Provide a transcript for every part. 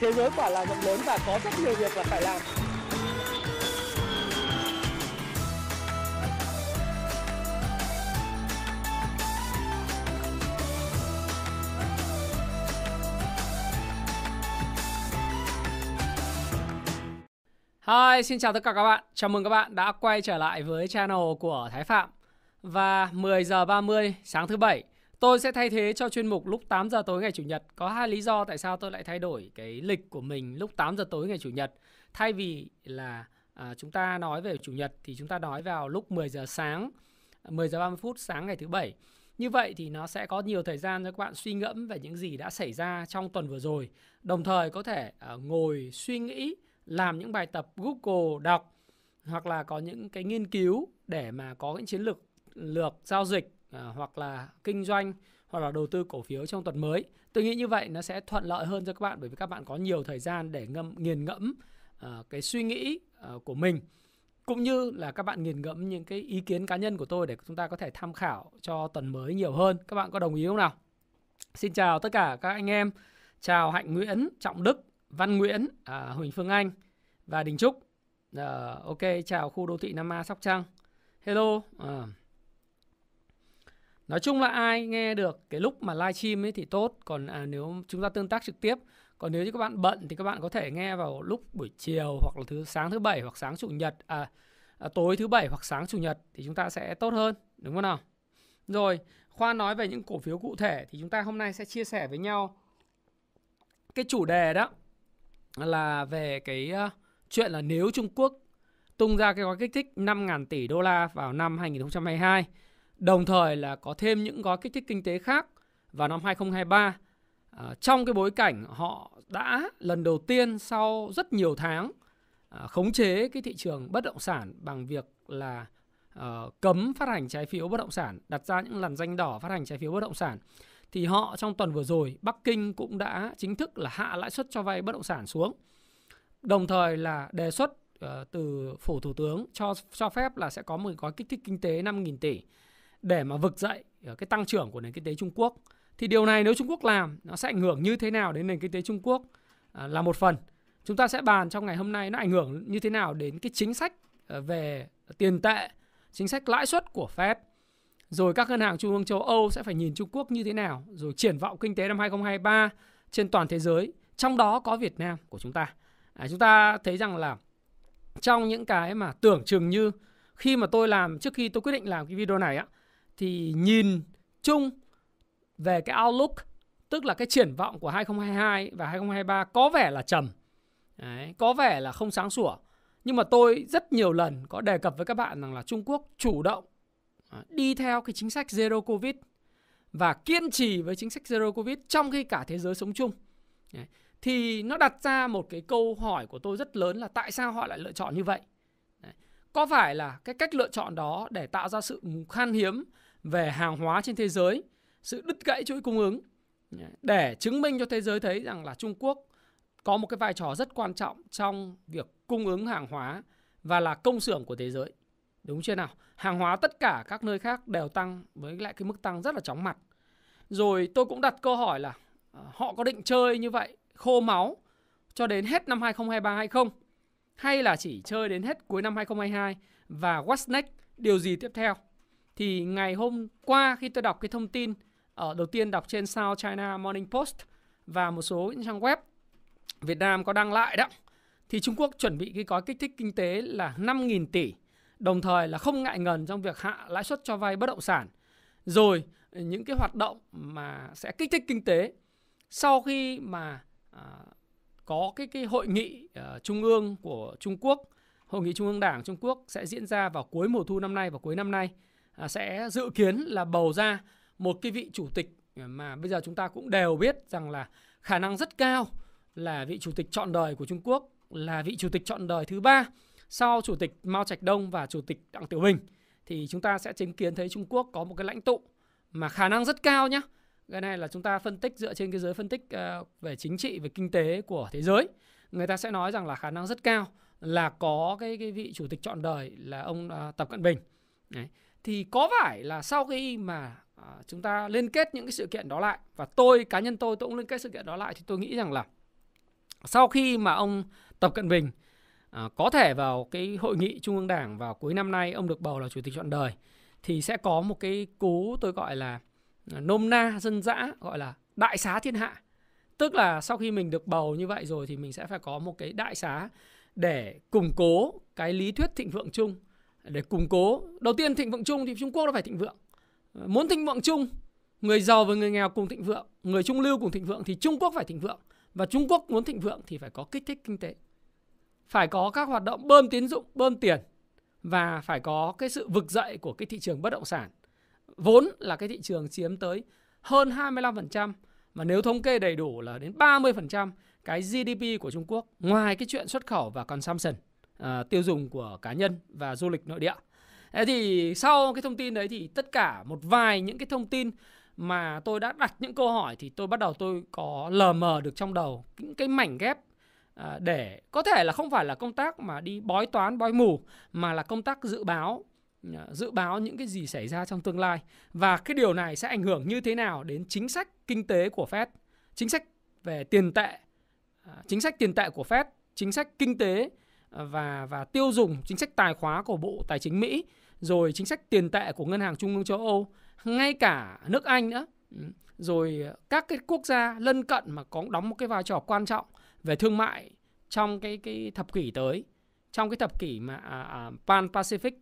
thế giới quả là rộng lớn và có rất nhiều việc là phải làm Hi, xin chào tất cả các bạn. Chào mừng các bạn đã quay trở lại với channel của Thái Phạm. Và 10 giờ 30 sáng thứ bảy, tôi sẽ thay thế cho chuyên mục lúc 8 giờ tối ngày chủ nhật. Có hai lý do tại sao tôi lại thay đổi cái lịch của mình lúc 8 giờ tối ngày chủ nhật. Thay vì là à, chúng ta nói về chủ nhật thì chúng ta nói vào lúc 10 giờ sáng, 10 giờ 30 phút sáng ngày thứ bảy. Như vậy thì nó sẽ có nhiều thời gian cho các bạn suy ngẫm về những gì đã xảy ra trong tuần vừa rồi. Đồng thời có thể à, ngồi suy nghĩ làm những bài tập Google đọc hoặc là có những cái nghiên cứu để mà có những chiến lược lược giao dịch à, hoặc là kinh doanh hoặc là đầu tư cổ phiếu trong tuần mới. Tôi nghĩ như vậy nó sẽ thuận lợi hơn cho các bạn bởi vì các bạn có nhiều thời gian để ngâm nghiền ngẫm à, cái suy nghĩ à, của mình cũng như là các bạn nghiền ngẫm những cái ý kiến cá nhân của tôi để chúng ta có thể tham khảo cho tuần mới nhiều hơn. Các bạn có đồng ý không nào? Xin chào tất cả các anh em. Chào Hạnh Nguyễn, Trọng Đức, Văn Nguyễn, à, Huỳnh Phương Anh và Đình Trúc. À, ok, chào khu đô thị Nam A Sóc Trăng. Hello. À. Nói chung là ai nghe được cái lúc mà live stream ấy thì tốt, còn à, nếu chúng ta tương tác trực tiếp, còn nếu như các bạn bận thì các bạn có thể nghe vào lúc buổi chiều hoặc là thứ sáng thứ bảy hoặc sáng chủ nhật à, à tối thứ bảy hoặc sáng chủ nhật thì chúng ta sẽ tốt hơn, đúng không nào? Rồi, khoa nói về những cổ phiếu cụ thể thì chúng ta hôm nay sẽ chia sẻ với nhau cái chủ đề đó là về cái uh, chuyện là nếu Trung Quốc tung ra cái gói kích thích 5.000 tỷ đô la vào năm 2022, đồng thời là có thêm những gói kích thích kinh tế khác vào năm 2023. À, trong cái bối cảnh họ đã lần đầu tiên sau rất nhiều tháng à, khống chế cái thị trường bất động sản bằng việc là à, cấm phát hành trái phiếu bất động sản, đặt ra những làn danh đỏ phát hành trái phiếu bất động sản thì họ trong tuần vừa rồi Bắc Kinh cũng đã chính thức là hạ lãi suất cho vay bất động sản xuống. Đồng thời là đề xuất uh, từ phủ thủ tướng cho cho phép là sẽ có một gói kích thích kinh tế 5.000 tỷ để mà vực dậy ờ, cái tăng trưởng của nền kinh tế Trung Quốc. Thì điều này nếu Trung Quốc làm nó sẽ ảnh hưởng như thế nào đến nền kinh tế Trung Quốc ờ, là một phần. Chúng ta sẽ bàn trong ngày hôm nay nó ảnh hưởng như thế nào đến cái chính sách ờ, về tiền tệ, chính sách lãi suất của Fed rồi các ngân hàng trung ương châu Âu sẽ phải nhìn Trung Quốc như thế nào, rồi triển vọng kinh tế năm 2023 trên toàn thế giới, trong đó có Việt Nam của chúng ta. À, chúng ta thấy rằng là trong những cái mà tưởng chừng như khi mà tôi làm trước khi tôi quyết định làm cái video này á thì nhìn chung về cái outlook tức là cái triển vọng của 2022 và 2023 có vẻ là trầm. Đấy, có vẻ là không sáng sủa. Nhưng mà tôi rất nhiều lần có đề cập với các bạn rằng là Trung Quốc chủ động à, đi theo cái chính sách zero covid và kiên trì với chính sách zero covid trong khi cả thế giới sống chung thì nó đặt ra một cái câu hỏi của tôi rất lớn là tại sao họ lại lựa chọn như vậy có phải là cái cách lựa chọn đó để tạo ra sự khan hiếm về hàng hóa trên thế giới sự đứt gãy chuỗi cung ứng để chứng minh cho thế giới thấy rằng là Trung Quốc có một cái vai trò rất quan trọng trong việc cung ứng hàng hóa và là công xưởng của thế giới Đúng chưa nào? Hàng hóa tất cả các nơi khác đều tăng với lại cái mức tăng rất là chóng mặt. Rồi tôi cũng đặt câu hỏi là ờ, họ có định chơi như vậy khô máu cho đến hết năm 2023 hay không? Hay là chỉ chơi đến hết cuối năm 2022 và what's next, điều gì tiếp theo? Thì ngày hôm qua khi tôi đọc cái thông tin ở đầu tiên đọc trên South China Morning Post và một số những trang web Việt Nam có đăng lại đó thì Trung Quốc chuẩn bị cái gói kích thích kinh tế là 5.000 tỷ đồng thời là không ngại ngần trong việc hạ lãi suất cho vay bất động sản. Rồi những cái hoạt động mà sẽ kích thích kinh tế sau khi mà à, có cái cái hội nghị uh, trung ương của Trung Quốc, hội nghị trung ương Đảng Trung Quốc sẽ diễn ra vào cuối mùa thu năm nay và cuối năm nay À, sẽ dự kiến là bầu ra một cái vị chủ tịch mà bây giờ chúng ta cũng đều biết rằng là khả năng rất cao là vị chủ tịch chọn đời của Trung Quốc, là vị chủ tịch chọn đời thứ ba sau chủ tịch Mao Trạch Đông và chủ tịch Đặng Tiểu Bình thì chúng ta sẽ chứng kiến thấy Trung Quốc có một cái lãnh tụ mà khả năng rất cao nhé. Cái này là chúng ta phân tích dựa trên cái giới phân tích ờ, về chính trị, về kinh tế của thế giới. Người ta sẽ nói rằng là khả năng rất cao là có cái cái vị chủ tịch chọn đời là ông ờ, Tập Cận Bình. Đấy. Thì có phải là sau khi mà à, chúng ta liên kết những cái sự kiện đó lại và tôi cá nhân tôi tôi cũng liên kết sự kiện đó lại thì tôi nghĩ rằng là sau khi mà ông Tập Cận Bình à, có thể vào cái hội nghị Trung ương Đảng vào cuối năm nay ông được bầu là chủ tịch chọn đời thì sẽ có một cái cú tôi gọi là à, nôm na dân dã gọi là đại xá thiên hạ. Tức là sau khi mình được bầu như vậy rồi thì mình sẽ phải có một cái đại xá để củng cố cái lý thuyết thịnh vượng chung để củng cố. Đầu tiên thịnh vượng chung thì Trung Quốc nó phải thịnh vượng. Muốn thịnh vượng chung người giàu và người nghèo cùng thịnh vượng, người trung lưu cùng thịnh vượng thì Trung Quốc phải thịnh vượng. Và Trung Quốc muốn thịnh vượng thì phải có kích thích kinh tế. Phải có các hoạt động bơm tiến dụng, bơm tiền và phải có cái sự vực dậy của cái thị trường bất động sản. Vốn là cái thị trường chiếm tới hơn 25% mà nếu thống kê đầy đủ là đến 30% cái GDP của Trung Quốc, ngoài cái chuyện xuất khẩu và consumption. Ờ, tiêu dùng của cá nhân và du lịch nội địa. Thế thì sau cái thông tin đấy thì tất cả một vài những cái thông tin mà tôi đã đặt những câu hỏi thì tôi bắt đầu tôi có lờ mờ được trong đầu những cái mảnh ghép à, để có thể là không phải là công tác mà đi bói toán bói mù mà là công tác dự báo ờ, dự báo những cái gì xảy ra trong tương lai và cái điều này sẽ ảnh hưởng như thế nào đến chính sách kinh tế của Fed, chính sách về tiền tệ, chính sách tiền tệ của Fed, chính sách kinh tế và và tiêu dùng, chính sách tài khóa của Bộ Tài chính Mỹ, rồi chính sách tiền tệ của Ngân hàng Trung ương châu Âu ngay cả nước Anh nữa. Ừ, rồi các cái quốc gia lân cận mà có đóng một cái vai trò quan trọng về thương mại trong cái cái thập kỷ tới trong cái thập kỷ mà à, à, Pan Pacific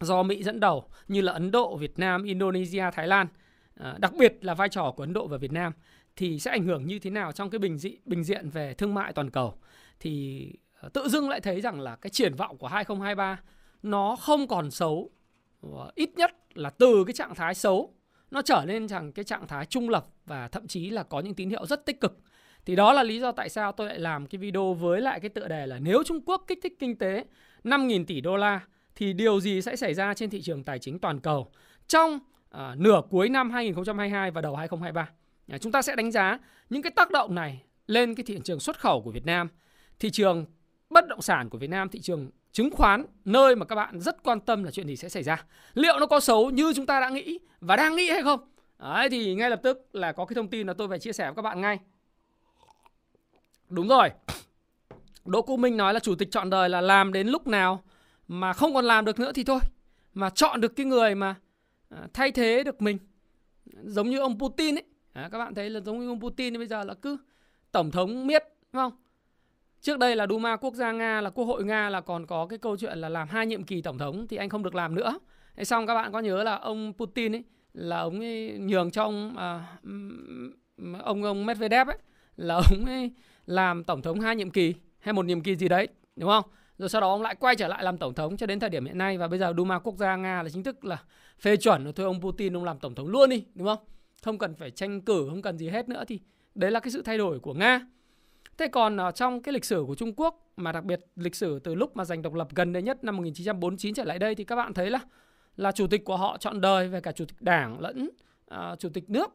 do Mỹ dẫn đầu như là Ấn Độ, Việt Nam, Indonesia, Thái Lan à, đặc biệt là vai trò của Ấn Độ và Việt Nam thì sẽ ảnh hưởng như thế nào trong cái bình dị bình diện về thương mại toàn cầu. Thì Ờ, tự dưng lại thấy rằng là cái triển vọng của 2023 nó không còn xấu. Ờ, ít nhất là từ cái trạng thái xấu nó trở nên rằng cái trạng thái trung lập và thậm chí là có những tín hiệu rất tích cực. Thì đó là lý do tại sao tôi lại làm cái video với lại cái tựa đề là nếu Trung Quốc kích thích kinh tế 5.000 tỷ đô la thì điều gì sẽ xảy ra trên thị trường tài chính toàn cầu trong à, nửa cuối năm 2022 và đầu 2023. À, chúng ta sẽ đánh giá những cái tác động này lên cái thị trường xuất khẩu của Việt Nam, thị trường bất động sản của Việt Nam, thị trường chứng khoán nơi mà các bạn rất quan tâm là chuyện gì sẽ xảy ra. Liệu nó có xấu như chúng ta đã nghĩ và đang nghĩ hay không? Đấy thì ngay lập tức là có cái thông tin là tôi phải chia sẻ với các bạn ngay. Đúng rồi. Đỗ Quốc Minh nói là chủ tịch chọn đời là làm đến lúc nào mà không còn làm được nữa thì thôi. Mà chọn được cái người mà à, thay thế được mình. Giống như ông Putin ấy. À, các bạn thấy là giống như ông Putin bây giờ là cứ tổng thống miết, đúng không? Trước đây là Duma quốc gia Nga là quốc hội Nga là còn có cái câu chuyện là làm hai nhiệm kỳ tổng thống thì anh không được làm nữa. Thế xong các bạn có nhớ là ông Putin ấy là ông ấy nhường cho ông à, ông ông Medvedev ấy là ông ấy làm tổng thống hai nhiệm kỳ hay một nhiệm kỳ gì đấy, đúng không? Rồi sau đó ông lại quay trở lại làm tổng thống cho đến thời điểm hiện nay và bây giờ Duma quốc gia Nga là chính thức là phê chuẩn rồi thôi ông Putin ông làm tổng thống luôn đi, đúng không? Không cần phải tranh cử, không cần gì hết nữa thì đấy là cái sự thay đổi của Nga. Thế còn ở trong cái lịch sử của Trung Quốc mà đặc biệt lịch sử từ lúc mà giành độc lập gần đây nhất năm 1949 trở lại đây thì các bạn thấy là là chủ tịch của họ chọn đời về cả chủ tịch đảng lẫn uh, chủ tịch nước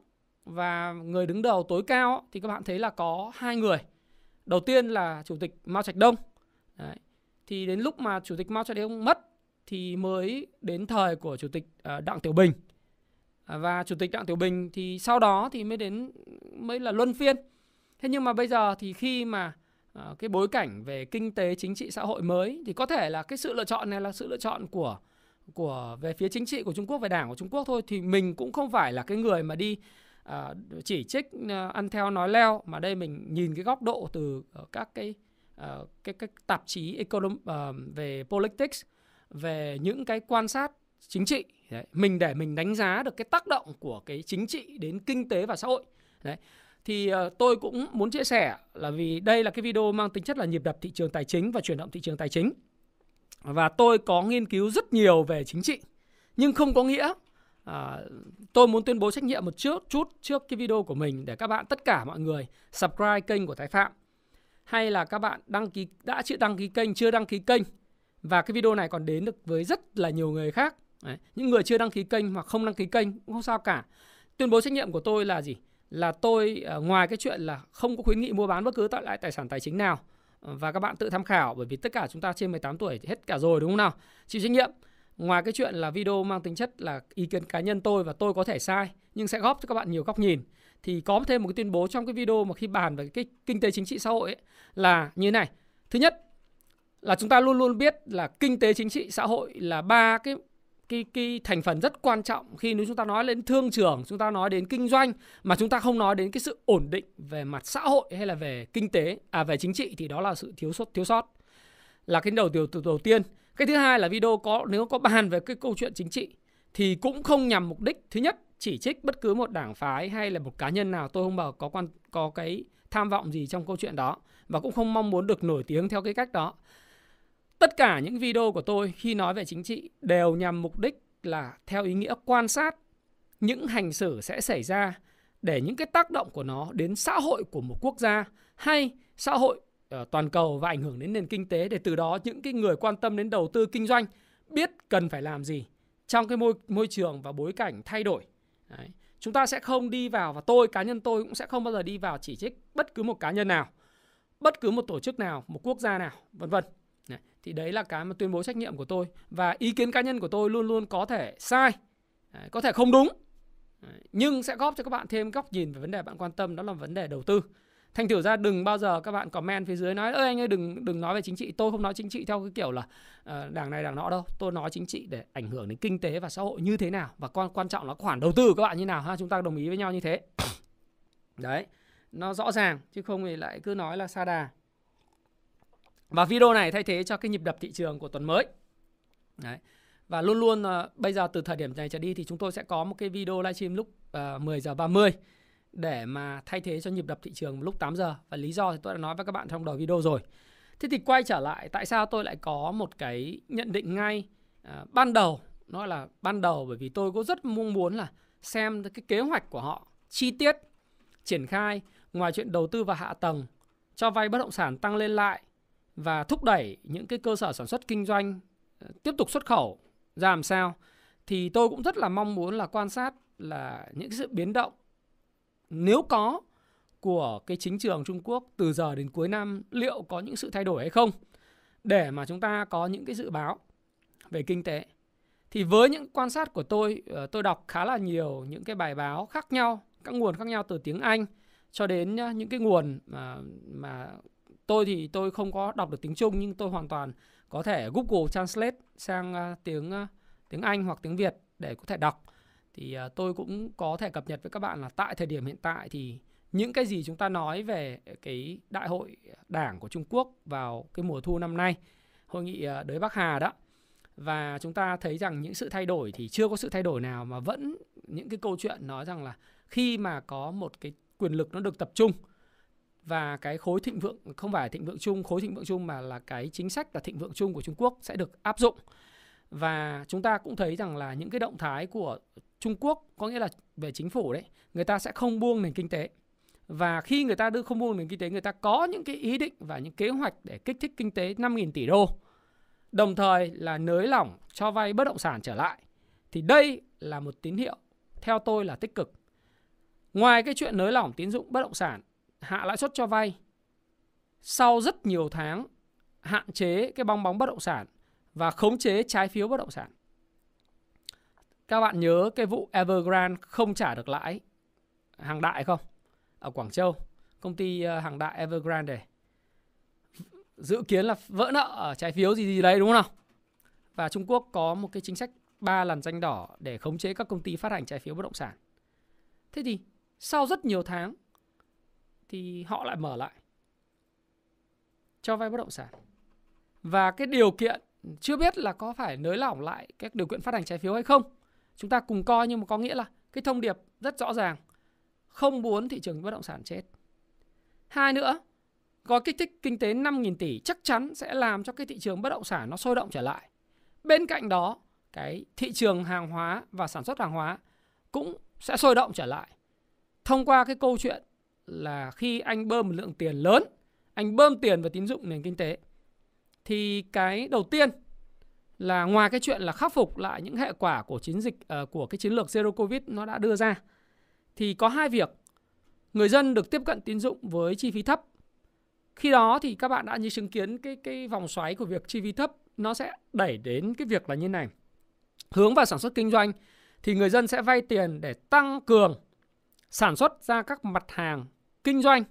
và người đứng đầu tối cao thì các bạn thấy là có hai người. Đầu tiên là chủ tịch Mao Trạch Đông. Đấy. Thì đến lúc mà chủ tịch Mao Trạch Đông mất thì mới đến thời của chủ tịch uh, Đặng Tiểu Bình. và chủ tịch Đặng Tiểu Bình thì sau đó thì mới đến mới là luân phiên Thế nhưng mà bây giờ thì khi mà uh, cái bối cảnh về kinh tế chính trị xã hội mới thì có thể là cái sự lựa chọn này là sự lựa chọn của của về phía chính trị của Trung Quốc về đảng của Trung Quốc thôi. Thì mình cũng không phải là cái người mà đi uh, chỉ trích uh, ăn theo nói leo. Mà đây mình nhìn cái góc độ từ uh, các cái uh, cái cái tạp chí econom uh, về politics về những cái quan sát chính trị. Đấy. mình để mình đánh giá được cái tác động của cái chính trị đến kinh tế và xã hội. Đấy thì ờ, tôi cũng muốn chia sẻ là vì đây là cái video mang tính chất là nhịp đập thị trường tài chính và chuyển động thị trường tài chính. Và tôi có nghiên cứu rất nhiều về chính trị nhưng không có nghĩa à, tôi muốn tuyên bố trách nhiệm một chút chút trước cái video của mình để các bạn tất cả mọi người subscribe kênh của Thái Phạm hay là các bạn đăng ký đã chưa đăng ký kênh chưa đăng ký kênh và cái video này còn đến được với rất là nhiều người khác. Đấy. Những người chưa đăng ký kênh hoặc không đăng ký kênh cũng không sao cả. Tuyên bố trách nhiệm của tôi là gì? Là tôi ờ, ngoài cái chuyện là không có khuyến nghị mua bán bất cứ tại lại tài sản tài chính nào ờ, và các bạn tự tham khảo bởi vì tất cả chúng ta trên 18 tuổi hết cả rồi đúng không nào? Chịu trách nhiệm. Ngoài cái chuyện là video mang tính chất là ý kiến cá nhân tôi và tôi có thể sai nhưng sẽ góp cho các bạn nhiều góc nhìn thì có thêm một cái tuyên bố trong cái video mà khi bàn về cái kinh tế chính trị xã hội ấy, là như thế này. Thứ nhất là chúng ta luôn luôn biết là kinh tế chính trị xã hội là ba cái cái cái thành phần rất quan trọng khi nếu chúng ta nói đến thương trường, chúng ta nói đến kinh doanh mà chúng ta không nói đến cái sự ổn định về mặt xã hội hay là về kinh tế à về chính trị thì đó là sự thiếu sót thiếu sót. Là cái đầu điều từ đầu tiên. Cái thứ hai là video có nếu có bàn về cái câu chuyện chính trị thì cũng không nhằm mục đích thứ nhất chỉ trích bất cứ một đảng phái hay là một cá nhân nào tôi không bảo có quan có cái tham vọng gì trong câu chuyện đó và cũng không mong muốn được nổi tiếng theo cái cách đó Tất cả những video của tôi khi nói về chính trị đều nhằm mục đích là theo ý nghĩa quan sát những hành xử sẽ xảy ra để những cái tác động của nó đến xã hội của một quốc gia hay xã hội ờ, toàn cầu và ảnh hưởng đến nền kinh tế để từ đó những cái người quan tâm đến đầu tư kinh doanh biết cần phải làm gì trong cái môi môi trường và bối cảnh thay đổi. Đấy. Chúng ta sẽ không đi vào và tôi cá nhân tôi cũng sẽ không bao giờ đi vào chỉ trích bất cứ một cá nhân nào, bất cứ một tổ chức nào, một quốc gia nào, vân vân. Thì đấy là cái mà tuyên bố trách nhiệm của tôi và ý kiến cá nhân của tôi luôn luôn có thể sai, có thể không đúng, nhưng sẽ góp cho các bạn thêm góc nhìn về vấn đề bạn quan tâm đó là vấn đề đầu tư. Thành thử ra đừng bao giờ các bạn comment phía dưới nói ơi anh ơi đừng đừng nói về chính trị, tôi không nói chính trị theo cái kiểu là uh, đảng này đảng nọ đâu. Tôi nói chính trị để ảnh hưởng đến kinh tế và xã hội như thế nào và quan quan trọng là khoản đầu tư của các bạn như nào ha, chúng ta đồng ý với nhau như thế. Đấy, nó rõ ràng chứ không thì lại cứ nói là sa đà. Và video này thay thế cho cái nhịp đập thị trường của tuần mới. Đấy. Và luôn luôn uh, bây giờ từ thời điểm này trở đi thì chúng tôi sẽ có một cái video livestream lúc ờ, uh, 10 giờ 30 để mà thay thế cho nhịp đập thị trường lúc 8 giờ. Và lý do thì tôi đã nói với các bạn trong đầu video rồi. Thế thì quay trở lại tại sao tôi lại có một cái nhận định ngay uh, ban đầu nó là ban đầu bởi vì tôi có rất mong muốn là xem cái kế hoạch của họ chi tiết triển khai ngoài chuyện đầu tư và hạ tầng cho vay bất động sản tăng lên lại và thúc đẩy những cái cơ sở sản xuất kinh doanh ờ, tiếp tục xuất khẩu. Ra làm sao? Thì tôi cũng rất là mong muốn là quan sát là những cái sự biến động nếu có của cái chính trường Trung Quốc từ giờ đến cuối năm liệu có những sự thay đổi hay không? Để mà chúng ta có những cái dự báo về kinh tế. Thì với những quan sát của tôi, ờ, tôi đọc khá là nhiều những cái bài báo khác nhau, các nguồn khác nhau từ tiếng Anh cho đến những cái nguồn mà mà tôi thì tôi không có đọc được tiếng Trung nhưng tôi hoàn toàn có thể Google Translate sang à, tiếng à, tiếng Anh hoặc tiếng Việt để có thể đọc. Thì à, tôi cũng có thể cập nhật với các bạn là tại thời điểm hiện tại thì những cái gì chúng ta nói về cái đại hội đảng của Trung Quốc vào cái mùa thu năm nay, hội nghị đới Bắc Hà đó. Và chúng ta thấy rằng những sự thay đổi thì chưa có sự thay đổi nào mà vẫn những cái câu chuyện nói rằng là khi mà có một cái quyền lực nó được tập trung và cái khối thịnh vượng, không phải thịnh vượng chung, khối thịnh vượng chung mà là cái chính sách là thịnh vượng chung của Trung Quốc sẽ được áp dụng. Và chúng ta cũng thấy rằng là những cái động thái của Trung Quốc, có nghĩa là về chính phủ đấy, người ta sẽ không buông nền kinh tế. Và khi người ta đưa không buông nền kinh tế, người ta có những cái ý định và những kế hoạch để kích thích kinh tế 5.000 tỷ đô. Đồng thời là nới lỏng cho vay bất động sản trở lại. Thì đây là một tín hiệu, theo tôi là tích cực. Ngoài cái chuyện nới lỏng tín dụng bất động sản hạ lãi suất cho vay sau rất nhiều tháng hạn chế cái bong bóng bất động sản và khống chế trái phiếu bất động sản. Các bạn nhớ cái vụ Evergrande không trả được lãi hàng đại không? Ở Quảng Châu, công ty ờ, hàng đại Evergrande dự kiến là vỡ nợ ở trái phiếu gì gì đấy đúng không nào? Và Trung Quốc có một cái chính sách ba lần danh đỏ để khống chế các công ty phát hành trái phiếu bất động sản. Thế thì sau rất nhiều tháng thì họ lại mở lại cho vay bất động sản. Và cái điều kiện chưa biết là có phải nới lỏng lại các điều kiện phát hành trái phiếu hay không. Chúng ta cùng coi nhưng mà có nghĩa là cái thông điệp rất rõ ràng. Không muốn thị trường bất động sản chết. Hai nữa, gói kích thích kinh tế 5.000 tỷ chắc chắn sẽ làm cho cái thị trường bất động sản nó sôi động trở lại. Bên cạnh đó, cái thị trường hàng hóa và sản xuất hàng hóa cũng sẽ sôi động trở lại. Thông qua cái câu chuyện là khi anh bơm một lượng tiền lớn, anh bơm tiền vào tín dụng nền kinh tế thì cái đầu tiên là ngoài cái chuyện là khắc phục lại những hệ quả của chiến dịch uh, của cái chiến lược zero covid nó đã đưa ra thì có hai việc. Người dân được tiếp cận tín dụng với chi phí thấp. Khi đó thì các bạn đã như chứng kiến cái cái vòng xoáy của việc chi phí thấp nó sẽ đẩy đến cái việc là như này. Hướng vào sản xuất kinh doanh thì người dân sẽ vay tiền để tăng cường sản xuất ra các mặt hàng kinh doanh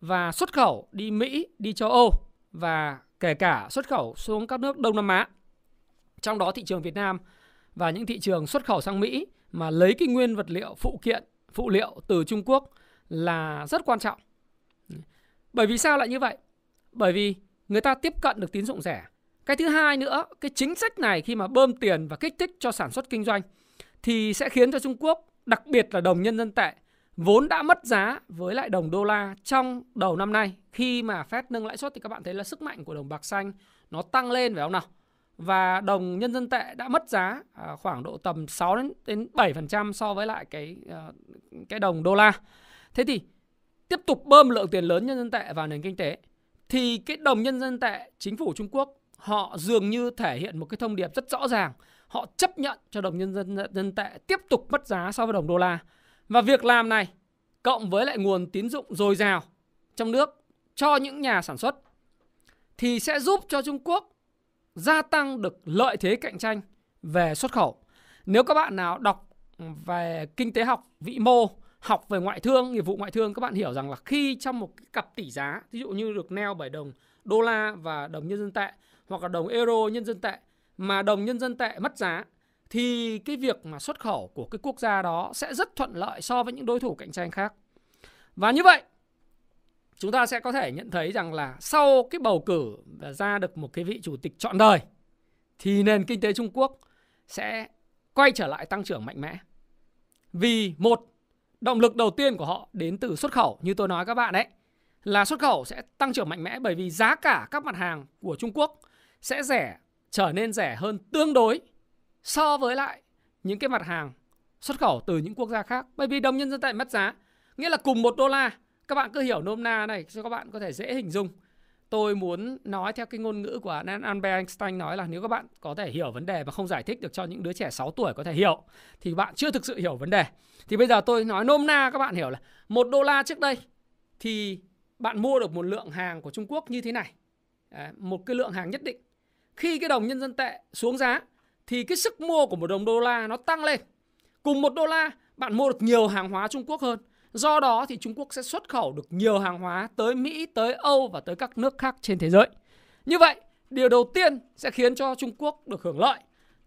và xuất khẩu đi Mỹ, đi châu Âu và kể cả xuất khẩu xuống các nước Đông Nam Á. Trong đó thị trường Việt Nam và những thị trường xuất khẩu sang Mỹ mà lấy cái nguyên vật liệu phụ kiện, phụ liệu từ Trung Quốc là rất quan trọng. Bởi vì sao lại như vậy? Bởi vì người ta tiếp cận được tín dụng rẻ. Cái thứ hai nữa, cái chính sách này khi mà bơm tiền và kích thích cho sản xuất kinh doanh thì sẽ khiến cho Trung Quốc, đặc biệt là đồng nhân dân tệ, vốn đã mất giá với lại đồng đô la trong đầu năm nay. Khi mà Fed nâng lãi suất thì các bạn thấy là sức mạnh của đồng bạc xanh nó tăng lên phải không nào? Và đồng nhân dân tệ đã mất giá à, khoảng độ tầm 6 đến 7% so với lại cái à, cái đồng đô la. Thế thì tiếp tục bơm lượng tiền lớn nhân dân tệ vào nền kinh tế thì cái đồng nhân dân tệ chính phủ Trung Quốc họ dường như thể hiện một cái thông điệp rất rõ ràng họ chấp nhận cho đồng nhân dân dân tệ tiếp tục mất giá so với đồng đô la và việc làm này cộng với lại nguồn tín dụng dồi dào trong nước cho những nhà sản xuất thì sẽ giúp cho Trung Quốc gia tăng được lợi thế cạnh tranh về xuất khẩu. Nếu các bạn nào đọc về kinh tế học vĩ mô, học về ngoại thương, nghiệp vụ ngoại thương các bạn hiểu rằng là khi trong một cái cặp tỷ giá, ví dụ như được neo bởi đồng đô la và đồng nhân dân tệ hoặc là đồng euro nhân dân tệ mà đồng nhân dân tệ mất giá thì cái việc mà xuất khẩu của cái quốc gia đó sẽ rất thuận lợi so với những đối thủ cạnh tranh khác. Và như vậy, chúng ta sẽ có thể nhận thấy rằng là sau cái bầu cử và ra được một cái vị chủ tịch trọn đời thì nền kinh tế Trung Quốc sẽ quay trở lại tăng trưởng mạnh mẽ. Vì một, động lực đầu tiên của họ đến từ xuất khẩu như tôi nói các bạn đấy là xuất khẩu sẽ tăng trưởng mạnh mẽ bởi vì giá cả các mặt hàng của Trung Quốc sẽ rẻ trở nên rẻ hơn tương đối so với lại những cái mặt hàng xuất khẩu từ những quốc gia khác bởi vì đồng nhân dân tệ mất giá, nghĩa là cùng một đô la các bạn cứ hiểu nôm na này, cho các bạn có thể dễ hình dung tôi muốn nói theo cái ngôn ngữ của Albert Einstein nói là nếu các bạn có thể hiểu vấn đề và không giải thích được cho những đứa trẻ 6 tuổi có thể hiểu, thì bạn chưa thực sự hiểu vấn đề. Thì bây giờ tôi nói nôm na, các bạn hiểu là một đô la trước đây thì bạn mua được một lượng hàng của Trung Quốc như thế này. một cái lượng hàng nhất định. Khi cái đồng nhân dân tệ xuống giá thì cái sức mua của một đồng đô la nó tăng lên. Cùng một đô la bạn mua được nhiều hàng hóa Trung Quốc hơn. Do đó thì Trung Quốc sẽ xuất khẩu được nhiều hàng hóa tới Mỹ, tới Âu và tới các nước khác trên thế giới. Như vậy, điều đầu tiên sẽ khiến cho Trung Quốc được hưởng lợi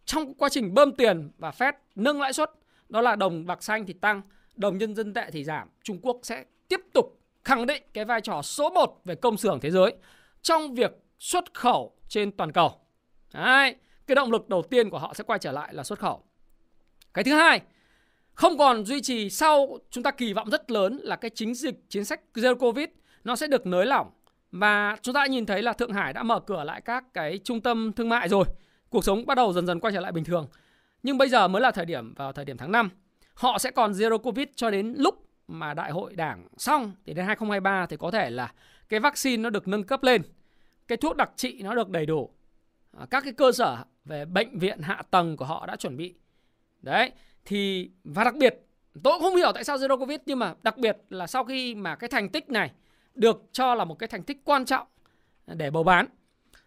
trong quá trình bơm tiền và Fed nâng lãi suất đó là đồng bạc xanh thì tăng, đồng nhân dân tệ thì giảm. Trung Quốc sẽ tiếp tục khẳng định cái vai trò số 1 về công xưởng thế giới trong việc xuất khẩu trên toàn cầu. Đấy, cái động lực đầu tiên của họ sẽ quay trở lại là xuất khẩu. Cái thứ hai, không còn duy trì sau chúng ta kỳ vọng rất lớn là cái chính dịch chính sách zero covid nó sẽ được nới lỏng và chúng ta nhìn thấy là Thượng Hải đã mở cửa lại các cái trung tâm thương mại rồi. Cuộc sống bắt đầu dần dần quay trở lại bình thường. Nhưng bây giờ mới là thời điểm vào thời điểm tháng 5. Họ sẽ còn zero covid cho đến lúc mà đại hội đảng xong thì đến 2023 thì có thể là cái vaccine nó được nâng cấp lên. Cái thuốc đặc trị nó được đầy đủ. À, các cái cơ sở về bệnh viện hạ tầng của họ đã chuẩn bị. Đấy, thì và đặc biệt tôi cũng không hiểu tại sao zero covid nhưng mà đặc biệt là sau khi mà cái thành tích này được cho là một cái thành tích quan trọng để bầu bán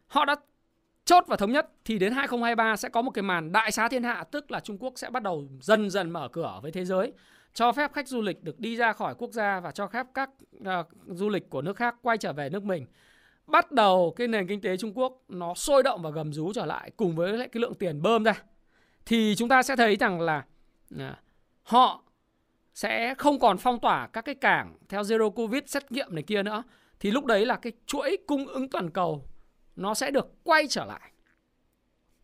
họ đã chốt và thống nhất thì đến 2023 sẽ có một cái màn đại xá thiên hạ tức là Trung Quốc sẽ bắt đầu dần dần mở cửa với thế giới cho phép khách du lịch được đi ra khỏi quốc gia và cho phép các uh, du lịch của nước khác quay trở về nước mình bắt đầu cái nền kinh tế Trung Quốc nó sôi động và gầm rú trở lại cùng với lại cái lượng tiền bơm ra thì chúng ta sẽ thấy rằng là À, họ sẽ không còn phong tỏa các cái cảng theo zero covid xét nghiệm này kia nữa. Thì lúc đấy là cái chuỗi cung ứng toàn cầu nó sẽ được quay trở lại.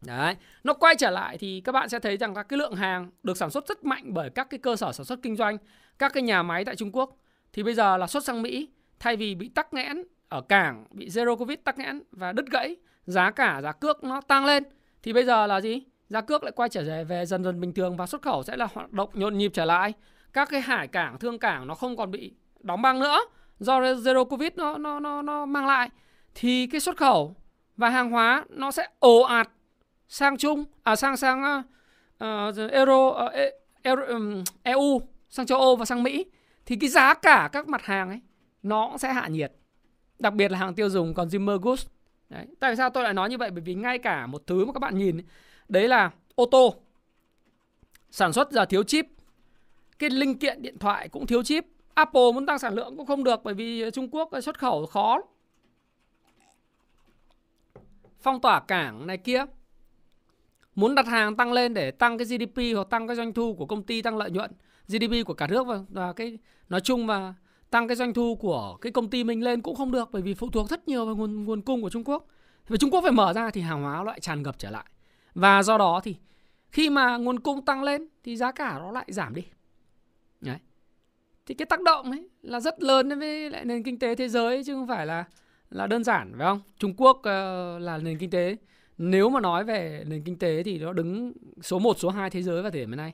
Đấy, nó quay trở lại thì các bạn sẽ thấy rằng các cái lượng hàng được sản xuất rất mạnh bởi các cái cơ sở sản xuất kinh doanh, các cái nhà máy tại Trung Quốc. Thì bây giờ là xuất sang Mỹ thay vì bị tắc nghẽn ở cảng, bị zero covid tắc nghẽn và đứt gãy, giá cả giá cước nó tăng lên. Thì bây giờ là gì? giá cước lại quay trở về dần dần bình thường và xuất khẩu sẽ là hoạt động nhộn nhịp trở lại. Các cái hải cảng thương cảng nó không còn bị đóng băng nữa do zero covid nó nó nó nó mang lại. Thì cái xuất khẩu và hàng hóa nó sẽ ồ ạt sang trung à sang sang uh, euro uh, euro, um, EU sang châu Âu và sang Mỹ. Thì cái giá cả các mặt hàng ấy nó cũng sẽ hạ nhiệt đặc biệt là hàng tiêu dùng consumer goods Đấy. Tại sao tôi lại nói như vậy? Bởi vì ngay cả một thứ mà các bạn nhìn Đấy là ô tô sản xuất ra thiếu chip cái linh kiện điện thoại cũng thiếu chip Apple muốn tăng sản lượng cũng không được bởi vì Trung Quốc xuất khẩu khó phong tỏa cảng này kia muốn đặt hàng tăng lên để tăng cái GDP hoặc tăng cái doanh thu của công ty tăng lợi nhuận GDP của cả nước và, và cái nói chung và tăng cái doanh thu của cái công ty mình lên cũng không được bởi vì phụ thuộc rất nhiều vào nguồn nguồn cung của Trung Quốc. Và Trung Quốc phải mở ra thì hàng hóa lại tràn ngập trở lại. Và do đó thì khi mà nguồn cung tăng lên thì giá cả nó lại giảm đi. Đấy. Thì cái tác động ấy là rất lớn với lại nền kinh tế thế giới chứ không phải là là đơn giản phải không? Trung Quốc uh, là nền kinh tế nếu mà nói về nền kinh tế thì nó đứng số 1, số 2 thế giới vào thời điểm này.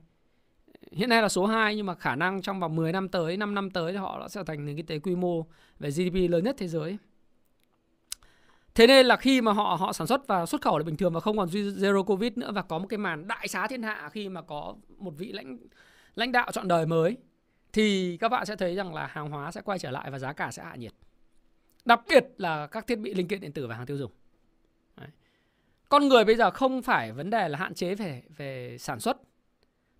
Hiện nay là số 2 nhưng mà khả năng trong vòng 10 năm tới, 5 năm tới thì họ sẽ trở thành nền kinh tế quy mô về GDP lớn nhất thế giới. Thế nên là khi mà họ họ sản xuất và xuất khẩu là bình thường và không còn zero covid nữa và có một cái màn đại xá thiên hạ khi mà có một vị lãnh lãnh đạo chọn đời mới thì các bạn sẽ thấy rằng là hàng hóa sẽ quay trở lại và giá cả sẽ hạ nhiệt. Đặc biệt là các thiết bị linh kiện điện tử và hàng tiêu dùng. Đấy. Con người bây giờ không phải vấn đề là hạn chế về về sản xuất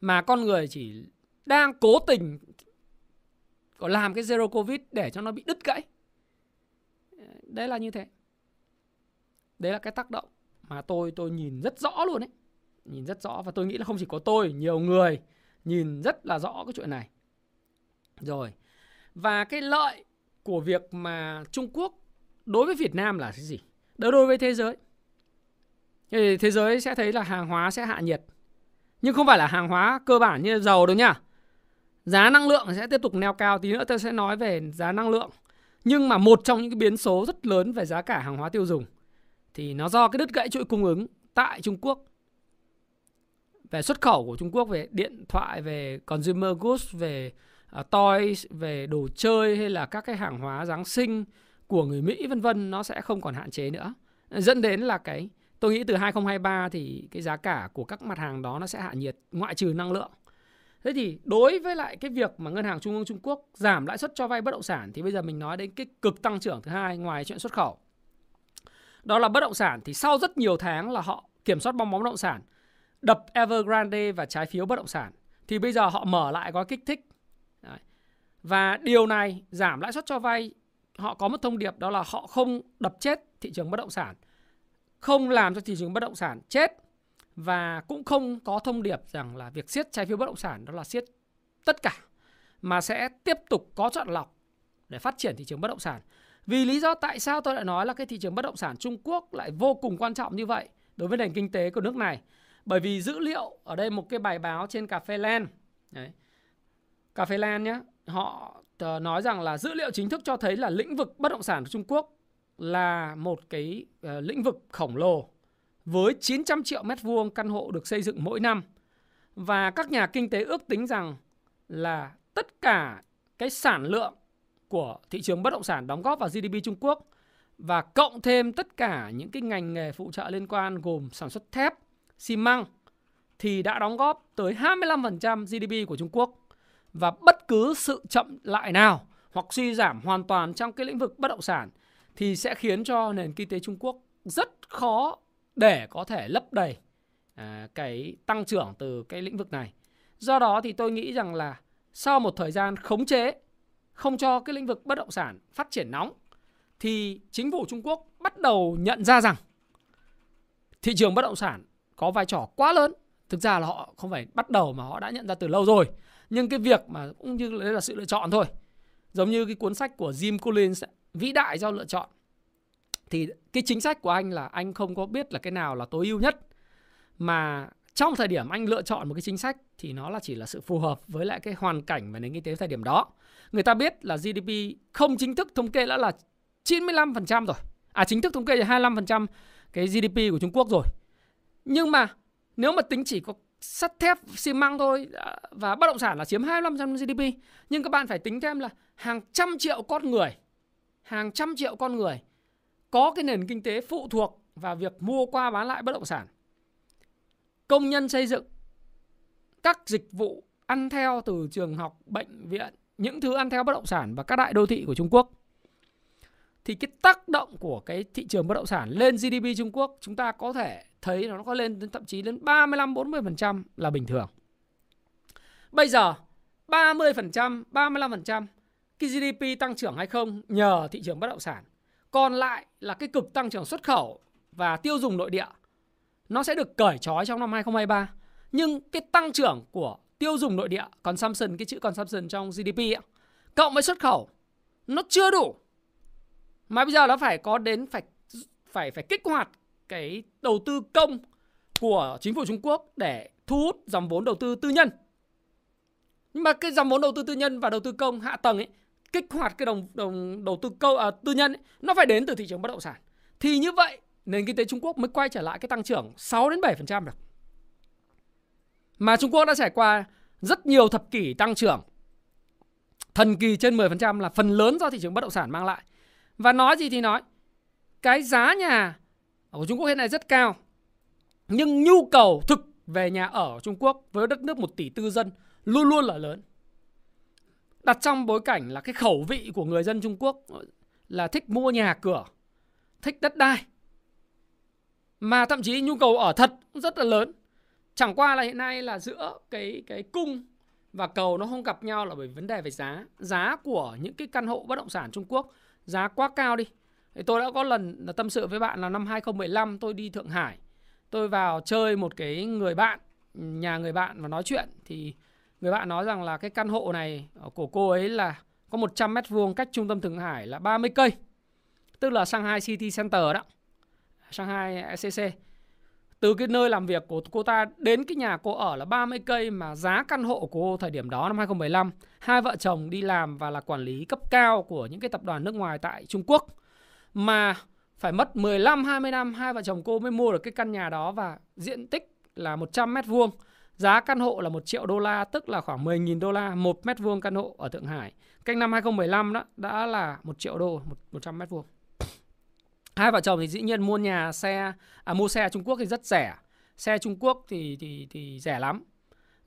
mà con người chỉ đang cố tình có làm cái zero covid để cho nó bị đứt gãy. Đấy là như thế. Đấy là cái tác động mà tôi tôi nhìn rất rõ luôn đấy. Nhìn rất rõ và tôi nghĩ là không chỉ có tôi, nhiều người nhìn rất là rõ cái chuyện này. Rồi. Và cái lợi của việc mà Trung Quốc đối với Việt Nam là cái gì? Đối với thế giới. Thì thế giới sẽ thấy là hàng hóa sẽ hạ nhiệt. Nhưng không phải là hàng hóa cơ bản như dầu đâu nha. Giá năng lượng sẽ tiếp tục neo cao. Tí nữa tôi sẽ nói về giá năng lượng. Nhưng mà một trong những cái biến số rất lớn về giá cả hàng hóa tiêu dùng thì nó do cái đứt gãy chuỗi cung ứng tại Trung Quốc về xuất khẩu của Trung Quốc về điện thoại, về consumer goods, về uh, toys, về đồ chơi hay là các cái hàng hóa Giáng sinh của người Mỹ vân vân nó sẽ không còn hạn chế nữa. Dẫn đến là cái tôi nghĩ từ 2023 thì cái giá cả của các mặt hàng đó nó sẽ hạ nhiệt ngoại trừ năng lượng. Thế thì đối với lại cái việc mà ngân hàng trung ương Trung Quốc giảm lãi suất cho vay bất động sản thì bây giờ mình nói đến cái cực tăng trưởng thứ hai ngoài chuyện xuất khẩu. Đó là bất động sản thì sau rất nhiều tháng là họ kiểm soát bong bóng bất động sản, đập Evergrande và trái phiếu bất động sản thì bây giờ họ mở lại gói kích thích. Đấy. Và điều này giảm lãi suất cho vay họ có một thông điệp đó là họ không đập chết thị trường bất động sản, không làm cho thị trường bất động sản chết và cũng không có thông điệp rằng là việc siết trái phiếu bất động sản đó là siết tất cả mà sẽ tiếp tục có chọn lọc để phát triển thị trường bất động sản. Vì lý do tại sao tôi lại nói là cái thị trường bất động sản Trung Quốc lại vô cùng quan trọng như vậy đối với nền kinh tế của nước này. Bởi vì dữ liệu ở đây một cái bài báo trên cà phê Land. Đấy. Cà phê Land nhé, họ ờ, nói rằng là dữ liệu chính thức cho thấy là lĩnh vực bất động sản của Trung Quốc là một cái uh, lĩnh vực khổng lồ với 900 triệu mét vuông căn hộ được xây dựng mỗi năm. Và các nhà kinh tế ước tính rằng là tất cả cái sản lượng của thị trường bất động sản đóng góp vào GDP Trung Quốc và cộng thêm tất cả những cái ngành nghề phụ trợ liên quan gồm sản xuất thép, xi măng thì đã đóng góp tới 25% GDP của Trung Quốc. Và bất cứ sự chậm lại nào hoặc suy giảm hoàn toàn trong cái lĩnh vực bất động sản thì sẽ khiến cho nền kinh tế Trung Quốc rất khó để có thể lấp đầy à, cái tăng trưởng từ cái lĩnh vực này. Do đó thì tôi nghĩ rằng là sau một thời gian khống chế không cho cái lĩnh vực bất động sản phát triển nóng thì chính phủ Trung Quốc bắt đầu nhận ra rằng thị trường bất động sản có vai trò quá lớn. Thực ra là họ không phải bắt đầu mà họ đã nhận ra từ lâu rồi. Nhưng cái việc mà cũng như đấy là sự lựa chọn thôi. Giống như cái cuốn sách của Jim Collins vĩ đại do lựa chọn. Thì cái chính sách của anh là anh không có biết là cái nào là tối ưu nhất mà trong thời điểm anh lựa chọn một cái chính sách thì nó là chỉ là sự phù hợp với lại cái hoàn cảnh và nền kinh tế thời điểm đó. Người ta biết là GDP không chính thức thống kê đã là 95% rồi. À chính thức thống kê là 25% cái GDP của Trung Quốc rồi. Nhưng mà nếu mà tính chỉ có sắt thép, xi măng thôi à, và bất động sản là chiếm 25% GDP. Nhưng các bạn phải tính thêm là hàng trăm triệu con người, hàng trăm triệu con người có cái nền kinh tế phụ thuộc vào việc mua qua bán lại bất động sản. Công nhân xây dựng, các dịch vụ ăn theo từ trường học, bệnh viện, những thứ ăn theo bất động sản và các đại đô thị của Trung Quốc thì cái tác động của cái thị trường bất động sản lên GDP Trung Quốc chúng ta có thể thấy nó có lên thậm chí đến 35 40% là bình thường. Bây giờ 30%, 35% cái GDP tăng trưởng hay không nhờ thị trường bất động sản. Còn lại là cái cực tăng trưởng xuất khẩu và tiêu dùng nội địa nó sẽ được cởi trói trong năm 2023. Nhưng cái tăng trưởng của tiêu dùng nội địa, consumption, cái chữ consumption trong GDP ấy, cộng với xuất khẩu nó chưa đủ. Mà bây giờ nó phải có đến phải phải phải kích hoạt cái đầu tư công của chính phủ Trung Quốc để thu hút dòng vốn đầu tư tư nhân. Nhưng mà cái dòng vốn đầu tư tư nhân và đầu tư công hạ tầng ấy kích hoạt cái đồng đồng đầu tư câu à, tư nhân ấy, nó phải đến từ thị trường bất động sản. Thì như vậy nền kinh tế Trung Quốc mới quay trở lại cái tăng trưởng 6 đến 7% được. Mà Trung Quốc đã trải qua rất nhiều thập kỷ tăng trưởng thần kỳ trên 10% là phần lớn do thị trường bất động sản mang lại. Và nói gì thì nói, cái giá nhà của Trung Quốc hiện nay rất cao. Nhưng nhu cầu thực về nhà ở Trung Quốc với đất nước 1 tỷ tư dân luôn luôn là lớn. Đặt trong bối cảnh là cái khẩu vị của người dân Trung Quốc là thích mua nhà cửa, thích đất đai. Mà thậm chí nhu cầu ở thật cũng rất là lớn. Chẳng qua là hiện nay là giữa cái cái cung và cầu nó không gặp nhau là bởi vấn đề về giá. Giá của những cái căn hộ bất động sản Trung Quốc giá quá cao đi. Thì tôi đã có lần tâm sự với bạn là năm 2015 tôi đi Thượng Hải. Tôi vào chơi một cái người bạn, nhà người bạn và nói chuyện thì người bạn nói rằng là cái căn hộ này của cô ấy là có 100 mét vuông cách trung tâm Thượng Hải là 30 cây. Tức là Shanghai City Center đó. Shanghai ECC. từ cái nơi làm việc của cô ta đến cái nhà cô ở là 30 cây mà giá căn hộ của cô thời điểm đó năm 2015 hai vợ chồng đi làm và là quản lý cấp cao của những cái tập đoàn nước ngoài tại Trung Quốc mà phải mất 15 20 năm, hai vợ chồng cô mới mua được cái căn nhà đó và diện tích là 100 mét vuông. Giá căn hộ là 1 triệu đô la tức là khoảng 10.000 đô la một mét vuông căn hộ ở Thượng Hải. Cách năm 2015 đó đã là 1 triệu đô 100 mét vuông. Hai vợ chồng thì dĩ nhiên mua nhà xe à, mua xe Trung Quốc thì rất rẻ. Xe Trung Quốc thì thì thì rẻ lắm.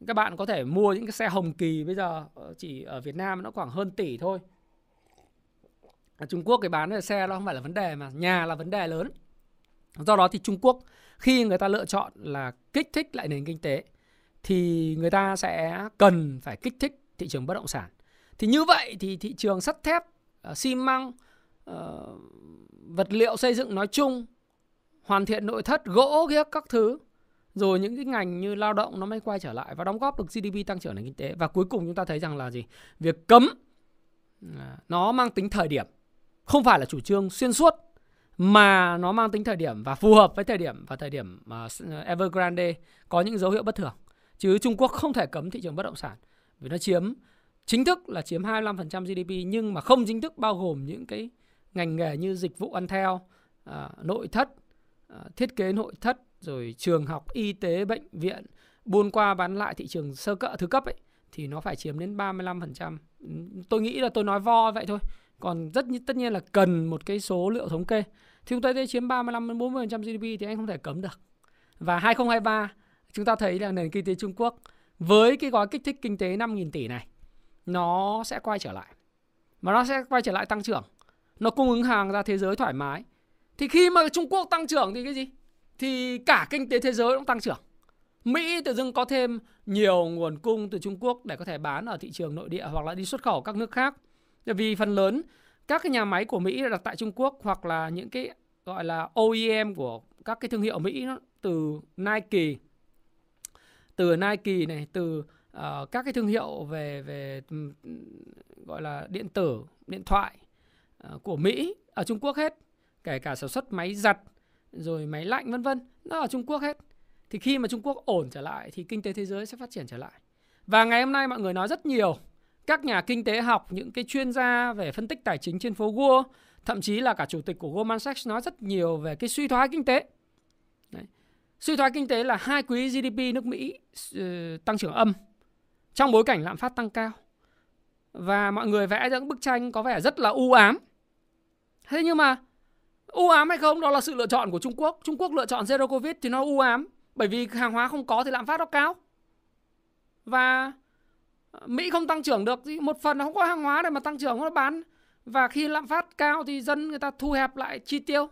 Các bạn có thể mua những cái xe hồng kỳ bây giờ ờ, chỉ ở Việt Nam nó khoảng hơn tỷ thôi. Ở Trung Quốc cái bán về xe nó không phải là vấn đề mà nhà là vấn đề lớn. Do đó thì Trung Quốc khi người ta lựa chọn là kích thích lại nền kinh tế thì người ta sẽ cần phải kích thích thị trường bất động sản. Thì như vậy thì thị trường sắt thép ờ, xi măng ờ, vật liệu xây dựng nói chung, hoàn thiện nội thất, gỗ kia các thứ, rồi những cái ngành như lao động nó mới quay trở lại và đóng góp được GDP tăng trưởng nền kinh tế. Và cuối cùng chúng ta thấy rằng là gì? Việc cấm à, nó mang tính thời điểm. Không phải là chủ trương xuyên suốt, mà nó mang tính thời điểm và phù hợp với thời điểm và thời điểm mà ờ, Evergrande có những dấu hiệu bất thường chứ Trung Quốc không thể cấm thị trường bất động sản vì nó chiếm chính thức là chiếm 25% GDP nhưng mà không chính thức bao gồm những cái ngành nghề như dịch vụ ăn theo, à, nội thất, à, thiết kế nội thất, rồi trường học, y tế, bệnh viện, buôn qua bán lại thị trường sơ cỡ thứ cấp ấy thì nó phải chiếm đến 35%. Tôi nghĩ là tôi nói vo vậy thôi. Còn rất tất nhiên là cần một cái số liệu thống kê. Thì chúng ta thấy chiếm 35 đến 40% GDP thì anh không thể cấm được. Và 2023 chúng ta thấy là nền kinh tế Trung Quốc với cái gói kích thích kinh tế 5.000 tỷ này, nó sẽ quay trở lại. Mà nó sẽ quay trở lại tăng trưởng nó cung ứng hàng ra thế giới thoải mái thì khi mà Trung Quốc tăng trưởng thì cái gì thì cả kinh tế thế giới cũng tăng trưởng Mỹ tự dưng có thêm nhiều nguồn cung từ Trung Quốc để có thể bán ở thị trường nội địa hoặc là đi xuất khẩu các nước khác. Vì phần lớn các cái nhà máy của Mỹ đặt tại Trung Quốc hoặc là những cái gọi là OEM của các cái thương hiệu Mỹ nó từ Nike từ Nike này từ uh, các cái thương hiệu về về gọi là điện tử, điện thoại uh, của Mỹ ở Trung Quốc hết. Kể cả sản xuất máy giặt rồi máy lạnh vân vân nó ở Trung Quốc hết. Thì khi mà Trung Quốc ổn trở lại thì kinh tế thế giới sẽ phát triển trở lại. Và ngày hôm nay mọi người nói rất nhiều các nhà kinh tế học những cái chuyên gia về phân tích tài chính trên phố Wall thậm chí là cả chủ tịch của Goldman Sachs nói rất nhiều về cái suy thoái kinh tế. Đấy suy thoái kinh tế là hai quý GDP nước Mỹ uh, tăng trưởng âm trong bối cảnh lạm phát tăng cao và mọi người vẽ ra những bức tranh có vẻ rất là u ám Thế nhưng mà u ám hay không đó là sự lựa chọn của Trung Quốc. Trung Quốc lựa chọn zero covid thì nó u ám bởi vì hàng hóa không có thì lạm phát nó cao. Và Mỹ không tăng trưởng được thì một phần nó không có hàng hóa để mà tăng trưởng nó bán và khi lạm phát cao thì dân người ta thu hẹp lại chi tiêu.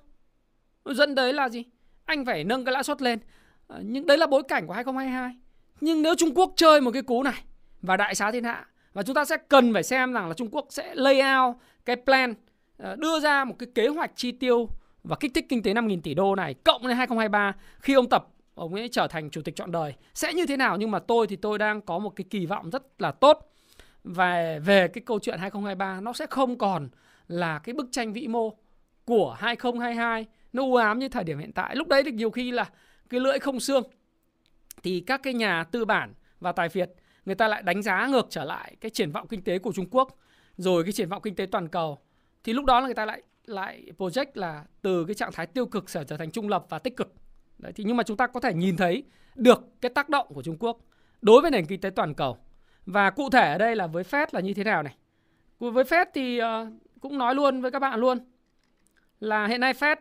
Dẫn đấy là gì? Anh phải nâng cái lãi suất lên. Ờ, nhưng đấy là bối cảnh của 2022. Nhưng nếu Trung Quốc chơi một cái cú này và đại xá thiên hạ, và chúng ta sẽ cần phải xem rằng là Trung Quốc sẽ lay out cái plan ờ, đưa ra một cái kế hoạch chi tiêu và kích thích kinh tế 5.000 tỷ đô này cộng lên 2023 khi ông Tập, ông ấy trở thành chủ tịch chọn đời sẽ như thế nào nhưng mà tôi thì tôi đang có một cái kỳ vọng rất là tốt về về cái câu chuyện 2023 nó sẽ không còn là cái bức tranh vĩ mô của 2022 nó u ám như thời điểm hiện tại. Lúc đấy thì nhiều khi là cái lưỡi không xương thì các cái nhà tư bản và tài phiệt người ta lại đánh giá ngược trở lại cái triển vọng kinh tế của Trung Quốc rồi cái triển vọng kinh tế toàn cầu. Thì lúc đó là người ta lại lại project là từ cái trạng thái tiêu cực sẽ trở thành trung lập và tích cực. Đấy, thì nhưng mà chúng ta có thể nhìn thấy được cái tác động của Trung Quốc đối với nền kinh tế toàn cầu. Và cụ thể ở đây là với Fed là như thế nào này? Với Fed thì uh, cũng nói luôn với các bạn luôn là hiện nay Fed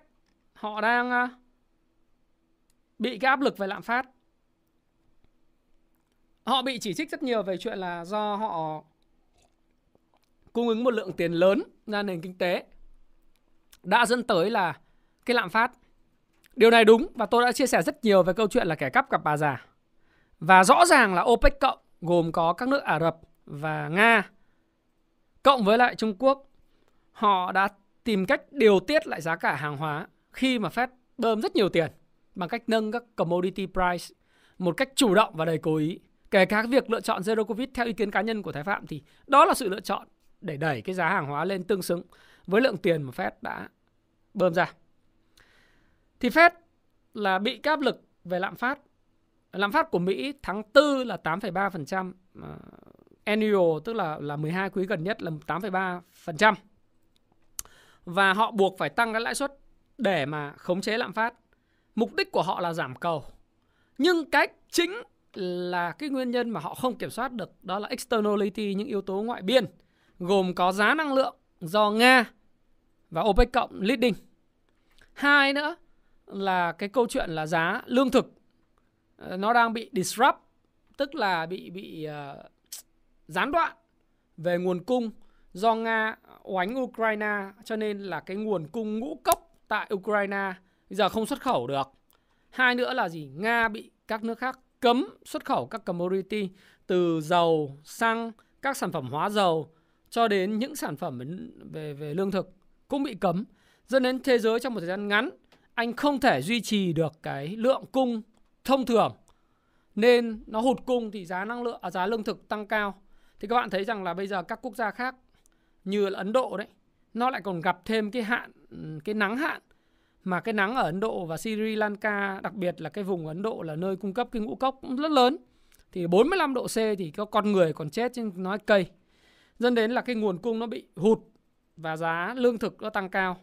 họ đang à, bị cái áp lực về lạm phát họ bị chỉ trích rất nhiều về chuyện là do họ cung ứng một lượng tiền lớn ra nền kinh tế đã dẫn tới là cái lạm phát. Điều này đúng và tôi đã chia sẻ rất nhiều về câu chuyện là kẻ cắp gặp bà già. Và rõ ràng là OPEC cộng gồm có các nước Ả Rập và Nga cộng với lại Trung Quốc, họ đã tìm cách điều tiết lại giá cả hàng hóa khi mà Fed bơm rất nhiều tiền bằng cách nâng các commodity price một cách chủ động và đầy cố ý. Kể cả việc lựa chọn zero covid theo ý kiến cá nhân của Thái Phạm thì đó là sự lựa chọn để đẩy cái giá hàng hóa lên tương xứng với lượng tiền mà Fed đã bơm ra. Thì Fed là bị áp lực về lạm phát. Lạm phát của Mỹ tháng 4 là 8,3%, uh, ờ, annual tức là là 12 quý gần nhất là 8,3%. Và họ buộc phải tăng cái lãi suất để mà khống chế lạm phát. Mục đích của họ là giảm cầu. Nhưng cái chính là cái nguyên nhân mà họ không kiểm soát được đó là externality những yếu tố ngoại biên gồm có giá năng lượng do Nga và OPEC cộng leading. Hai nữa là cái câu chuyện là giá lương thực ờ, nó đang bị disrupt tức là bị bị uh, gián đoạn về nguồn cung do Nga oánh Ukraine cho nên là cái nguồn cung ngũ cốc tại Ukraine bây giờ không xuất khẩu được. Hai nữa là gì? Nga bị các nước khác cấm xuất khẩu các commodity từ dầu, xăng, các sản phẩm hóa dầu cho đến những sản phẩm về về lương thực cũng bị cấm dẫn đến thế giới trong một thời gian ngắn anh không thể duy trì được cái lượng cung thông thường nên nó hụt cung thì giá năng lượng à, giá lương thực tăng cao thì các bạn thấy rằng là bây giờ các quốc gia khác như là Ấn Độ đấy nó lại còn gặp thêm cái hạn cái nắng hạn. Mà cái nắng ở Ấn Độ và Sri Lanka, đặc biệt là cái vùng Ấn Độ là nơi cung cấp cái ngũ cốc cũng rất lớn. Thì 45 độ C thì có con người còn chết chứ nói cây. Dẫn đến là cái nguồn cung nó bị hụt và giá lương thực nó tăng cao.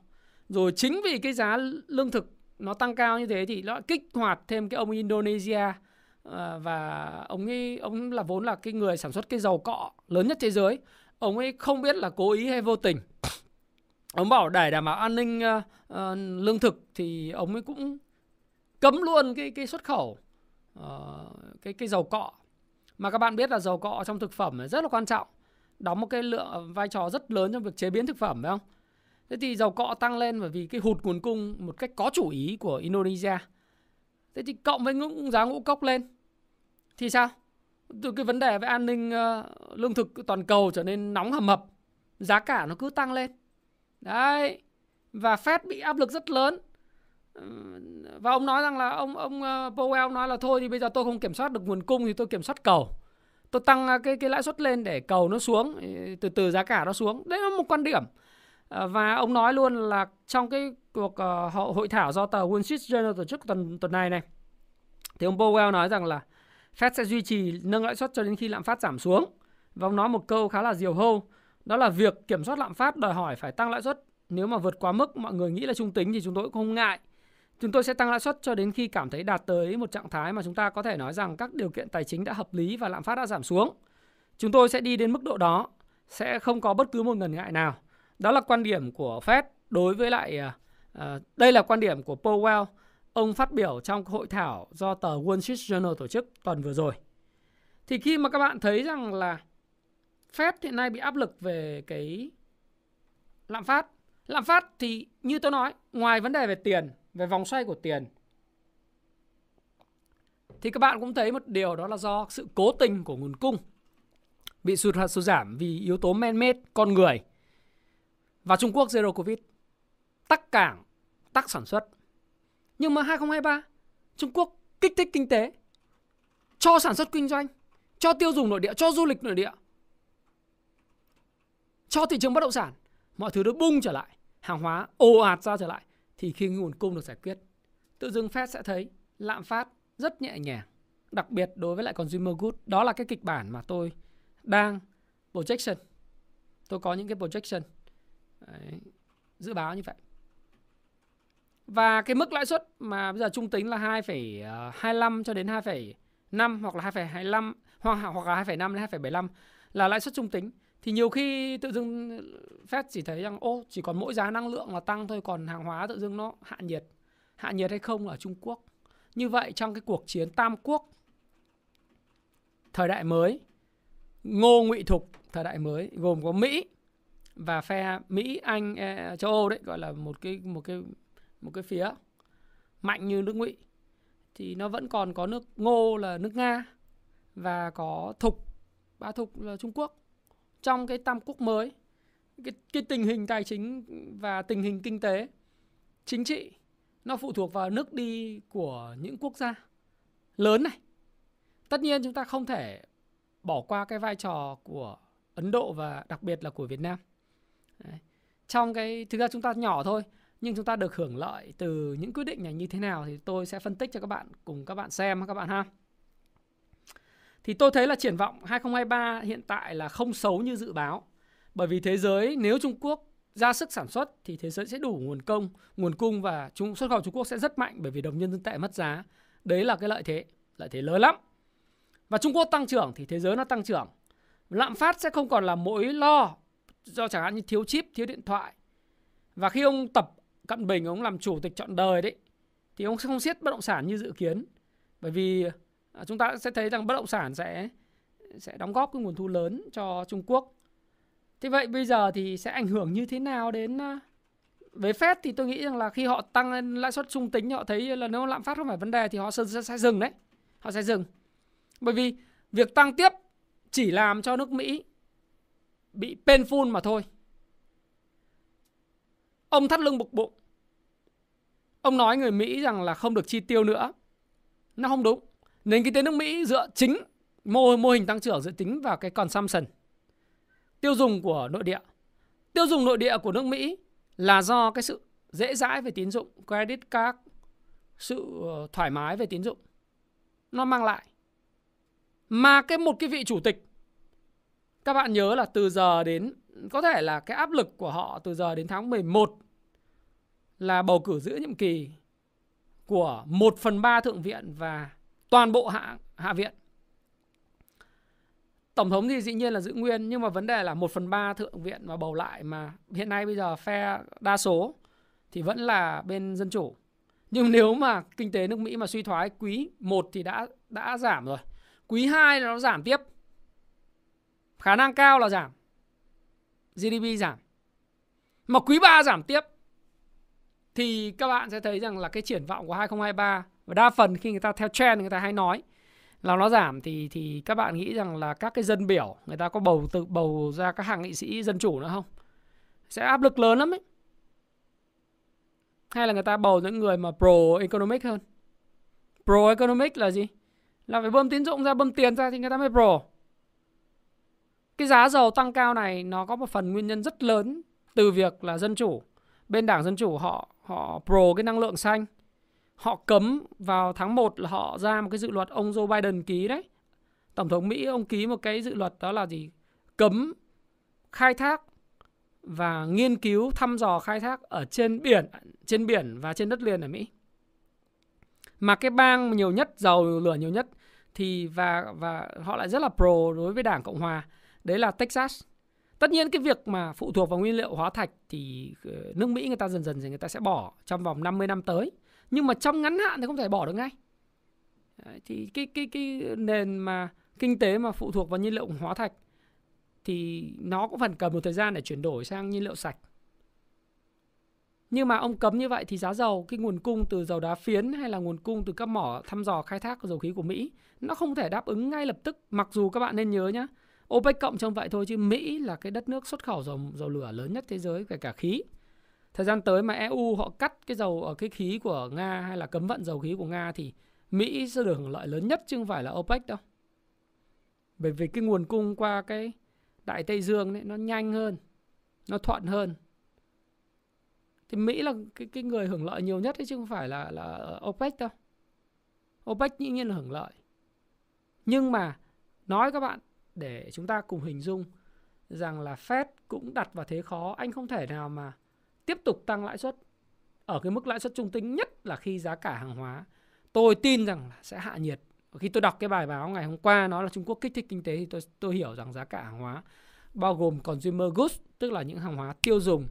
Rồi chính vì cái giá lương thực nó tăng cao như thế thì nó kích hoạt thêm cái ông Indonesia ờ, và ông ấy, ông là vốn là cái người sản xuất cái dầu cọ lớn nhất thế giới. Ông ấy không biết là cố ý hay vô tình ông bảo để đảm bảo an ninh uh, uh, lương thực thì ông ấy cũng cấm luôn cái cái xuất khẩu uh, cái cái dầu cọ mà các bạn biết là dầu cọ trong thực phẩm rất là quan trọng đóng một cái lượng vai trò rất lớn trong việc chế biến thực phẩm phải không? Thế thì dầu cọ tăng lên bởi vì cái hụt nguồn cung một cách có chủ ý của Indonesia. Thế thì cộng với ngũ, giá ngũ cốc lên thì sao? Từ cái vấn đề về an ninh uh, lương thực toàn cầu trở nên nóng hầm hập, giá cả nó cứ tăng lên. Đấy. Và Fed bị áp lực rất lớn. Ờ, và ông nói rằng là ông ông ờ, Powell nói là thôi thì bây giờ tôi không kiểm soát được nguồn cung thì tôi kiểm soát cầu. Tôi tăng ờ, cái cái lãi suất lên để cầu nó xuống từ từ giá cả nó xuống. Đấy là một quan điểm. Và ông nói luôn là trong cái cuộc hội thảo do tờ Wall Street Journal tổ chức tuần tuần này này, thì ông Powell nói rằng là Fed sẽ duy trì nâng lãi suất cho đến khi lạm phát giảm xuống. Và ông nói một câu khá là diều hâu đó là việc kiểm soát lạm phát đòi hỏi phải tăng lãi suất nếu mà vượt quá mức mọi người nghĩ là trung tính thì chúng tôi cũng không ngại Chúng tôi sẽ tăng lãi suất cho đến khi cảm thấy đạt tới một trạng thái mà chúng ta có thể nói rằng các điều kiện tài chính đã hợp lý và lạm phát đã giảm xuống. Chúng tôi sẽ đi đến mức độ đó, sẽ không có bất cứ một ngần ngại nào. Đó là quan điểm của Fed đối với lại uh, đây là quan điểm của Powell. Ông phát biểu trong hội thảo do tờ Wall Street Journal tổ chức tuần vừa rồi. Thì khi mà các bạn thấy rằng là Fed hiện nay bị áp lực về cái lạm phát. Lạm phát thì như tôi nói, ngoài vấn đề về tiền về vòng xoay của tiền thì các bạn cũng thấy một điều đó là do sự cố tình của nguồn cung bị sụt sụt giảm vì yếu tố man made con người. Và Trung Quốc zero covid tắc cảng tắc sản xuất. Nhưng mà 2023 Trung Quốc kích thích kinh tế cho sản xuất kinh doanh cho tiêu dùng nội địa cho du lịch nội địa cho thị trường bất động sản mọi thứ nó bung trở lại hàng hóa ồ ạt ra trở lại thì khi nguồn cung được giải quyết tự dưng Fed sẽ thấy lạm phát rất nhẹ nhàng. Đặc biệt đối với lại consumer good đó là cái kịch bản mà tôi đang projection. Tôi có những cái projection. Đấy, dự báo như vậy. Và cái mức lãi suất mà bây giờ trung tính là 2,25 ờ, cho đến 2,5 hoặc là 2,25 hoặc hoặc là 2,5 đến 2,75 là lãi suất trung tính thì nhiều khi tự dưng Fed chỉ thấy rằng, ô, chỉ còn mỗi giá năng lượng là tăng thôi, còn hàng hóa tự dưng nó hạ nhiệt. Hạ nhiệt hay không ở Trung Quốc. Như vậy trong cái cuộc chiến tam quốc, thời đại mới, ngô ngụy thục, thời đại mới, gồm có Mỹ và phe Mỹ, Anh e, châu Âu đấy, gọi là một cái một cái một cái phía mạnh như nước Ngụy. Thì nó vẫn còn có nước Ngô là nước Nga và có Thục. Ba Thục là Trung Quốc trong cái tam quốc mới cái, cái tình hình tài chính và tình hình kinh tế chính trị nó phụ thuộc vào nước đi của những quốc gia lớn này tất nhiên chúng ta không thể bỏ qua cái vai trò của Ấn Độ và đặc biệt là của Việt Nam Đấy. trong cái thực ra chúng ta nhỏ thôi nhưng chúng ta được hưởng lợi từ những quyết định này như thế nào thì tôi sẽ phân tích cho các bạn cùng các bạn xem các bạn ha. Thì tôi thấy là triển vọng 2023 hiện tại là không xấu như dự báo. Bởi vì thế giới nếu Trung Quốc ra sức sản xuất thì thế giới sẽ đủ nguồn công, nguồn cung và chúng xuất khẩu Trung Quốc sẽ rất mạnh bởi vì đồng nhân dân tệ mất giá. Đấy là cái lợi thế, lợi thế lớn lắm. Và Trung Quốc tăng trưởng thì thế giới nó tăng trưởng. Lạm phát sẽ không còn là mối lo do chẳng hạn như thiếu chip, thiếu điện thoại. Và khi ông tập Cận Bình ông làm chủ tịch chọn đời đấy thì ông sẽ không siết bất động sản như dự kiến bởi vì à, chúng ta sẽ thấy rằng bất động sản sẽ sẽ đóng góp cái nguồn thu lớn cho Trung Quốc. Thế vậy bây giờ thì sẽ ảnh hưởng như thế nào đến à, với Fed thì tôi nghĩ rằng là khi họ tăng lên lãi suất trung tính họ thấy là nếu lạm phát không phải vấn đề thì họ sẽ, sẽ dừng đấy. Họ sẽ dừng. Bởi vì việc tăng tiếp chỉ làm cho nước Mỹ bị painful mà thôi. Ông thắt lưng bục bụng. Ông nói người Mỹ rằng là không được chi tiêu nữa. Nó không đúng. Nền kinh tế nước Mỹ dựa chính mô, mô hình tăng trưởng dựa tính vào cái consumption. Tiêu dùng của nội địa. Tiêu dùng nội địa của nước Mỹ là do cái sự dễ dãi về tín dụng, credit card, sự ờ, thoải mái về tín dụng. Nó mang lại. Mà cái một cái vị chủ tịch các bạn nhớ là từ giờ đến có thể là cái áp lực của họ từ giờ đến tháng 11 là bầu cử giữa nhiệm kỳ của 1 phần 3 thượng viện và toàn bộ hạ, hạ viện. Tổng thống thì dĩ nhiên là giữ nguyên nhưng mà vấn đề là 1 phần 3 thượng viện mà bầu lại mà hiện nay bây giờ phe đa số thì vẫn là bên dân chủ. Nhưng nếu mà kinh tế nước Mỹ mà suy thoái quý 1 thì đã đã giảm rồi. Quý 2 là nó giảm tiếp. Khả năng cao là giảm. GDP giảm. Mà quý 3 giảm tiếp thì các bạn sẽ thấy rằng là cái triển vọng của 2023 và đa phần khi người ta theo trend người ta hay nói là nó giảm thì thì các bạn nghĩ rằng là các cái dân biểu người ta có bầu tự bầu ra các hàng nghị sĩ dân chủ nữa không? Sẽ áp lực lớn lắm ấy. Hay là người ta bầu những người mà pro economic hơn. Pro economic là gì? Là phải bơm tín dụng ra, bơm tiền ra thì người ta mới pro. Cái giá dầu tăng cao này nó có một phần nguyên nhân rất lớn từ việc là dân chủ bên đảng dân chủ họ họ pro cái năng lượng xanh họ cấm vào tháng 1 là họ ra một cái dự luật ông Joe Biden ký đấy. Tổng thống Mỹ ông ký một cái dự luật đó là gì? Cấm khai thác và nghiên cứu, thăm dò khai thác ở trên biển trên biển và trên đất liền ở Mỹ. Mà cái bang nhiều nhất, giàu lửa nhiều nhất thì và và họ lại rất là pro đối với đảng cộng hòa, đấy là Texas. Tất nhiên cái việc mà phụ thuộc vào nguyên liệu hóa thạch thì ờ, nước Mỹ người ta dần dần thì người ta sẽ bỏ trong vòng 50 năm tới nhưng mà trong ngắn hạn thì không thể bỏ được ngay. Thì cái cái cái nền mà, kinh tế mà phụ thuộc vào nhiên liệu hóa thạch thì nó cũng phần cần một thời gian để chuyển đổi sang nhiên liệu sạch. Nhưng mà ông cấm như vậy thì giá dầu, cái nguồn cung từ dầu đá phiến hay là nguồn cung từ các mỏ thăm dò khai thác dầu khí của Mỹ, nó không thể đáp ứng ngay lập tức, mặc dù các bạn nên nhớ nhé OPEC cộng trong vậy thôi chứ Mỹ là cái đất nước xuất khẩu dầu dầu lửa lớn nhất thế giới, kể cả khí. Thời gian tới mà EU họ cắt cái dầu ở cái khí của Nga hay là cấm vận dầu khí của Nga thì Mỹ sẽ được hưởng lợi lớn nhất chứ không phải là OPEC đâu. Bởi vì cái nguồn cung qua cái Đại Tây Dương ấy, nó nhanh hơn, nó thuận hơn. Thì Mỹ là cái cái người hưởng lợi nhiều nhất ấy, chứ không phải là là OPEC đâu. OPEC dĩ nhiên là hưởng lợi. Nhưng mà nói các bạn để chúng ta cùng hình dung rằng là Fed cũng đặt vào thế khó, anh không thể nào mà tiếp tục tăng lãi suất. Ở cái mức lãi suất trung tính nhất là khi giá cả hàng hóa. Tôi tin rằng sẽ hạ nhiệt. Khi tôi đọc cái bài báo ngày hôm qua nó là Trung Quốc kích thích kinh tế thì tôi tôi hiểu rằng giá cả hàng hóa bao gồm consumer goods tức là những hàng hóa tiêu dùng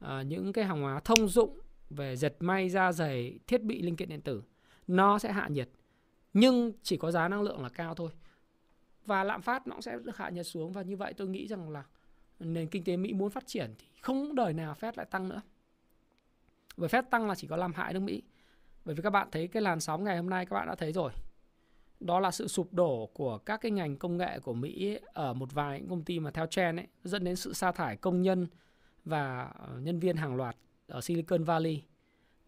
à, những cái hàng hóa thông dụng về dệt may da giày thiết bị linh kiện điện tử nó sẽ hạ nhiệt. Nhưng chỉ có giá năng lượng là cao thôi. Và lạm phát nó sẽ được hạ nhiệt xuống và như vậy tôi nghĩ rằng là nền kinh tế Mỹ muốn phát triển thì không đời nào Fed lại tăng nữa bởi Fed tăng là chỉ có làm hại nước Mỹ bởi vì các bạn thấy cái làn sóng ngày hôm nay các bạn đã thấy rồi đó là sự sụp đổ của các cái ngành công nghệ của Mỹ ở một vài công ty mà theo trend ấy, dẫn đến sự sa thải công nhân và nhân viên hàng loạt ở Silicon Valley.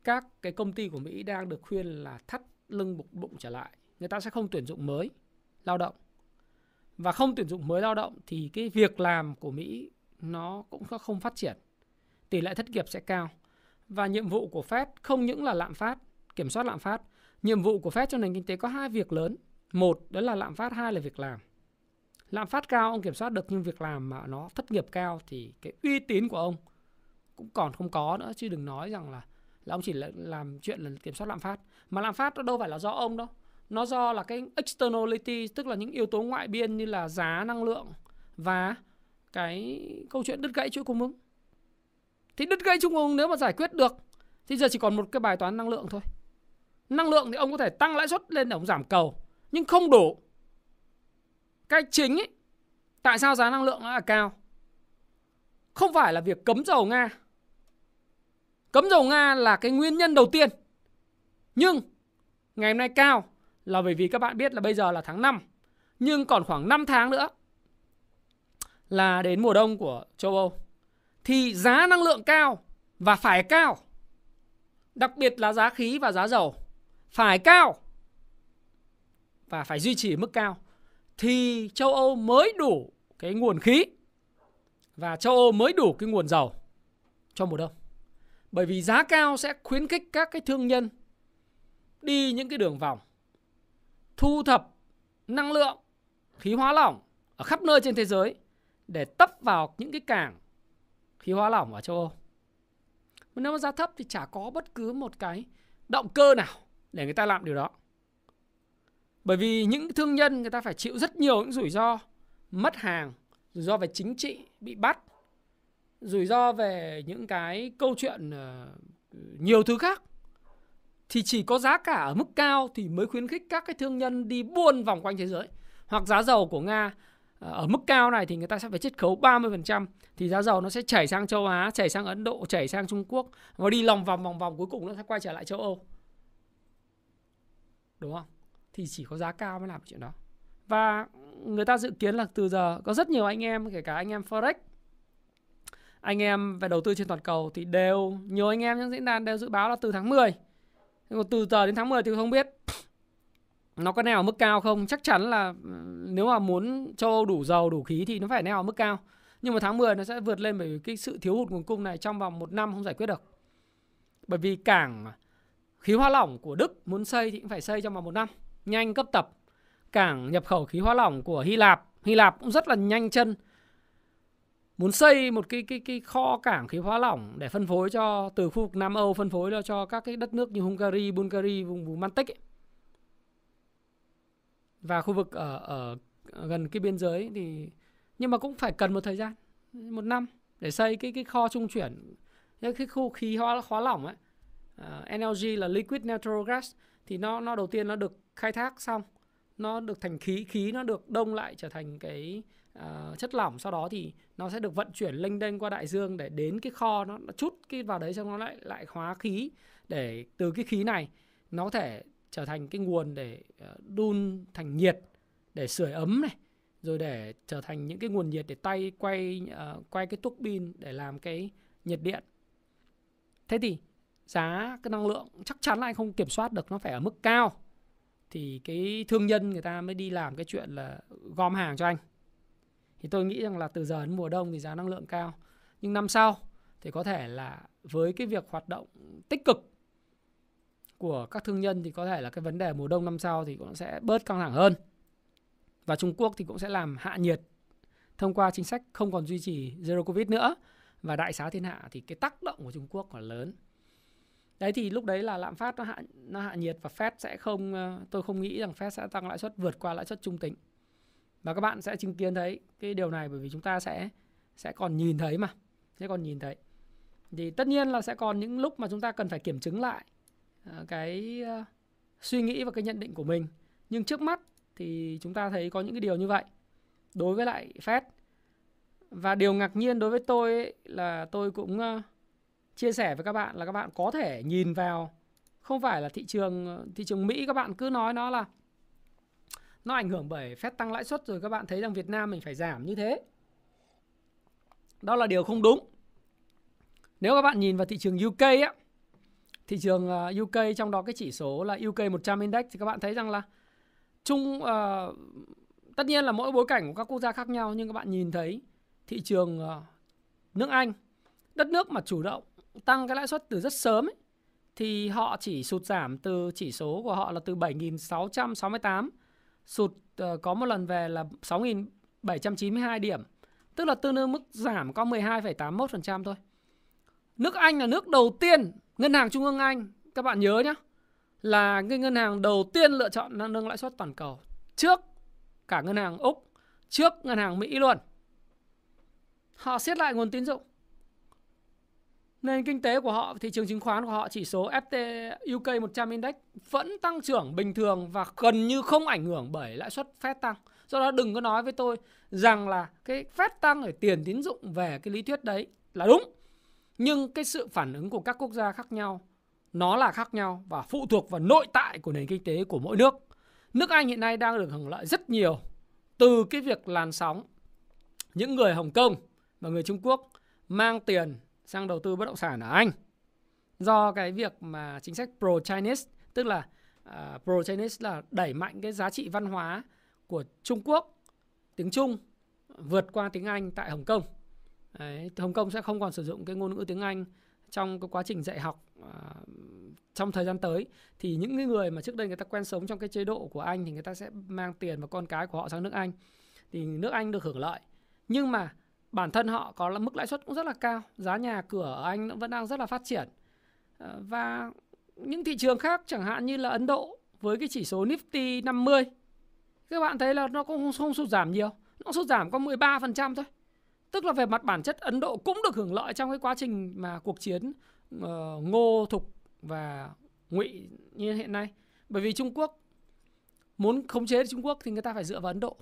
Các cái công ty của Mỹ đang được khuyên là thắt lưng bụng bụng trở lại. Người ta sẽ không tuyển dụng mới, lao động. Và không tuyển dụng mới lao động thì cái việc làm của Mỹ nó cũng không phát triển. Tỷ lệ thất nghiệp sẽ cao. Và nhiệm vụ của Fed không những là lạm phát kiểm soát lạm phát. Nhiệm vụ của Fed cho nền kinh tế có hai việc lớn. Một, đó là lạm phát, hai là việc làm. Lạm phát cao ông kiểm soát được nhưng việc làm mà nó thất nghiệp cao thì cái uy tín của ông cũng còn không có nữa chứ đừng nói rằng là là ông chỉ là làm chuyện là kiểm soát lạm phát. Mà lạm phát nó đâu phải là do ông đâu. Nó do là cái externality, tức là những yếu tố ngoại biên như là giá, năng lượng và cái câu chuyện đứt gãy chuỗi cung ứng. Thì đứt gãy chuỗi cung ứng nếu mà giải quyết được, thì giờ chỉ còn một cái bài toán năng lượng thôi. Năng lượng thì ông có thể tăng lãi suất lên để ông giảm cầu, nhưng không đủ. Cái chính ấy tại sao giá năng lượng nó là cao? Không phải là việc cấm dầu nga. Cấm dầu nga là cái nguyên nhân đầu tiên. Nhưng ngày hôm nay cao là bởi vì các bạn biết là bây giờ là tháng 5 nhưng còn khoảng 5 tháng nữa là đến mùa đông của châu Âu. Thì giá năng lượng cao và phải cao, đặc biệt là giá khí và giá dầu, phải cao và phải duy trì mức cao. Thì châu Âu mới đủ cái nguồn khí và châu Âu mới đủ cái nguồn dầu cho mùa đông. Bởi vì giá cao sẽ khuyến khích các cái thương nhân đi những cái đường vòng thu thập năng lượng khí hóa lỏng ở khắp nơi trên thế giới để tấp vào những cái cảng khí hóa lỏng ở châu Âu. Mà nếu mà giá thấp thì chả có bất cứ một cái động cơ nào để người ta làm điều đó. Bởi vì những thương nhân người ta phải chịu rất nhiều những rủi ro mất hàng, rủi ro về chính trị bị bắt, rủi ro về những cái câu chuyện uh, nhiều thứ khác. Thì chỉ có giá cả ở mức cao thì mới khuyến khích các cái thương nhân đi buôn vòng quanh thế giới. Hoặc giá dầu của Nga ờ, ở mức cao này thì người ta sẽ phải chiết khấu 30% thì giá dầu nó sẽ chảy sang châu Á, chảy sang Ấn Độ, chảy sang Trung Quốc và đi lòng vòng vòng vòng cuối cùng nó sẽ quay trở lại châu Âu. Đúng không? Thì chỉ có giá cao mới làm chuyện đó. Và người ta dự kiến là từ giờ có rất nhiều anh em kể cả anh em forex anh em về đầu tư trên toàn cầu thì đều nhiều anh em trong diễn đàn đều dự báo là từ tháng 10 còn từ giờ đến tháng 10 thì không biết nó có neo ở mức cao không. Chắc chắn là ừ, nếu mà muốn châu Âu đủ dầu đủ khí thì nó phải neo ở mức cao. Nhưng mà tháng 10 nó sẽ vượt lên bởi vì cái sự thiếu hụt nguồn cung này trong vòng một năm không giải quyết được. Bởi vì cảng khí hóa lỏng của Đức muốn xây thì cũng phải xây trong vòng một năm. Nhanh cấp tập. Cảng nhập khẩu khí hóa lỏng của Hy Lạp. Hy Lạp cũng rất là nhanh chân muốn xây một cái cái cái kho cảng khí hóa lỏng để phân phối cho từ khu vực Nam Âu phân phối cho, cho các cái đất nước như Hungary, Bulgaria vùng vùng Baltic ấy. và khu vực ở ở gần cái biên giới thì nhưng mà cũng phải cần một thời gian một năm để xây cái cái kho trung chuyển cái khu khí hóa hóa lỏng ấy ờ, uh, NLG là liquid natural gas thì nó nó đầu tiên nó được khai thác xong nó được thành khí khí nó được đông lại trở thành cái uh, chất lỏng sau đó thì nó sẽ được vận chuyển lênh đênh qua đại dương để đến cái kho nó, nó chút cái vào đấy xong nó lại lại hóa khí để từ cái khí này nó có thể trở thành cái nguồn để à, đun thành nhiệt để sưởi ấm này rồi để trở thành những cái nguồn nhiệt để tay quay uh, quay cái tuốc pin để làm cái nhiệt điện. Thế thì giá cái năng lượng chắc chắn là anh không kiểm soát được nó phải ở mức cao. Thì cái thương nhân người ta mới đi làm cái chuyện là gom hàng cho anh thì tôi nghĩ rằng là từ giờ đến mùa đông thì giá năng lượng cao. Nhưng năm sau thì có thể là với cái việc hoạt động tích cực của các thương nhân thì có thể là cái vấn đề mùa đông năm sau thì cũng sẽ bớt căng thẳng hơn. Và Trung Quốc thì cũng sẽ làm hạ nhiệt thông qua chính sách không còn duy trì zero covid nữa. Và đại xá thiên hạ thì cái tác động của Trung Quốc còn lớn. Đấy thì lúc đấy là lạm phát nó hạ nó hạ nhiệt và Fed sẽ không ờ, tôi không nghĩ rằng Fed sẽ tăng lãi suất vượt qua lãi suất trung tính và các bạn sẽ chứng kiến thấy cái điều này bởi vì chúng ta sẽ sẽ còn nhìn thấy mà, sẽ còn nhìn thấy. Thì tất nhiên là sẽ còn những lúc mà chúng ta cần phải kiểm chứng lại ờ, cái ờ, suy nghĩ và cái nhận định của mình. Nhưng trước mắt thì chúng ta thấy có những cái điều như vậy đối với lại Fed. Và điều ngạc nhiên đối với tôi ấy là tôi cũng ờ, chia sẻ với các bạn là các bạn có thể nhìn vào, không phải là thị trường thị trường Mỹ các bạn cứ nói nó là nó ảnh hưởng bởi phép tăng lãi suất rồi các bạn thấy rằng Việt Nam mình phải giảm như thế. Đó là điều không đúng. Nếu các bạn nhìn vào thị trường UK á, thị trường ờ, UK trong đó cái chỉ số là UK 100 index thì các bạn thấy rằng là chung uh, tất nhiên là mỗi bối cảnh của các quốc gia khác nhau nhưng các bạn nhìn thấy thị trường uh, nước Anh đất nước mà chủ động tăng cái lãi suất từ rất sớm ấy, thì họ chỉ sụt giảm từ chỉ số của họ là từ 7.668 sụt uh, có một lần về là 6.792 điểm tức là tương đương mức giảm có 12,81% thôi. Nước Anh là nước đầu tiên, ngân hàng trung ương Anh các bạn nhớ nhé, là cái ngân hàng đầu tiên lựa chọn nâng lãi suất toàn cầu trước cả ngân hàng Úc, trước ngân hàng Mỹ luôn. Họ siết lại nguồn tín dụng nền kinh tế của họ, thị trường chứng khoán của họ, chỉ số FT UK 100 Index vẫn tăng trưởng bình thường và gần như không ảnh hưởng bởi lãi suất Fed tăng. Do đó đừng có nói với tôi rằng là cái Fed tăng ở tiền tín dụng về cái lý thuyết đấy là đúng. Nhưng cái sự phản ứng của các quốc gia khác nhau nó là khác nhau và phụ thuộc vào nội tại của nền kinh tế của mỗi nước. Nước Anh hiện nay đang được hưởng lợi rất nhiều từ cái việc làn sóng những người Hồng Kông và người Trung Quốc mang tiền sang đầu tư bất động sản ở Anh. Do cái việc mà chính sách pro Chinese tức là à, uh, pro Chinese là đẩy mạnh cái giá trị văn hóa của Trung Quốc tiếng Trung vượt qua tiếng Anh tại Hồng Kông. Đấy, Hồng Kông sẽ không còn sử dụng cái ngôn ngữ tiếng Anh trong cái quá trình dạy học uh, trong thời gian tới. Thì những người mà trước đây người ta quen sống trong cái chế độ của Anh thì người ta sẽ mang tiền và con cái của họ sang nước Anh. Thì nước Anh được hưởng lợi. Nhưng mà bản thân họ có là mức lãi suất cũng rất là cao giá nhà cửa ở anh vẫn đang rất là phát triển. Ờ, và những thị trường khác chẳng hạn như là Ấn Độ với cái chỉ số Nifty 50 các bạn thấy là nó cũng không sụt giảm nhiều nó sụt giảm có 13% thôi. Tức là về mặt bản chất Ấn Độ cũng được hưởng lợi trong cái quá trình mà cuộc chiến uh, ngô thục và ngụy như hiện nay. Bởi vì Trung Quốc muốn khống chế Trung Quốc thì người ta phải dựa vào Ấn Độ.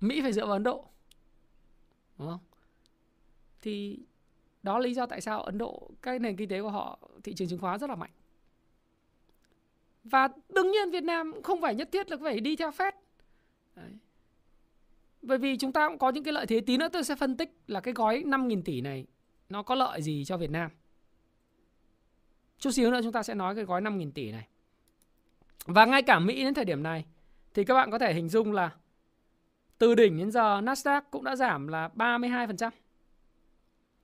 Mỹ phải dựa vào Ấn Độ đúng không? Thì đó là lý do tại sao Ấn Độ, cái nền kinh tế của họ, thị trường chứng khoán rất là mạnh. Và đương nhiên Việt Nam không phải nhất thiết là phải đi theo Fed. Đấy. bởi vì chúng ta cũng có những cái lợi thế tí nữa, tôi sẽ phân tích là cái gói 5.000 tỷ này, nó có lợi gì cho Việt Nam. Chút xíu nữa chúng ta sẽ nói cái gói 5.000 tỷ này. Và ngay cả Mỹ đến thời điểm này, thì các bạn có thể hình dung là từ đỉnh đến giờ Nasdaq cũng đã giảm là 32%.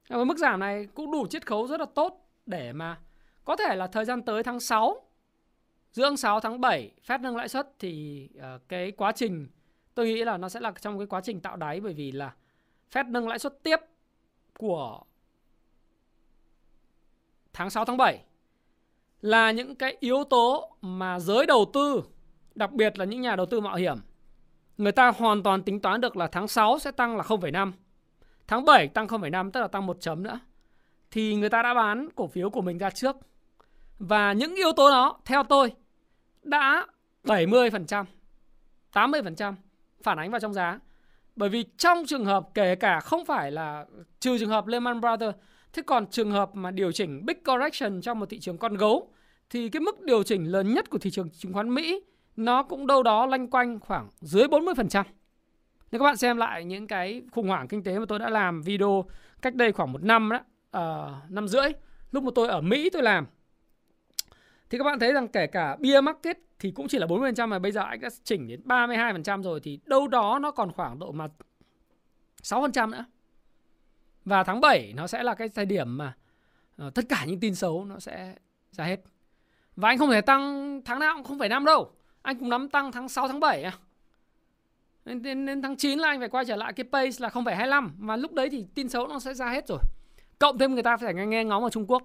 Và mức giảm này cũng đủ chiết khấu rất là tốt để mà có thể là thời gian tới tháng 6 giữa tháng 6 tháng 7 Fed nâng lãi suất thì ờ, cái quá trình, tôi nghĩ là nó sẽ là trong cái quá trình tạo đáy bởi vì là Fed nâng lãi suất tiếp của tháng 6 tháng 7 là những cái yếu tố mà giới đầu tư, đặc biệt là những nhà đầu tư mạo hiểm người ta hoàn toàn tính toán được là tháng 6 sẽ tăng là 0,5. Tháng 7 tăng 0,5 tức là tăng một chấm nữa. Thì người ta đã bán cổ phiếu của mình ra trước. Và những yếu tố đó theo tôi đã 70%, 80% phản ánh vào trong giá. Bởi vì trong trường hợp kể cả không phải là trừ trường hợp Lehman Brothers, thế còn trường hợp mà điều chỉnh big correction trong một thị trường con gấu thì cái mức điều chỉnh lớn nhất của thị trường chứng khoán Mỹ nó cũng đâu đó lanh quanh khoảng dưới 40%. nếu các bạn xem lại những cái khủng hoảng kinh tế mà tôi đã làm video cách đây khoảng một năm đó uh, năm rưỡi lúc mà tôi ở Mỹ tôi làm thì các bạn thấy rằng kể cả beer market thì cũng chỉ là 40% mà bây giờ anh đã chỉnh đến 32% rồi thì đâu đó nó còn khoảng độ mà 6% nữa. Và tháng 7 nó sẽ là cái thời điểm mà uh, tất cả những tin xấu nó sẽ ra hết. Và anh không thể tăng tháng nào cũng không phải năm đâu. Anh cũng nắm tăng tháng 6 tháng 7 à. nên, đến, đến tháng 9 là anh phải quay trở lại cái pace là 0,25 mà lúc đấy thì tin xấu nó sẽ ra hết rồi. Cộng thêm người ta phải nghe, nghe ngóng ở Trung Quốc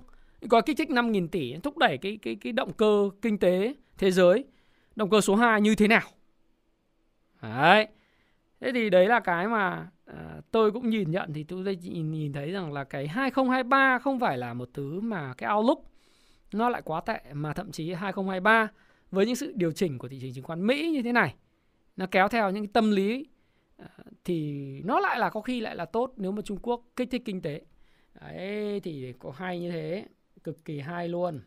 có kích thích 5.000 tỷ thúc đẩy cái cái cái động cơ kinh tế thế giới. Động cơ số 2 như thế nào? Đấy. Thế thì đấy là cái mà à, tôi cũng nhìn nhận thì tôi nhìn, nhìn thấy rằng là cái 2023 không phải là một thứ mà cái outlook nó lại quá tệ mà thậm chí 2023 với những sự điều chỉnh của thị trường chứng khoán Mỹ như thế này nó kéo theo những cái tâm lý ờ, thì nó lại là có khi lại là tốt nếu mà Trung Quốc kích thích kinh tế. Đấy thì có hay như thế, cực kỳ hay luôn.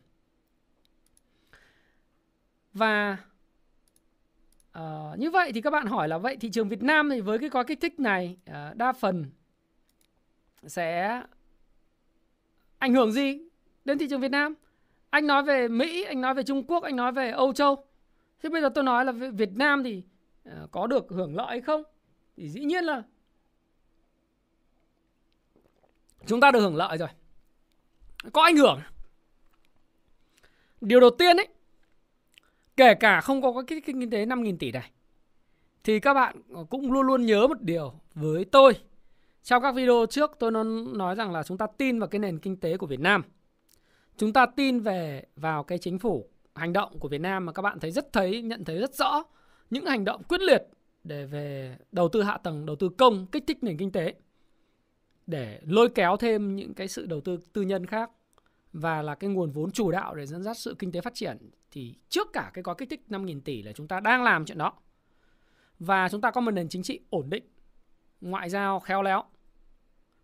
Và uh, như vậy thì các bạn hỏi là vậy thị trường Việt Nam thì với cái gói kích thích này uh, đa phần sẽ ảnh hưởng gì đến thị trường Việt Nam? Anh nói về Mỹ, anh nói về Trung Quốc, anh nói về Âu Châu. Thế bây giờ tôi nói là Việt Nam thì ờ, có được hưởng lợi hay không? Thì dĩ nhiên là chúng ta được hưởng lợi rồi. Có ảnh hưởng. Điều đầu tiên ấy Kể cả không có cái kinh tế 5.000 tỷ này Thì các bạn ờ, cũng luôn luôn nhớ một điều với tôi Trong các video trước tôi nói rằng là chúng ta tin vào cái nền kinh tế của Việt Nam Chúng ta tin về vào cái chính phủ hành động của Việt Nam mà các bạn thấy rất thấy nhận thấy rất rõ những hành động quyết liệt để về đầu tư hạ tầng, đầu tư công, kích thích nền kinh tế để lôi kéo thêm những cái sự đầu tư tư nhân khác và là cái nguồn vốn chủ đạo để dẫn dắt sự kinh tế phát triển thì trước cả cái gói kích thích 5.000 tỷ là chúng ta đang làm chuyện đó. Và chúng ta có một nền chính trị ổn định, ngoại giao khéo léo.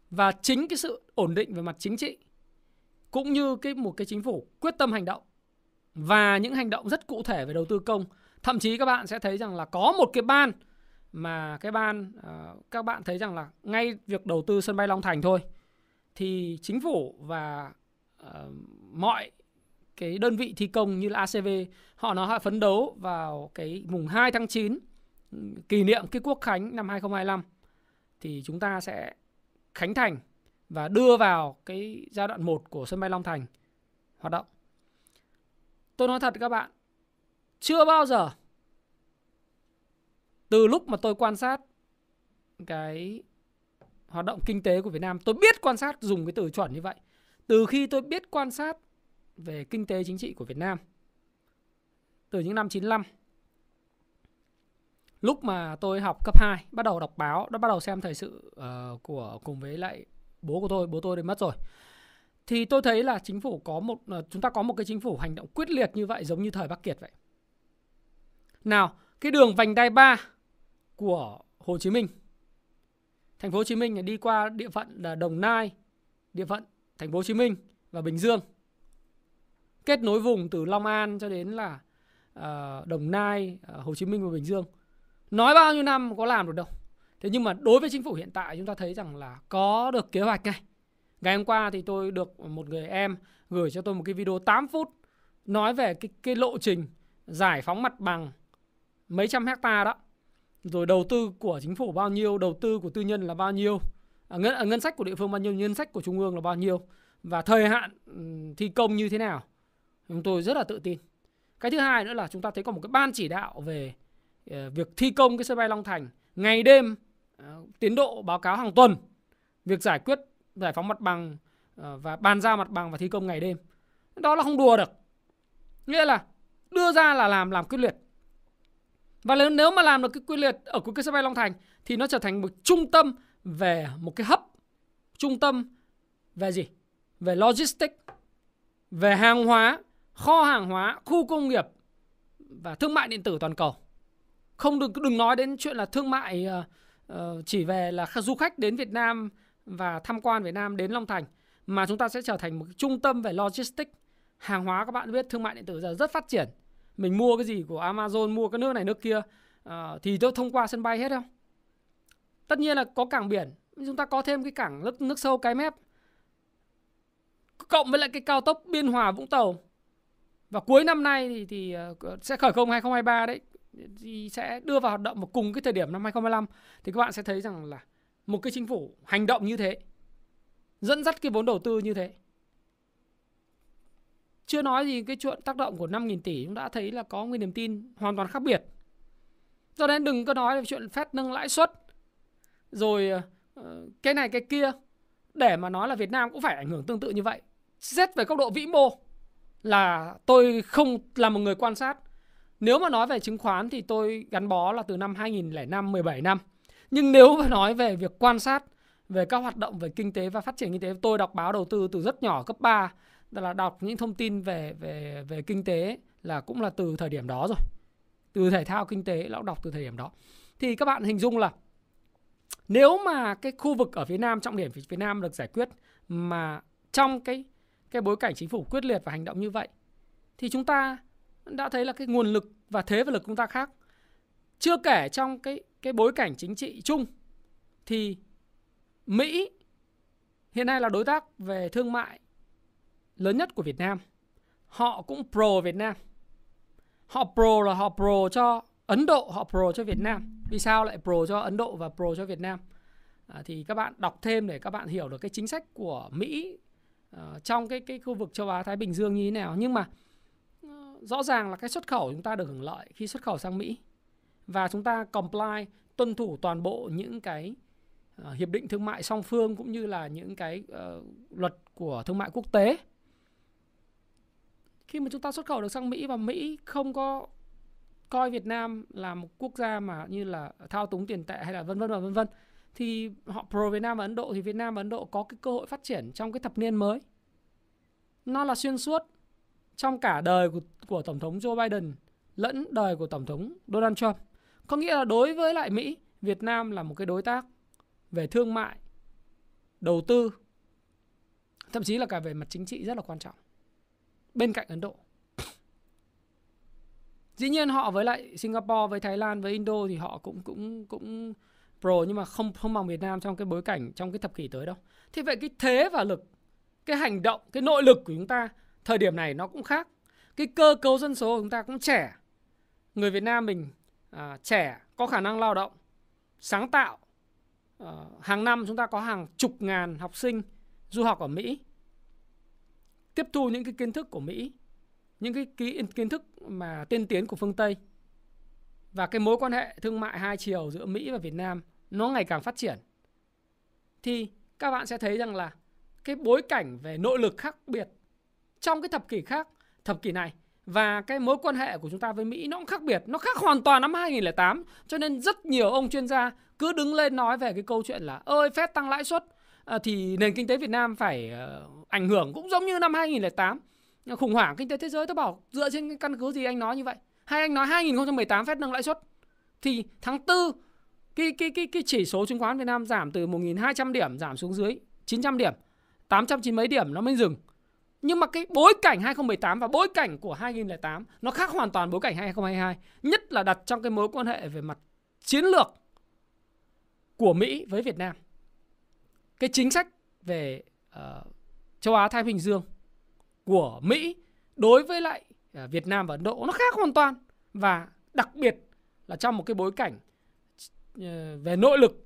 Và chính cái sự ổn định về mặt chính trị cũng như cái một cái chính phủ quyết tâm hành động và những hành động rất cụ thể về đầu tư công. Thậm chí các bạn sẽ thấy rằng là có một cái ban mà cái ban uh, các bạn thấy rằng là ngay việc đầu tư sân bay Long Thành thôi thì chính phủ và uh, mọi cái đơn vị thi công như là ACV họ nó họ phấn đấu vào cái mùng 2 tháng 9 ừ, kỷ niệm cái quốc khánh năm 2025 thì chúng ta sẽ khánh thành và đưa vào cái giai đoạn 1 của sân bay Long Thành hoạt động. Tôi nói thật các bạn, chưa bao giờ từ lúc mà tôi quan sát cái hoạt động kinh tế của Việt Nam, tôi biết quan sát dùng cái từ chuẩn như vậy từ khi tôi biết quan sát về kinh tế chính trị của Việt Nam từ những năm 95 lúc mà tôi học cấp 2 bắt đầu đọc báo đã bắt đầu xem thời sự uh, của cùng với lại bố của tôi bố tôi đã mất rồi thì tôi thấy là chính phủ có một ờ, chúng ta có một cái chính phủ hành động quyết liệt như vậy giống như thời Bắc Kiệt vậy nào cái đường vành đai 3 của Hồ Chí Minh thành phố Hồ Chí Minh đi qua địa phận là Đồng Nai địa phận thành phố Hồ Chí Minh và Bình Dương. Kết nối vùng từ Long An cho đến là uh, Đồng Nai, uh, Hồ Chí Minh và Bình Dương. Nói bao nhiêu năm có làm được đâu. Thế nhưng mà đối với chính phủ hiện tại chúng ta thấy rằng là có được kế hoạch này. Ngày hôm qua thì tôi được một người em gửi cho tôi một cái video 8 phút nói về cái, cái lộ trình giải phóng mặt bằng mấy trăm hecta đó. Rồi đầu tư của chính phủ bao nhiêu, đầu tư của tư nhân là bao nhiêu à, ngân, à, ngân sách của địa phương bao nhiêu ngân sách của trung ương là bao nhiêu và thời hạn ừ, thi công như thế nào chúng tôi rất là tự tin cái thứ hai nữa là chúng ta thấy có một cái ban chỉ đạo về ờ, việc thi công cái sân bay Long Thành ngày đêm Ờ, tiến độ báo cáo hàng tuần việc giải quyết giải phóng mặt bằng ờ, và bàn giao mặt bằng và thi công ngày đêm đó là không đùa được nghĩa là đưa ra là làm làm quyết liệt và nếu mà làm được cái quyết liệt ở cái sân bay Long Thành thì nó trở thành một trung tâm về một cái hấp trung tâm về gì? Về logistics, về hàng hóa, kho hàng hóa, khu công nghiệp và thương mại điện tử toàn cầu. Không đừng đừng nói đến chuyện là thương mại uh, Ờ, chỉ về là du khách đến Việt Nam và tham quan Việt Nam đến Long Thành mà chúng ta sẽ trở thành một trung tâm về logistics. Hàng hóa các bạn biết thương mại điện tử giờ rất phát triển. Mình mua cái gì của Amazon, mua cái nước này nước kia ờ, thì tôi thông qua sân bay hết không? tất nhiên là có cảng biển chúng ta có thêm cái cảng nước, nước sâu cái mép cộng với lại cái cao tốc biên hòa vũng tàu và cuối năm nay thì, thì ờ, sẽ khởi công 2023 đấy thì sẽ đưa vào hoạt động vào cùng cái thời điểm năm 2025 thì các bạn sẽ thấy rằng là một cái chính phủ hành động như thế, dẫn dắt cái vốn đầu tư như thế. Chưa nói gì cái chuyện tác động của 5.000 tỷ chúng đã thấy là có nguyên niềm tin hoàn toàn khác biệt. Cho nên đừng có nói về chuyện phép nâng lãi suất, rồi ờ, cái này cái kia. Để mà nói là Việt Nam cũng phải ảnh hưởng tương tự như vậy. Xét về góc độ vĩ mô là tôi không là một người quan sát nếu mà nói về chứng khoán thì tôi gắn bó là từ năm 2005 17 năm nhưng nếu mà nói về việc quan sát, về các hoạt động về kinh tế và phát triển kinh tế, tôi đọc báo đầu tư từ rất nhỏ, cấp 3 là đọc những thông tin về về về kinh tế là cũng là từ thời điểm đó rồi. Từ thể thao kinh tế, lão đọc từ thời điểm đó. Thì các bạn hình dung là nếu mà cái khu vực ở phía Nam, trọng điểm phía Nam được giải quyết mà trong cái cái bối cảnh chính phủ quyết liệt và hành động như vậy, thì chúng ta đã thấy là cái nguồn lực và thế và lực chúng ta khác. Chưa kể trong cái cái bối cảnh chính trị chung thì Mỹ hiện nay là đối tác về thương mại lớn nhất của Việt Nam. Họ cũng pro Việt Nam. Họ pro là họ pro cho Ấn Độ, họ pro cho Việt Nam. Vì sao lại pro cho Ấn Độ và pro cho Việt Nam? À, thì các bạn đọc thêm để các bạn hiểu được cái chính sách của Mỹ uh, trong cái cái khu vực châu Á Thái Bình Dương như thế nào. Nhưng mà uh, rõ ràng là cái xuất khẩu chúng ta được hưởng lợi khi xuất khẩu sang Mỹ. Và chúng ta comply tuân thủ toàn bộ những cái uh, hiệp định thương mại song phương cũng như là những cái uh, luật của thương mại quốc tế. Khi mà chúng ta xuất khẩu được sang Mỹ và Mỹ không có coi Việt Nam là một quốc gia mà như là thao túng tiền tệ hay là vân vân và vân vân thì họ pro Việt Nam và Ấn Độ thì Việt Nam và Ấn Độ có cái cơ hội phát triển trong cái thập niên mới. Nó là xuyên suốt trong cả đời của, của Tổng thống Joe Biden lẫn đời của Tổng thống Donald Trump. Có nghĩa là đối với lại Mỹ, Việt Nam là một cái đối tác về thương mại, đầu tư, thậm chí là cả về mặt chính trị rất là quan trọng bên cạnh Ấn Độ. Dĩ nhiên họ với lại Singapore, với Thái Lan, với Indo thì họ cũng cũng cũng pro nhưng mà không không bằng Việt Nam trong cái bối cảnh trong cái thập kỷ tới đâu. Thì vậy cái thế và lực, cái hành động, cái nội lực của chúng ta thời điểm này nó cũng khác. Cái cơ cấu dân số của chúng ta cũng trẻ. Người Việt Nam mình à, trẻ, có khả năng lao động, sáng tạo. À, hàng năm chúng ta có hàng chục ngàn học sinh du học ở Mỹ tiếp thu những cái kiến thức của Mỹ, những cái kiến thức mà tiên tiến của phương Tây và cái mối quan hệ thương mại hai chiều giữa Mỹ và Việt Nam nó ngày càng phát triển thì các bạn sẽ thấy rằng là cái bối cảnh về nội lực khác biệt trong cái thập kỷ khác, thập kỷ này. Và cái mối quan hệ của chúng ta với Mỹ nó cũng khác biệt, nó khác hoàn toàn năm 2008 cho nên rất nhiều ông chuyên gia cứ đứng lên nói về cái câu chuyện là ơi Fed tăng lãi suất. À, thì nền kinh tế Việt Nam phải ờ, ảnh hưởng cũng giống như năm 2008 khủng hoảng kinh tế thế giới tôi bảo dựa trên cái căn cứ gì anh nói như vậy? Hay anh nói 2018 Fed nâng lãi suất? Thì tháng 4 cái cái cái cái chỉ số chứng khoán Việt Nam giảm từ 1.200 điểm giảm xuống dưới 900 điểm 890 mấy điểm nó mới dừng nhưng mà cái bối cảnh 2018 và bối cảnh của 2008 nó khác hoàn toàn bối cảnh 2022 nhất là đặt trong cái mối quan hệ về mặt chiến lược của Mỹ với Việt Nam cái chính sách về uh, châu Á Thái Bình Dương của Mỹ đối với lại uh, Việt Nam và Ấn Độ nó khác hoàn toàn và đặc biệt là trong một cái bối cảnh uh, về nội lực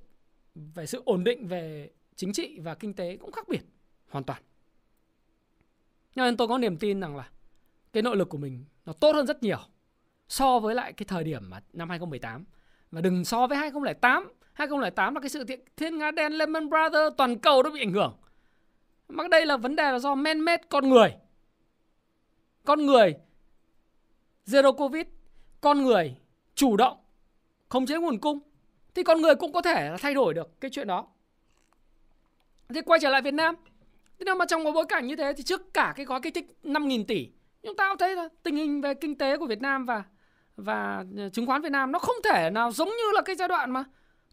về sự ổn định về chính trị và kinh tế cũng khác biệt hoàn toàn. Cho nên tôi có niềm tin rằng là cái nội lực của mình nó tốt hơn rất nhiều so với lại cái thời điểm mà năm 2018 và đừng so với 2008 2008 là cái sự kiện thiên nga đen Lehman Brothers toàn cầu nó bị ảnh hưởng. Mà đây là vấn đề là do man made con người. Con người zero covid, con người chủ động khống chế nguồn cung thì con người cũng có thể là thay đổi được cái chuyện đó. Thì quay trở lại Việt Nam. Thế nhưng mà trong một bối cảnh như thế thì trước cả cái gói kích thích 5.000 tỷ, chúng ta cũng thấy là tình hình về kinh tế của Việt Nam và và ờ, chứng khoán Việt Nam nó không thể nào giống như là cái giai đoạn mà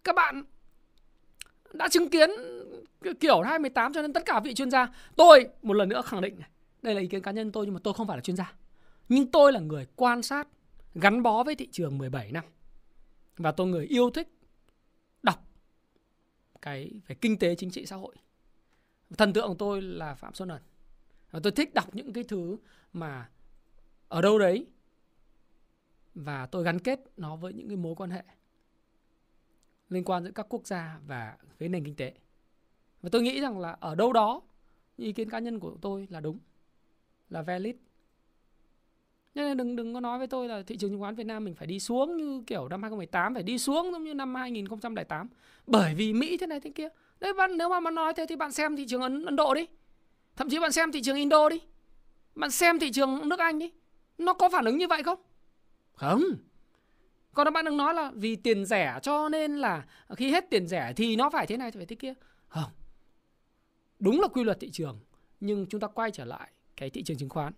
các bạn đã chứng kiến, kiểu 2018 cho nên tất cả vị chuyên gia. Tôi một lần nữa khẳng định đây là ý kiến cá nhân tôi nhưng mà tôi không phải là chuyên gia. Nhưng tôi là người quan sát, gắn bó với thị trường 17 năm. Và tôi người yêu thích đọc cái về kinh tế, chính trị, xã hội thần tượng của tôi là phạm xuân ẩn. Và tôi thích đọc những cái thứ mà ở đâu đấy và tôi gắn kết nó với những cái mối quan hệ liên quan giữa các quốc gia và với nền kinh tế. Và tôi nghĩ rằng là ở đâu đó, ý kiến cá nhân của tôi là đúng, là valid. Nên đừng đừng có nói với tôi là thị trường chứng khoán Việt Nam mình phải đi xuống như kiểu năm 2018 phải đi xuống giống như năm 2008 bởi vì Mỹ thế này thế kia. Đấy bạn nếu mà bạn nói thế thì bạn xem thị trường Ấn, Ấn Độ đi. Thậm chí bạn xem thị trường Indo đi. Bạn xem thị trường nước Anh đi. Nó có phản ứng như vậy không? Không. Còn bạn đừng nói là vì tiền rẻ cho nên là khi hết tiền rẻ thì nó phải thế này thì phải thế kia. Không. Đúng là quy luật thị trường nhưng chúng ta quay trở lại cái thị trường chứng khoán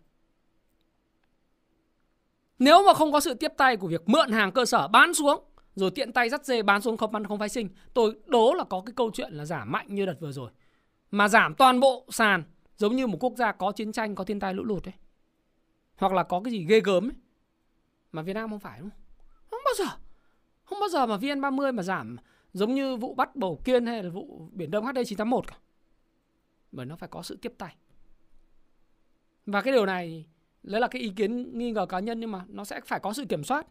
nếu mà không có sự tiếp tay của việc mượn hàng cơ sở bán xuống rồi tiện tay dắt dê bán xuống không ăn không phái sinh, tôi đố là có cái câu chuyện là giảm mạnh như đợt vừa rồi. Mà giảm toàn bộ sàn giống như một quốc gia có chiến tranh, có thiên tai lũ lụt ấy. Hoặc là có cái gì ghê gớm ấy. Mà Việt Nam không phải đúng không? Không bao giờ. Không bao giờ mà VN30 mà giảm giống như vụ bắt bầu kiên hay là vụ Biển Đông HD 981 cả. Bởi nó phải có sự tiếp tay. Và cái điều này đấy là cái ý kiến nghi ngờ cá nhân nhưng mà nó sẽ phải có sự kiểm soát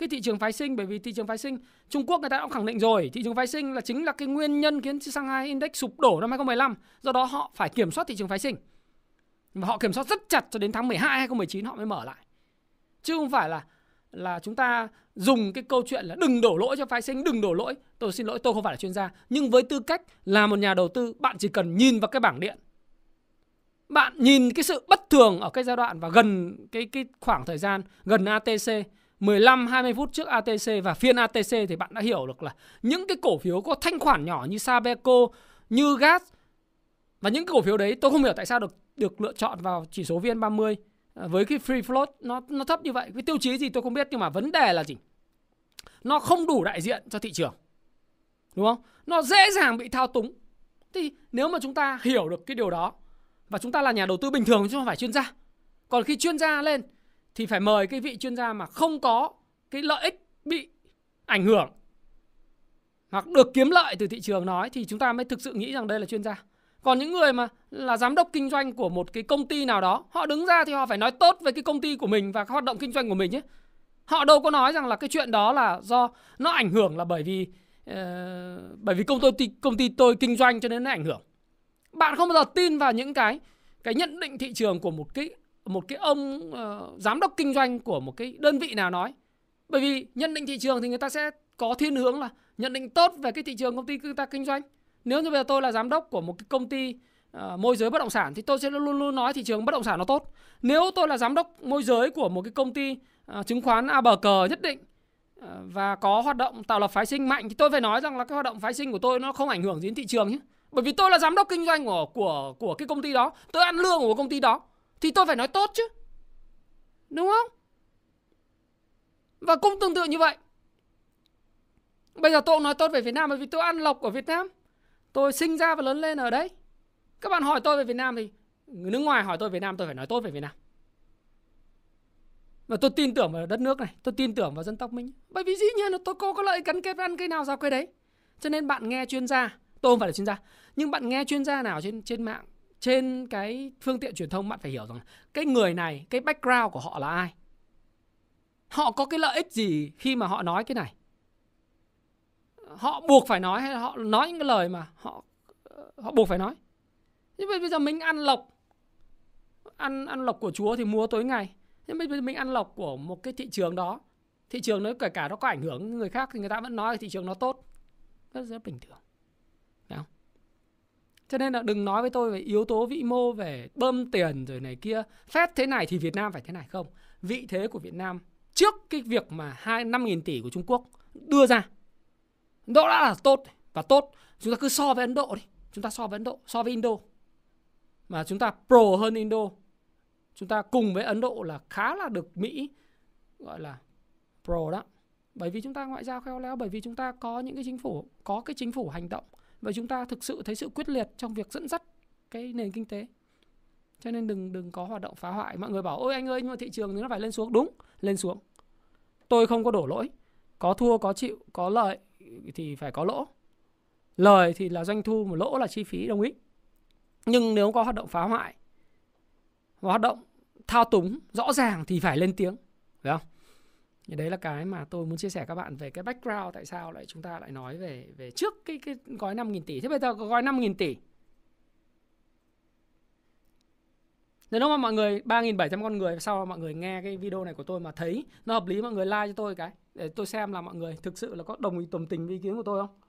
cái thị trường phái sinh, bởi vì thị trường phái sinh, Trung Quốc người ta đã khẳng định rồi, thị trường phái sinh là chính là cái nguyên nhân khiến Shanghai Index sụp đổ năm 2015 do đó họ phải kiểm soát thị trường phái sinh. Và họ kiểm soát rất chặt cho đến tháng 12 2019 họ mới mở lại. Chứ không phải là là chúng ta dùng cái câu chuyện là đừng đổ lỗi cho phái sinh, đừng đổ lỗi. Tôi xin lỗi, tôi không phải là chuyên gia. Nhưng với tư cách là một nhà đầu tư, bạn chỉ cần nhìn vào cái bảng điện. Bạn nhìn cái sự bất thường ở cái giai đoạn và gần cái cái khoảng thời gian, gần ATC 15 20 phút trước ATC và phiên ATC thì bạn đã hiểu được là những cái cổ phiếu có thanh khoản nhỏ như Sabeco, như Gas và những cái cổ phiếu đấy tôi không hiểu tại sao được được lựa chọn vào chỉ số VN30 à, với cái free float nó nó thấp như vậy. Cái tiêu chí gì tôi không biết nhưng mà vấn đề là gì? Nó không đủ đại diện cho thị trường. Đúng không? Nó dễ dàng bị thao túng. Thì nếu mà chúng ta hiểu được cái điều đó và chúng ta là nhà đầu tư bình thường chứ không phải chuyên gia còn khi chuyên gia lên thì phải mời cái vị chuyên gia mà không có cái lợi ích bị ảnh hưởng hoặc được kiếm lợi từ thị trường nói thì chúng ta mới thực sự nghĩ rằng đây là chuyên gia. Còn những người mà là giám đốc kinh doanh của một cái công ty nào đó họ đứng ra thì họ phải nói tốt về cái công ty của mình và các hoạt động kinh doanh của mình nhé. Họ đâu có nói rằng là cái chuyện đó là do nó ảnh hưởng là bởi vì uh, bởi vì công ty công ty tôi kinh doanh cho nên nó ảnh hưởng. Bạn không bao giờ tin vào những cái cái nhận định thị trường của một cái một cái ông uh, giám đốc kinh doanh của một cái đơn vị nào nói. Bởi vì nhận định thị trường thì người ta sẽ có thiên hướng là nhận định tốt về cái thị trường công ty người ta kinh doanh. Nếu như bây giờ tôi là giám đốc của một cái công ty uh, môi giới bất động sản thì tôi sẽ luôn luôn nói thị trường bất động sản nó tốt. Nếu tôi là giám đốc môi giới của một cái công ty uh, chứng khoán A bờ cờ nhất định uh, và có hoạt động tạo lập phái sinh mạnh thì tôi phải nói rằng là cái hoạt động phái sinh của tôi nó không ảnh hưởng đến thị trường nhé. Bởi vì tôi là giám đốc kinh doanh của của của cái công ty đó, tôi ăn lương của công ty đó thì tôi phải nói tốt chứ. Đúng không? Và cũng tương tự như vậy. Bây giờ tôi cũng nói tốt về Việt Nam bởi vì tôi ăn lộc ở Việt Nam. Tôi sinh ra và lớn lên ở đấy. Các bạn hỏi tôi về Việt Nam thì người nước ngoài hỏi tôi về Việt Nam tôi phải nói tốt về Việt Nam. Và tôi tin tưởng vào đất nước này, tôi tin tưởng vào dân tộc mình. Bởi vì dĩ nhiên là tôi có có lợi gắn kết với ăn cây nào ra cây đấy. Cho nên bạn nghe chuyên gia tôi không phải là chuyên gia nhưng bạn nghe chuyên gia nào trên trên mạng trên cái phương tiện truyền thông, bạn phải hiểu rằng cái người này, cái background của họ là ai? Họ có cái lợi ích gì khi mà họ nói cái này? Họ buộc phải nói hay là họ nói những cái lời mà họ ờ, họ buộc phải nói? Nhưng bây giờ mình ăn lộc, ăn ăn lộc của chúa thì mua tối ngày. Nhưng bây giờ mình ăn lộc của một cái thị trường đó, thị trường nó kể cả nó có ảnh hưởng người khác thì người ta vẫn nói thị trường nó tốt. Rất rất bình thường? Cho nên là đừng nói với tôi về yếu tố vĩ mô về bơm tiền rồi này kia. Phép thế này thì Việt Nam phải thế này không. Vị thế của Việt Nam trước cái việc mà hai năm nghìn tỷ của Trung Quốc đưa ra. Đó đã là tốt và tốt. Chúng ta cứ so với Ấn Độ đi. Chúng ta so với Ấn Độ, so với Indo. Mà chúng ta pro hơn Indo. Chúng ta cùng với Ấn Độ là khá là được Mỹ gọi là pro đó. Bởi vì chúng ta ngoại giao khéo léo, bởi vì chúng ta có những cái chính phủ, có cái chính phủ hành động và chúng ta thực sự thấy sự quyết liệt trong việc dẫn dắt cái nền kinh tế. Cho nên đừng đừng có hoạt động phá hoại. Mọi người bảo, ôi, anh ơi, nhưng mà thị trường thì nó phải lên xuống. Đúng, lên xuống. Tôi không có đổ lỗi. Có thua, có chịu, có lợi thì phải có lỗ. Lời thì là doanh thu, mà lỗ là chi phí, đồng ý. Nhưng nếu có hoạt động phá hoại, hoạt động thao túng rõ ràng thì phải lên tiếng. Phải không? Thì đấy là cái mà tôi muốn chia sẻ các bạn về cái background tại sao lại chúng ta lại nói về về trước cái cái gói 5.000 tỷ. Thế bây giờ có gói 5.000 tỷ. Nếu mà mọi người 3.700 con người, sau mọi người nghe cái video này của tôi mà thấy nó hợp lý, mọi người like cho tôi cái, để tôi xem là mọi người thực sự là có đồng ý đồng tình với ý kiến của tôi không?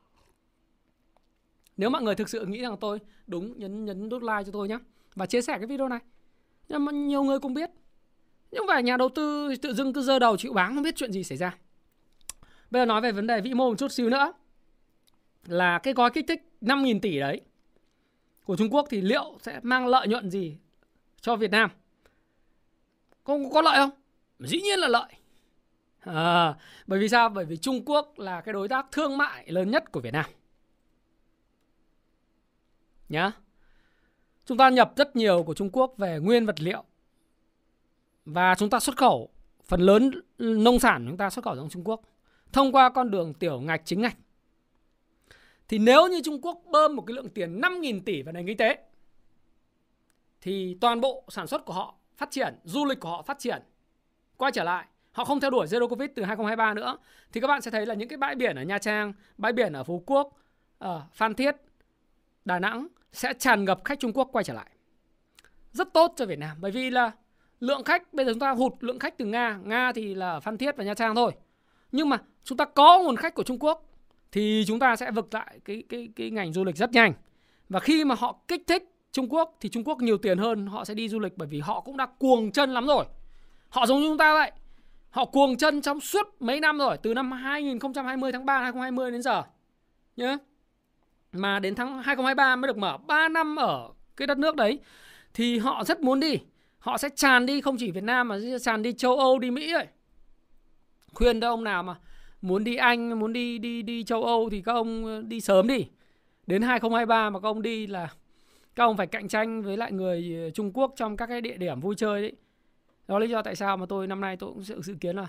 Nếu mọi người thực sự nghĩ rằng tôi đúng, nhấn nhấn nút like cho tôi nhé và chia sẻ cái video này. Nhưng mà nhiều người cũng biết nhưng mà nhà đầu tư tự dưng cứ dơ đầu chịu bán không biết chuyện gì xảy ra. Bây giờ nói về vấn đề vĩ mô một chút xíu nữa. Là cái gói kích thích 5.000 tỷ đấy của Trung Quốc thì liệu sẽ mang lợi nhuận gì cho Việt Nam? Có, có lợi không? Dĩ nhiên là lợi. À, bởi vì sao? Bởi vì Trung Quốc là cái đối tác thương mại lớn nhất của Việt Nam. Nhá. Chúng ta nhập rất nhiều của Trung Quốc về nguyên vật liệu và chúng ta xuất khẩu phần lớn nông sản chúng ta xuất khẩu sang Trung Quốc thông qua con đường tiểu ngạch chính ngạch. Thì nếu như Trung Quốc bơm một cái lượng tiền 5.000 tỷ vào nền kinh tế thì toàn bộ sản xuất của họ phát triển, du lịch của họ phát triển, quay trở lại. Họ không theo đuổi Zero Covid từ 2023 nữa. Thì các bạn sẽ thấy là những cái bãi biển ở Nha Trang, bãi biển ở Phú Quốc, ở Phan Thiết, Đà Nẵng sẽ tràn ngập khách Trung Quốc quay trở lại. Rất tốt cho Việt Nam bởi vì là lượng khách bây giờ chúng ta hụt lượng khách từ Nga, Nga thì là Phan Thiết và Nha Trang thôi. Nhưng mà chúng ta có nguồn khách của Trung Quốc thì chúng ta sẽ vực lại cái cái cái ngành du lịch rất nhanh. Và khi mà họ kích thích Trung Quốc thì Trung Quốc nhiều tiền hơn, họ sẽ đi du lịch bởi vì họ cũng đã cuồng chân lắm rồi. Họ giống như chúng ta vậy. Họ cuồng chân trong suốt mấy năm rồi, từ năm 2020 tháng 3 2020 đến giờ. Nhớ. Mà đến tháng 2023 mới được mở 3 năm ở cái đất nước đấy thì họ rất muốn đi họ sẽ tràn đi không chỉ Việt Nam mà tràn đi châu Âu đi Mỹ ấy. Khuyên các ông nào mà muốn đi Anh muốn đi đi đi châu Âu thì các ông ờ, đi sớm đi. Đến 2023 mà các ông đi là các ông phải cạnh tranh với lại người ờ, Trung Quốc trong các cái địa điểm vui chơi đấy. Đó là lý do tại sao mà tôi năm nay tôi cũng dự, dự kiến là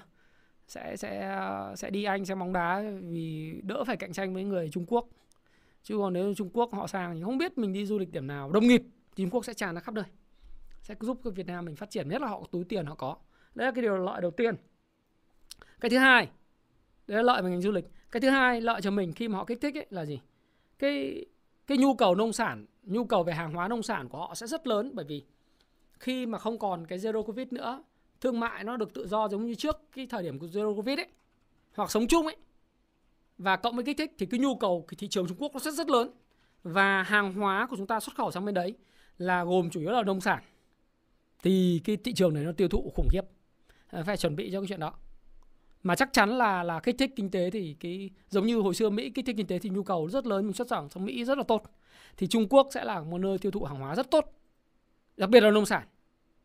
sẽ sẽ ờ, sẽ đi Anh xem bóng đá vì đỡ phải cạnh tranh với người Trung Quốc. Chứ còn nếu Trung Quốc họ sang thì không biết mình đi du lịch điểm nào. Đông nghịt Trung Quốc sẽ tràn ra khắp nơi sẽ giúp cho Việt Nam mình phát triển, nhất là họ túi tiền họ có. Đấy là cái điều lợi đầu tiên. Cái thứ hai, đấy là lợi về ngành du lịch. Cái thứ hai, lợi cho mình khi mà họ kích thích ấy là gì? Cái cái nhu cầu nông sản, nhu cầu về hàng hóa nông sản của họ sẽ rất lớn. Bởi vì khi mà không còn cái zero covid nữa, thương mại nó được tự do giống như trước cái thời điểm của zero covid ấy, hoặc sống chung ấy. Và cộng với kích thích thì cái nhu cầu cái thị trường Trung Quốc nó rất rất lớn. Và hàng hóa của chúng ta xuất khẩu sang bên đấy là gồm chủ yếu là nông sản thì cái thị trường này nó tiêu thụ khủng khiếp. Ờ, phải chuẩn bị cho cái chuyện đó. Mà chắc chắn là là kích thích kinh tế thì cái, giống như hồi xưa Mỹ kích thích kinh tế thì nhu cầu rất lớn, mình xuất khẩu sang Mỹ rất là tốt. Thì Trung Quốc sẽ là một nơi tiêu thụ hàng hóa rất tốt, đặc biệt là nông sản,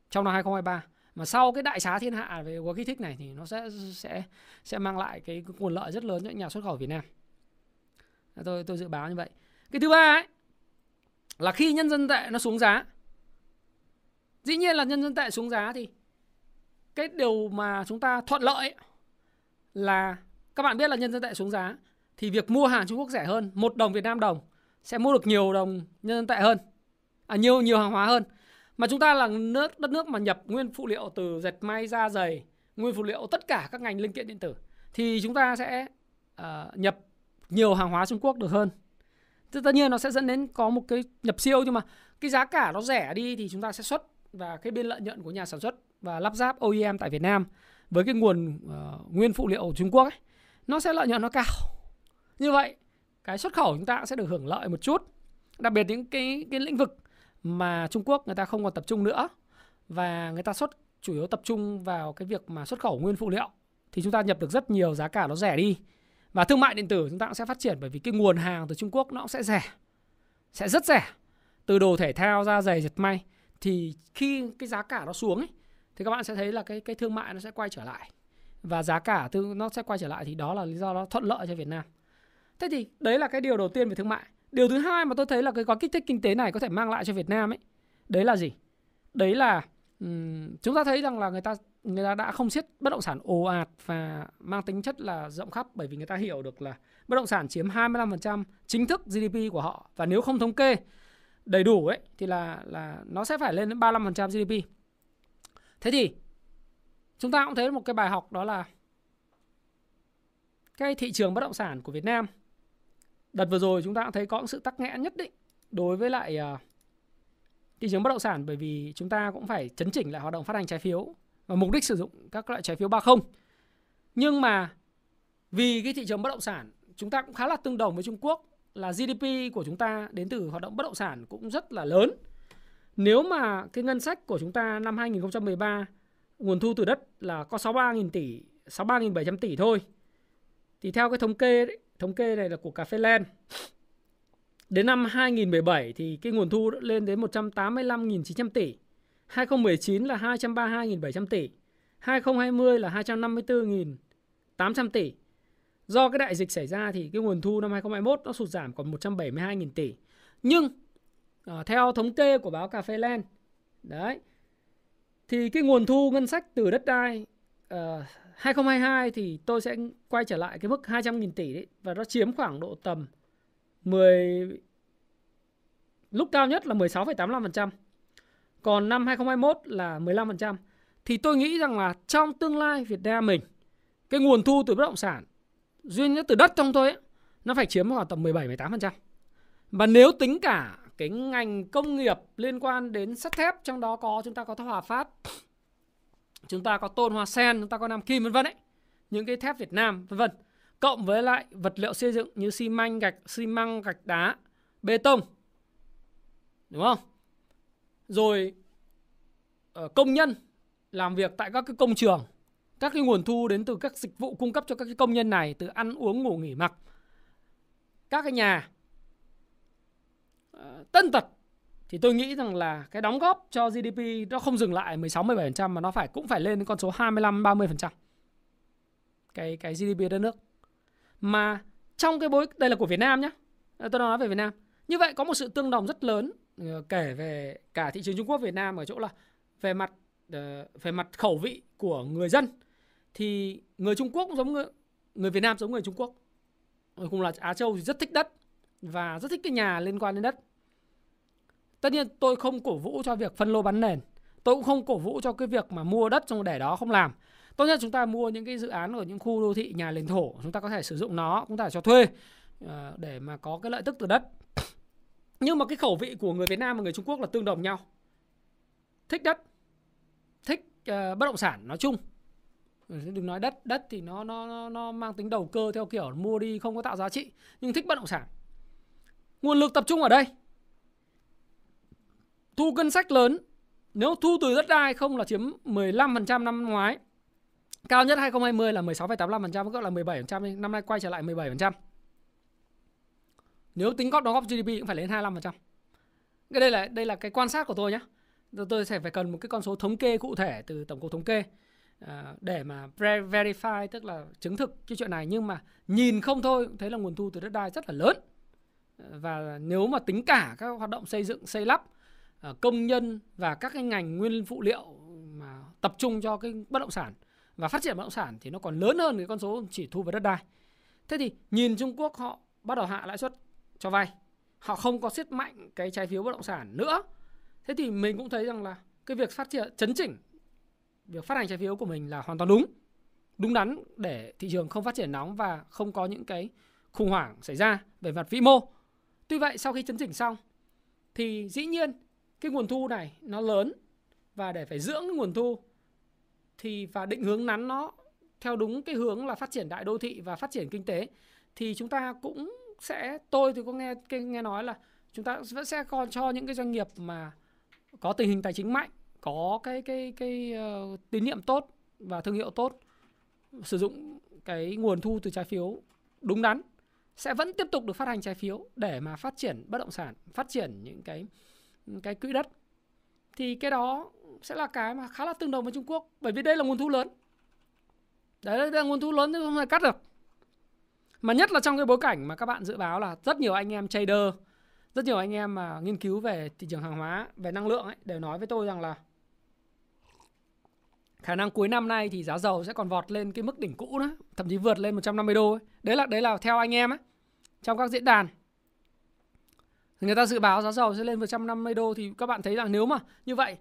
trong năm 2023 mà sau cái đại xá thiên hạ về gói kích thích này thì nó sẽ sẽ sẽ mang lại cái nguồn lợi rất lớn cho nhà xuất khẩu Việt Nam. Tôi tôi dự báo như vậy. Cái thứ ba ấy, là khi nhân dân tệ nó xuống giá Dĩ nhiên là nhân dân tệ xuống giá thì cái điều mà chúng ta thuận lợi là các bạn biết là nhân dân tệ xuống giá thì việc mua hàng Trung Quốc rẻ hơn, một đồng Việt Nam đồng sẽ mua được nhiều đồng nhân dân tệ hơn. À nhiều nhiều hàng hóa hơn. Mà chúng ta là nước đất nước mà nhập nguyên phụ liệu từ dệt may da giày, nguyên phụ liệu tất cả các ngành linh kiện điện tử thì chúng ta sẽ uh, nhập nhiều hàng hóa Trung Quốc được hơn. Tất nhiên nó sẽ dẫn đến có một cái nhập siêu nhưng mà cái giá cả nó rẻ đi thì chúng ta sẽ xuất và cái biên lợi nhuận của nhà sản xuất và lắp ráp OEM tại Việt Nam với cái nguồn uh, nguyên phụ liệu của Trung Quốc ấy, nó sẽ lợi nhuận nó cao. Như vậy, cái xuất khẩu chúng ta sẽ được hưởng lợi một chút. Đặc biệt những cái cái lĩnh vực mà Trung Quốc người ta không còn tập trung nữa và người ta xuất chủ yếu tập trung vào cái việc mà xuất khẩu nguyên phụ liệu thì chúng ta nhập được rất nhiều giá cả nó rẻ đi. Và thương mại điện tử chúng ta cũng sẽ phát triển bởi vì cái nguồn hàng từ Trung Quốc nó cũng sẽ rẻ. Sẽ rất rẻ. Từ đồ thể thao ra giày dệt may thì khi cái giá cả nó xuống ấy thì các bạn sẽ thấy là cái cái thương mại nó sẽ quay trở lại và giá cả từ nó sẽ quay trở lại thì đó là lý do nó thuận lợi cho Việt Nam. Thế thì đấy là cái điều đầu tiên về thương mại. Điều thứ hai mà tôi thấy là cái gói kích thích kinh tế này có thể mang lại cho Việt Nam ấy, đấy là gì? Đấy là um, chúng ta thấy rằng là người ta người ta đã không siết bất động sản ồ ạt và mang tính chất là rộng khắp bởi vì người ta hiểu được là bất động sản chiếm 25% chính thức GDP của họ và nếu không thống kê đầy đủ ấy thì là là nó sẽ phải lên đến 35% GDP. Thế thì chúng ta cũng thấy một cái bài học đó là cái thị trường bất động sản của Việt Nam đợt vừa rồi chúng ta cũng thấy có sự tắc nghẽn nhất định đối với lại uh, thị trường bất động sản bởi vì chúng ta cũng phải chấn chỉnh lại hoạt động phát hành trái phiếu và mục đích sử dụng các loại trái phiếu 30. Nhưng mà vì cái thị trường bất động sản chúng ta cũng khá là tương đồng với Trung Quốc là GDP của chúng ta đến từ hoạt động bất động sản cũng rất là lớn. Nếu mà cái ngân sách của chúng ta năm 2013 nguồn thu từ đất là có 63.000 tỷ, 63.700 tỷ thôi. Thì theo cái thống kê đấy, thống kê này là của cà phê Land. Đến năm 2017 thì cái nguồn thu lên đến 185.900 tỷ. 2019 là 232.700 tỷ. 2020 là 254.800 tỷ. Do cái đại dịch xảy ra thì cái nguồn thu năm 2021 nó sụt giảm còn 172.000 tỷ. Nhưng uh, theo thống kê của báo Cà phê Land đấy thì cái nguồn thu ngân sách từ đất đai ờ, uh, 2022 thì tôi sẽ quay trở lại cái mức 200.000 tỷ đấy và nó chiếm khoảng độ tầm 10 lúc cao nhất là 16,85%. Còn năm 2021 là 15%. Thì tôi nghĩ rằng là trong tương lai Việt Nam mình cái nguồn thu từ bất động sản duy nhất từ đất trong thôi ấy, nó phải chiếm khoảng tầm 17-18%. Và nếu tính cả cái ngành công nghiệp liên quan đến sắt thép trong đó có chúng ta có Hòa Phát, chúng ta có Tôn Hoa Sen, chúng ta có Nam Kim vân vân ấy, những cái thép Việt Nam vân vân. Cộng với lại vật liệu xây dựng như xi măng, gạch, xi măng, gạch đá, bê tông. Đúng không? Rồi ờ, công nhân làm việc tại các cái công trường các cái nguồn thu đến từ các dịch vụ cung cấp cho các cái công nhân này, từ ăn uống, ngủ, nghỉ, mặc các cái nhà ờ, tân tật, thì tôi nghĩ rằng là cái đóng góp cho GDP nó không dừng lại 16 17% mà nó phải, cũng phải lên đến con số 25 30%. Cái cái GDP đất nước. Mà trong cái bối, đây là của Việt Nam nhé. Ờ, tôi nói về Việt Nam. Như vậy có một sự tương đồng rất lớn ờ, kể về cả thị trường Trung Quốc, Việt Nam ở chỗ là về mặt về mặt khẩu vị của người dân thì người Trung Quốc cũng giống người, người Việt Nam giống người Trung Quốc. Cùng là Á Châu thì rất thích đất và rất thích cái nhà liên quan đến đất. Tất nhiên tôi không cổ vũ cho việc phân lô bán nền. Tôi cũng không cổ vũ cho cái việc mà mua đất trong để đó không làm. Tốt nhất chúng ta mua những cái dự án ở những khu đô thị nhà liền thổ, chúng ta có thể sử dụng nó, chúng ta có thể cho thuê ờ, để mà có cái lợi tức từ đất. Nhưng mà cái khẩu vị của người Việt Nam và người Trung Quốc là tương đồng nhau. Thích đất, thích uh, bất động sản nói chung Ừ, đừng nói đất đất thì nó nó nó mang tính đầu cơ theo kiểu mua đi không có tạo giá trị nhưng thích bất động sản. Nguồn lực tập trung ở đây. Thu ngân sách lớn. Nếu thu từ đất đai không là chiếm 15% năm ngoái cao nhất 2020 là 16,85% gọi là 17% năm nay quay trở lại 17% nếu tính góp đóng góp GDP cũng phải lên 25% cái đây là đây là cái quan sát của tôi nhé tôi sẽ phải cần một cái con số thống kê cụ thể từ tổng cục thống kê. À, để mà verify tức là chứng thực cái chuyện này. Nhưng mà nhìn không thôi thấy là nguồn thu từ đất đai rất là lớn. Ờ, và nếu mà tính cả các hoạt động xây dựng xây lắp ờ, công nhân và các cái ngành nguyên phụ liệu mà tập trung cho cái bất động sản và phát triển bất động sản thì nó còn lớn hơn cái con số chỉ thu về đất đai. Thế thì nhìn Trung Quốc họ bắt đầu hạ lãi suất cho vay. Họ không có siết mạnh cái trái phiếu bất động sản nữa. Thế thì mình cũng thấy rằng là cái việc phát triển chấn chỉnh việc phát hành trái phiếu của mình là hoàn toàn đúng đúng đắn để thị trường không phát triển nóng và không có những cái khủng hoảng xảy ra về mặt vĩ mô. Tuy vậy, sau khi chấn chỉnh xong, thì dĩ nhiên cái nguồn thu này nó lớn và để phải dưỡng cái nguồn thu thì và định hướng nắn nó theo đúng cái hướng là phát triển đại đô thị và phát triển kinh tế thì chúng ta cũng sẽ, tôi thì có nghe nghe nói là chúng ta vẫn sẽ còn cho những cái doanh nghiệp mà có tình hình tài chính mạnh có cái cái cái uh, tín nhiệm tốt và thương hiệu tốt sử dụng cái nguồn thu từ trái phiếu đúng đắn sẽ vẫn tiếp tục được phát hành trái phiếu để mà phát triển bất động sản, phát triển những cái cái quỹ đất. Thì cái đó sẽ là cái mà khá là tương đồng với Trung Quốc bởi vì đây là nguồn thu lớn. Đấy đây là nguồn thu lớn chứ không thể cắt được. Mà nhất là trong cái bối cảnh mà các bạn dự báo là rất nhiều anh em trader, rất nhiều anh em mà nghiên cứu về thị trường hàng hóa, về năng lượng ấy đều nói với tôi rằng là khả năng cuối năm nay thì giá dầu sẽ còn vọt lên cái mức đỉnh cũ đó, thậm chí vượt lên 150 đô ấy. Đấy là đấy là theo anh em ấy trong các diễn đàn. Người ta dự báo giá dầu sẽ lên 150 đô thì các bạn thấy rằng nếu mà như vậy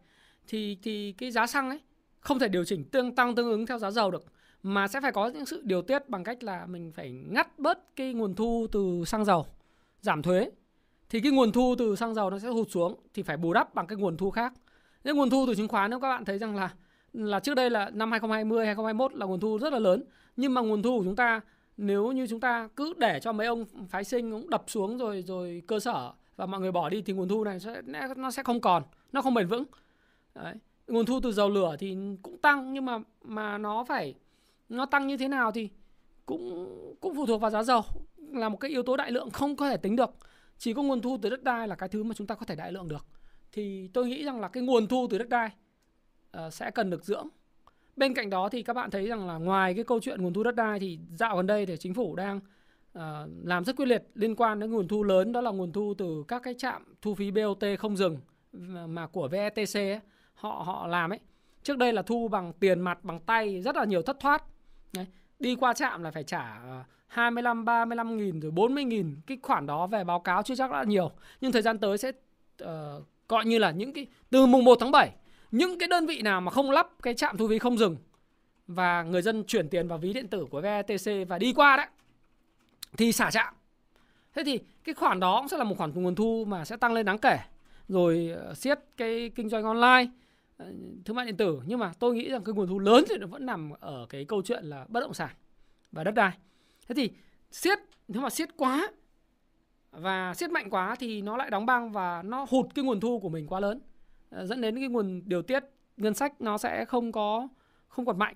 thì thì cái giá xăng ấy không thể điều chỉnh tương tăng tương ứng theo giá dầu được mà sẽ phải có những sự điều tiết bằng cách là mình phải ngắt bớt cái nguồn thu từ xăng dầu, giảm thuế. Thì cái nguồn thu từ xăng dầu nó sẽ hụt xuống thì phải bù đắp bằng cái nguồn thu khác. Những nguồn thu từ chứng khoán nếu các bạn thấy rằng là là trước đây là năm 2020 2021 là nguồn thu rất là lớn, nhưng mà nguồn thu của chúng ta nếu như chúng ta cứ để cho mấy ông phái sinh cũng đập xuống rồi rồi cơ sở và mọi người bỏ đi thì nguồn thu này sẽ nó sẽ không còn, nó không bền vững. Đấy. Nguồn thu từ dầu lửa thì cũng tăng nhưng mà mà nó phải nó tăng như thế nào thì cũng cũng phụ thuộc vào giá dầu là một cái yếu tố đại lượng không có thể tính được chỉ có nguồn thu từ đất đai là cái thứ mà chúng ta có thể đại lượng được thì tôi nghĩ rằng là cái nguồn thu từ đất đai uh, sẽ cần được dưỡng. Bên cạnh đó thì các bạn thấy rằng là ngoài cái câu chuyện nguồn thu đất đai thì dạo gần đây thì chính phủ đang uh, làm rất quyết liệt liên quan đến nguồn thu lớn đó là nguồn thu từ các cái trạm thu phí BOT không dừng mà của VETC ấy, họ họ làm ấy. Trước đây là thu bằng tiền mặt bằng tay rất là nhiều thất thoát. Đấy. Đi qua trạm là phải trả ờ, 25, 35 nghìn rồi 40 nghìn. Cái khoản đó về báo cáo chưa chắc đã nhiều. Nhưng thời gian tới sẽ uh, gọi như là những cái Từ mùng 1 tháng 7 những cái đơn vị nào mà không lắp cái trạm thu phí không dừng Và người dân chuyển tiền vào ví điện tử của VTC và đi qua đấy, Thì xả trạm. Thế thì cái khoản đó cũng sẽ là một khoản nguồn thu mà sẽ tăng lên đáng kể. Rồi ờ, siết cái kinh doanh online ờ, thương mại điện tử. Nhưng mà tôi nghĩ rằng cái nguồn thu lớn thì nó vẫn nằm ở cái câu chuyện là bất động sản và đất đai. Thế thì siết, nếu mà siết quá và siết mạnh quá thì nó lại đóng băng và nó hụt cái nguồn thu của mình quá lớn. Ờ, dẫn đến cái nguồn điều tiết, ngân sách nó sẽ không có, không còn mạnh.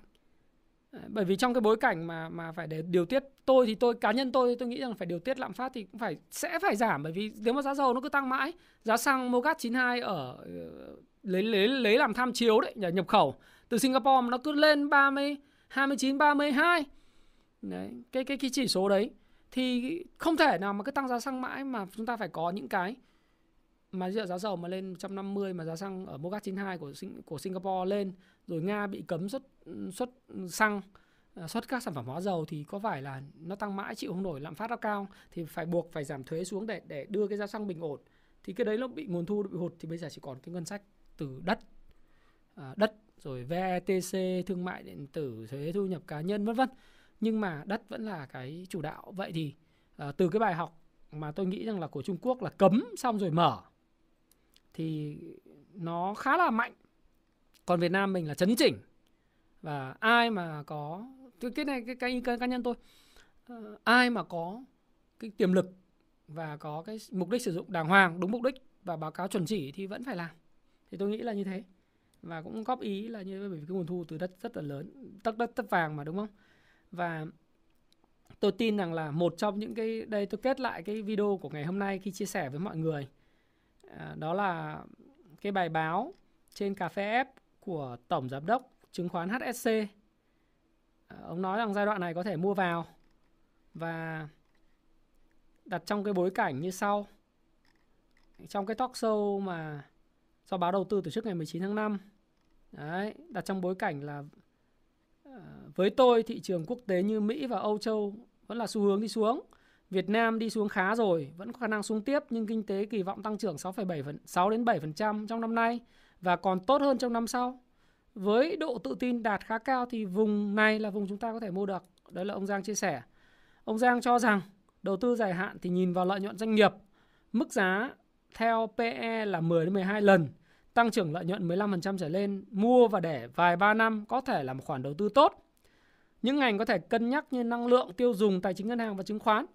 Ờ, bởi vì trong cái bối cảnh mà mà phải để điều tiết, tôi thì tôi, cá nhân tôi tôi nghĩ rằng phải điều tiết lạm phát thì cũng phải, sẽ phải giảm. Bởi vì nếu mà giá dầu nó cứ tăng mãi, giá xăng Mogat 92 ở ờ, lấy lấy lấy làm tham chiếu đấy, nhà nhập khẩu, từ Singapore mà nó cứ lên 30 29 32 đấy, cái cái cái chỉ số đấy thì không thể nào mà cứ tăng giá xăng mãi mà chúng ta phải có những cái mà giờ giá dầu mà lên 150 mà giá xăng ở Mogat 92 của của Singapore lên rồi Nga bị cấm xuất xuất xăng à, xuất các sản phẩm hóa dầu thì có phải là nó tăng mãi chịu không nổi lạm phát nó cao thì phải buộc phải giảm thuế xuống để để đưa cái giá xăng bình ổn? Thì cái đấy nó bị nguồn thu bị hụt thì bây giờ chỉ còn cái ngân sách từ đất à, đất rồi VETC thương mại điện tử thuế thu nhập cá nhân vân vân. Nhưng mà đất vẫn là cái chủ đạo. Vậy thì à, từ cái bài học mà tôi nghĩ rằng là của Trung Quốc là cấm xong rồi mở thì nó khá là mạnh. Còn Việt Nam mình là chấn chỉnh. Và ai mà có cái này cái cái, cái cá nhân tôi ờ, ai mà có cái tiềm lực và có cái mục đích sử dụng đàng hoàng đúng mục đích và báo cáo chuẩn chỉ thì vẫn phải làm. Thì tôi nghĩ là như thế. Và cũng góp ý là như bởi vì cái nguồn thu từ đất rất là lớn tất đất tất vàng mà đúng không? Và tôi tin rằng là một trong những cái đây tôi kết lại cái video của ngày hôm nay khi chia sẻ với mọi người. À, đó là cái bài báo trên cà phê F của tổng giám đốc chứng khoán HSC à, ông nói rằng giai đoạn này có thể mua vào và đặt trong cái bối cảnh như sau trong cái talk show mà do báo đầu tư tổ chức ngày 19 tháng 5 Đấy, đặt trong bối cảnh là à, với tôi thị trường quốc tế như Mỹ và Âu Châu vẫn là xu hướng đi xuống. Việt Nam đi xuống khá rồi, vẫn có khả năng xuống tiếp nhưng kinh tế kỳ vọng tăng trưởng 6,7 6 đến 7% trong năm nay và còn tốt hơn trong năm sau. Với độ tự tin đạt khá cao thì vùng này là vùng chúng ta có thể mua được. Đấy là ông Giang chia sẻ. Ông Giang cho rằng đầu tư dài hạn thì nhìn vào lợi nhuận doanh nghiệp, mức giá theo PE là 10 đến 12 lần, tăng trưởng lợi nhuận 15% trở lên, mua và để vài ba năm có thể là một khoản đầu tư tốt. Những ngành có thể cân nhắc như năng lượng, tiêu dùng, tài chính ngân hàng và chứng khoán.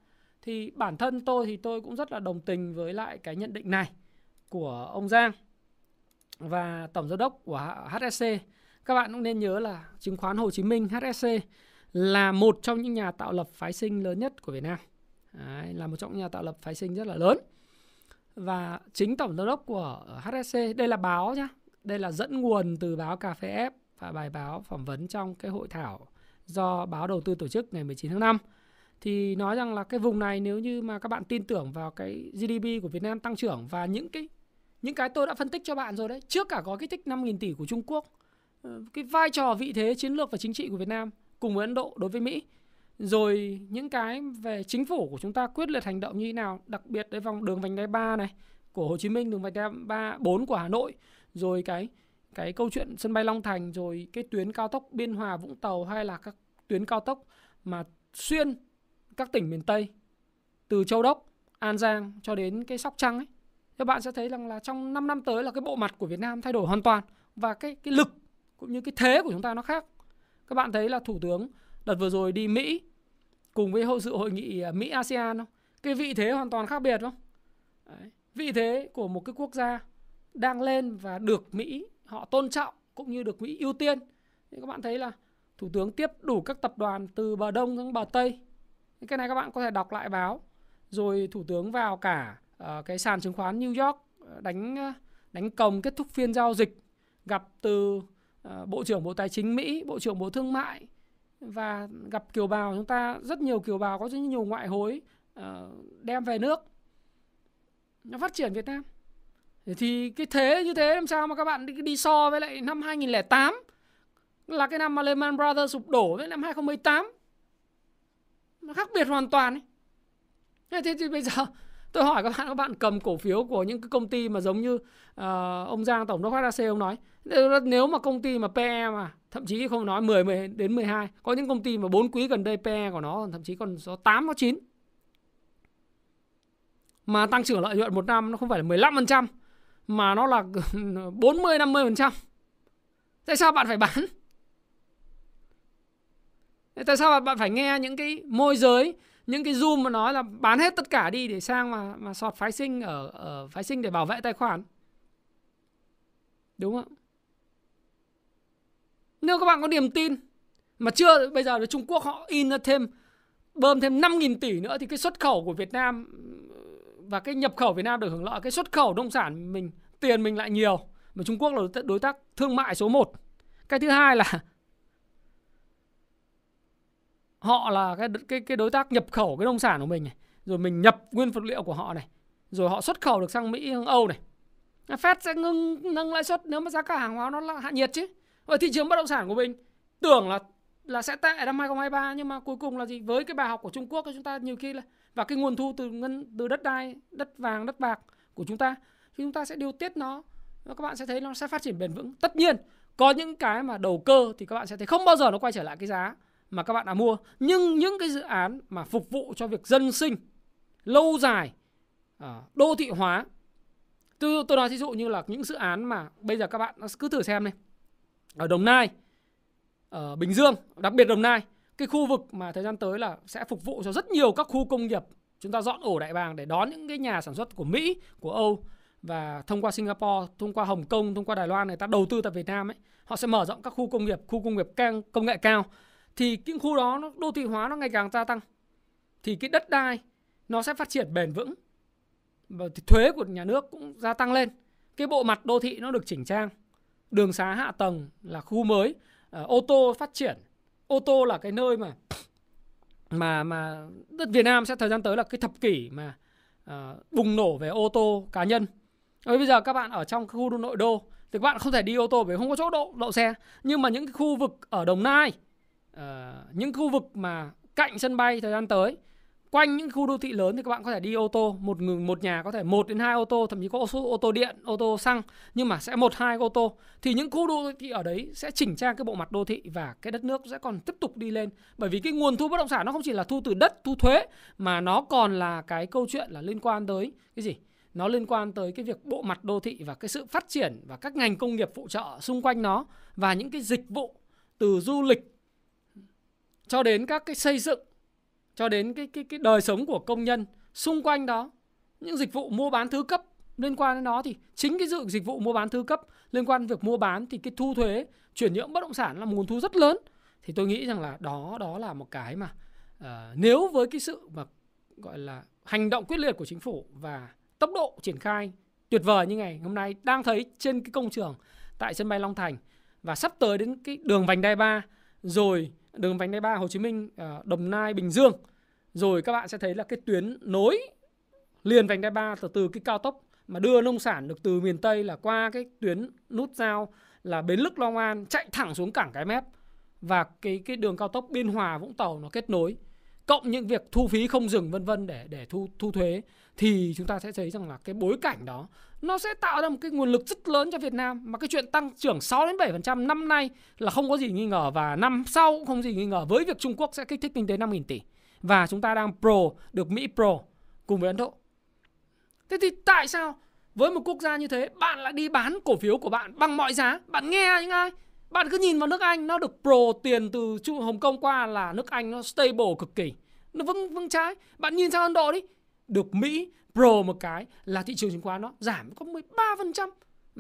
Thì bản thân tôi thì tôi cũng rất là đồng tình với lại cái nhận định này của ông Giang và tổng giám đốc của HSC. Các bạn cũng nên nhớ là chứng khoán Hồ Chí Minh HSC là một trong những nhà tạo lập phái sinh lớn nhất của Việt Nam. Đấy, là một trong những nhà tạo lập phái sinh rất là lớn và chính tổng giám đốc của HSC đây là báo nhá đây là dẫn nguồn từ báo cà phê F và bài báo phỏng vấn trong cái hội thảo do báo đầu tư tổ chức ngày 19 tháng 5 thì nói rằng là cái vùng này nếu như mà các bạn tin tưởng vào cái GDP của Việt Nam tăng trưởng và những cái những cái tôi đã phân tích cho bạn rồi đấy, trước cả gói kích thích 5.000 tỷ của Trung Quốc ờ, cái vai trò, vị thế, chiến lược và chính trị của Việt Nam cùng với Ấn Độ đối với Mỹ. Rồi những cái về chính phủ của chúng ta quyết liệt hành động như thế nào, đặc biệt đấy vòng đường vành đai 3 này của Hồ Chí Minh, đường vành đai 3 4 của Hà Nội, rồi cái cái câu chuyện sân bay Long Thành, rồi cái tuyến cao tốc Biên Hòa Vũng Tàu hay là các tuyến cao tốc mà xuyên các tỉnh miền Tây từ Châu Đốc, An Giang cho đến cái Sóc Trăng ấy. Các bạn sẽ thấy rằng là trong 5 năm tới là cái bộ mặt của Việt Nam thay đổi hoàn toàn và cái cái lực cũng như cái thế của chúng ta nó khác. Các bạn thấy là thủ tướng đợt vừa rồi đi Mỹ cùng với hội sự hội nghị à, Mỹ ASEAN không? Cái vị thế hoàn toàn khác biệt không? Đấy. Vị thế của một cái quốc gia đang lên và được Mỹ họ tôn trọng cũng như được Mỹ ưu tiên. Thì các bạn thấy là thủ tướng tiếp đủ các tập đoàn từ bờ đông đến bờ tây. Cái này các bạn có thể đọc lại báo. Rồi thủ tướng vào cả uh, cái sàn chứng khoán New York ờ, đánh ờ, đánh còng kết thúc phiên giao dịch gặp từ uh, bộ trưởng bộ tài chính Mỹ, bộ trưởng bộ thương mại và gặp kiều bào. Chúng ta rất nhiều kiều bào có rất nhiều ngoại hối uh, đem về nước. Nó phát triển Việt Nam. Thì cái thế như thế làm sao mà các bạn đi, đi so với lại năm 2008 là cái năm mà Lehman Brothers sụp đổ với năm 2018 nó khác biệt hoàn toàn ấy. Thế, thế thì bây giờ tôi hỏi các bạn các bạn cầm cổ phiếu của những cái công ty mà giống như uh, ông Giang tổng đốc HAC ông nói nếu mà công ty mà PE mà thậm chí không nói 10, 10 đến 12 có những công ty mà bốn quý gần đây PE của nó thậm chí còn số 8 có 9 mà tăng trưởng lợi nhuận một năm nó không phải là 15% mà nó là 40 50%. Tại sao bạn phải bán? Tại sao bạn phải nghe những cái môi giới, những cái zoom mà nói là bán hết tất cả đi để sang mà mà sọt phái sinh ở ở phái sinh để bảo vệ tài khoản? Đúng không? Nếu các bạn có niềm tin mà chưa bây giờ Trung Quốc họ in ra thêm bơm thêm 5.000 tỷ nữa thì cái xuất khẩu của Việt Nam và cái nhập khẩu Việt Nam được hưởng lợi cái xuất khẩu nông sản mình tiền mình lại nhiều mà Trung Quốc là đối tác thương mại số 1 cái thứ hai là họ là cái cái cái đối tác nhập khẩu cái nông sản của mình này, rồi mình nhập nguyên vật liệu của họ này, rồi họ xuất khẩu được sang Mỹ, sang Âu này. Fed sẽ ngưng, nâng lãi suất nếu mà giá cả hàng hóa nó là hạ nhiệt chứ. Và thị trường bất động sản của mình, tưởng là là sẽ tệ năm 2023 nhưng mà cuối cùng là gì? Với cái bài học của Trung Quốc thì chúng ta nhiều khi là, và cái nguồn thu từ ngân, từ đất đai, đất vàng, đất bạc của chúng ta, thì chúng ta sẽ điều tiết nó, và các bạn sẽ thấy nó sẽ phát triển bền vững. Tất nhiên, có những cái mà đầu cơ thì các bạn sẽ thấy không bao giờ nó quay trở lại cái giá mà các bạn đã mua. Nhưng những cái dự án mà phục vụ cho việc dân sinh lâu dài à, đô thị hóa tôi, tôi nói ví dụ như là những dự án mà bây giờ các bạn cứ thử xem đi ở Đồng Nai ở Bình Dương đặc biệt Đồng Nai cái khu vực mà thời gian tới là sẽ phục vụ cho rất nhiều các khu công nghiệp. Chúng ta dọn ổ đại bàng để đón những cái nhà sản xuất của Mỹ của Âu và thông qua Singapore, thông qua Hồng Kông, thông qua Đài Loan người ta đầu tư tại Việt Nam ấy, họ sẽ mở rộng các khu công nghiệp, khu công nghiệp cao, công nghệ cao. Thì những khu đó nó đô thị hóa nó ngày càng gia tăng. Thì cái đất đai nó sẽ phát triển bền vững. Và thuế của nhà nước cũng gia tăng lên. Cái bộ mặt đô thị nó được chỉnh trang. Đường xá hạ tầng là khu mới, à, ô tô phát triển. Ô tô là cái nơi mà mà mà đất Việt Nam sẽ thời gian tới là cái thập kỷ mà à, bùng nổ về ô tô cá nhân bây giờ các bạn ở trong khu nội đô thì các bạn không thể đi ô tô vì không có chỗ đậu đậu xe nhưng mà những cái khu vực ở Đồng Nai uh, những khu vực mà cạnh sân bay thời gian tới quanh những khu đô thị lớn thì các bạn có thể đi ô tô một người một nhà có thể một đến hai ô tô thậm chí có ô, ô tô điện ô tô xăng nhưng mà sẽ một hai ô tô. Thì những khu đô thị ở đấy sẽ chỉnh trang cái bộ mặt đô thị và cái đất nước sẽ còn tiếp tục đi lên. Bởi vì cái nguồn thu bất động sản nó không chỉ là thu từ đất thu thuế mà nó còn là cái câu chuyện là liên quan tới cái gì? Nó liên quan tới cái việc bộ mặt đô thị và cái sự phát triển và các ngành công nghiệp phụ trợ xung quanh nó và những cái dịch vụ từ du lịch cho đến các cái xây dựng cho đến cái cái cái đời sống của công nhân xung quanh đó những dịch vụ mua bán thứ cấp liên quan đến nó thì chính cái dự dịch vụ mua bán thứ cấp liên quan đến việc mua bán thì cái thu thuế chuyển nhượng bất động sản là một nguồn thu rất lớn. Thì tôi nghĩ rằng là đó đó là một cái mà uh, nếu với cái sự mà gọi là hành động quyết liệt của chính phủ và tốc độ triển khai tuyệt vời như ngày hôm nay đang thấy trên cái công trường tại sân bay Long Thành và sắp tới đến cái đường vành đai 3 rồi đường vành đai 3 Hồ Chí Minh, ờ, Đồng Nai, Bình Dương. Rồi các bạn sẽ thấy là cái tuyến nối liền vành đai 3 từ từ cái cao tốc mà đưa nông sản được từ miền Tây là qua cái tuyến nút giao là bến lức Long An chạy thẳng xuống cảng Cái Mép. Và cái cái đường cao tốc Biên Hòa Vũng Tàu nó kết nối. Cộng những việc thu phí không dừng vân vân để để thu thu thuế thì chúng ta sẽ thấy rằng là cái bối cảnh đó, nó sẽ tạo ra một cái nguồn lực rất lớn cho Việt Nam mà cái chuyện tăng trưởng 6 đến 7% năm nay là không có gì nghi ngờ và năm sau cũng không gì nghi ngờ với việc Trung Quốc sẽ kích thích kinh tế 5.000 tỷ và chúng ta đang pro, được Mỹ pro cùng với Ấn Độ. Thế thì tại sao với một quốc gia như thế, bạn lại đi bán cổ phiếu của bạn bằng mọi giá? Bạn nghe những ai? Bạn cứ nhìn vào nước Anh, nó được pro tiền từ Hồng Kông qua là nước Anh nó stable cực kỳ. Nó vững vững trái. Bạn nhìn sang Ấn Độ đi. Được Mỹ pro một cái là thị trường chứng khoán nó giảm có 13%.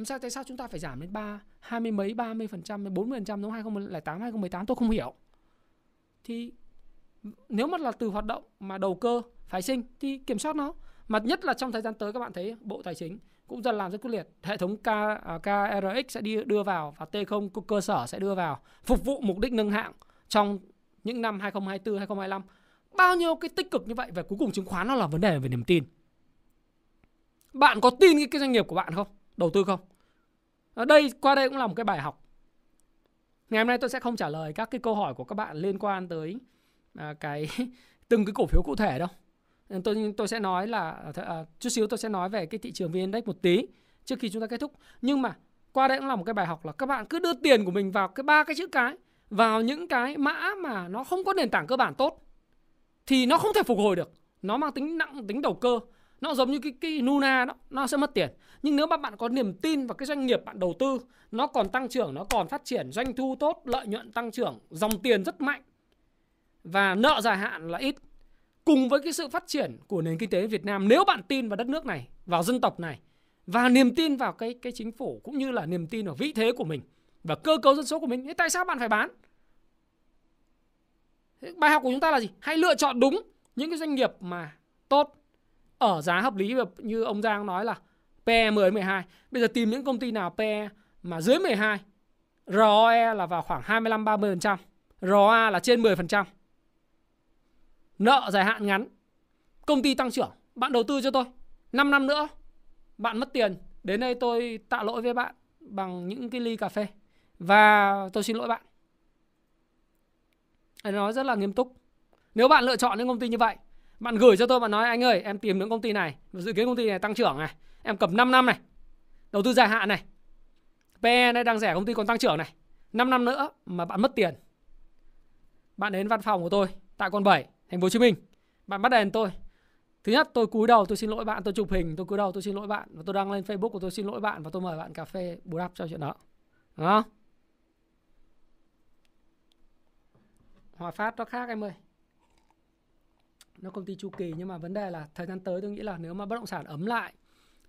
Sao tại sao chúng ta phải giảm đến 3 20 mấy 30 phần trăm 40 phần trăm 2008 2018 tôi không hiểu. Thì nếu mà là từ hoạt động mà đầu cơ phái sinh thì kiểm soát nó. Mà nhất là trong thời gian tới các bạn thấy Bộ Tài chính cũng dần làm rất quyết liệt. Hệ thống K, à, KRX sẽ đi đưa vào và T0 cơ sở sẽ đưa vào phục vụ mục đích nâng hạng trong những năm 2024 2025. Bao nhiêu cái tích cực như vậy và cuối cùng chứng khoán nó là vấn đề về niềm tin. Bạn có tin cái, doanh nghiệp của bạn không? Đầu tư không? Ở đây qua đây cũng là một cái bài học. Ngày hôm nay tôi sẽ không trả lời các cái câu hỏi của các bạn liên quan tới à, cái từng cái cổ phiếu cụ thể đâu. Tôi tôi sẽ nói là à, à, chút xíu tôi sẽ nói về cái thị trường VN Index một tí trước khi chúng ta kết thúc. Nhưng mà qua đây cũng là một cái bài học là các bạn cứ đưa tiền của mình vào cái ba cái chữ cái vào những cái mã mà nó không có nền tảng cơ bản tốt thì nó không thể phục hồi được. Nó mang tính nặng, tính đầu cơ. Nó giống như cái cái Nuna đó, nó sẽ mất tiền. Nhưng nếu mà bạn có niềm tin vào cái doanh nghiệp bạn đầu tư, nó còn tăng trưởng, nó còn phát triển, doanh thu tốt, lợi nhuận tăng trưởng, dòng tiền rất mạnh, và nợ dài hạn là ít, cùng với cái sự phát triển của nền kinh tế Việt Nam, nếu bạn tin vào đất nước này, vào dân tộc này, và niềm tin vào cái cái chính phủ, cũng như là niềm tin vào vị thế của mình, và cơ cấu dân số của mình, thì tại sao bạn phải bán? Bài học của chúng ta là gì hãy lựa chọn đúng những cái doanh nghiệp mà tốt ở giá hợp lý như ông Giang nói là PE 10 12. Bây giờ tìm những công ty nào PE mà dưới 12. ROE là vào khoảng 25 30%, ROA là trên 10%. Nợ dài hạn ngắn. Công ty tăng trưởng, bạn đầu tư cho tôi. 5 năm nữa bạn mất tiền, đến đây tôi tạ lỗi với bạn bằng những cái ly cà phê và tôi xin lỗi bạn. Anh nói rất là nghiêm túc. Nếu bạn lựa chọn những công ty như vậy, bạn gửi cho tôi, bạn nói, anh ơi, em tìm những công ty này, dự kiến công ty này tăng trưởng này, em cầm 5 năm này, đầu tư dài hạn này PE này đang rẻ, công ty còn tăng trưởng này 5 năm nữa mà bạn mất tiền. Bạn đến văn phòng của tôi tại quận 7 thành phố Hồ Chí Minh. Bạn bắt đèn tôi. Thứ nhất, tôi cúi đầu, tôi xin lỗi bạn, tôi chụp hình, tôi cúi đầu, tôi xin lỗi bạn và tôi đăng lên Facebook của tôi, xin lỗi bạn và tôi mời bạn cà phê bù đắp cho chuyện đó. Đó Hòa Phát nó khác em ơi. Nó công ty chu kỳ nhưng mà vấn đề là thời gian tới tôi nghĩ là nếu mà bất động sản ấm lại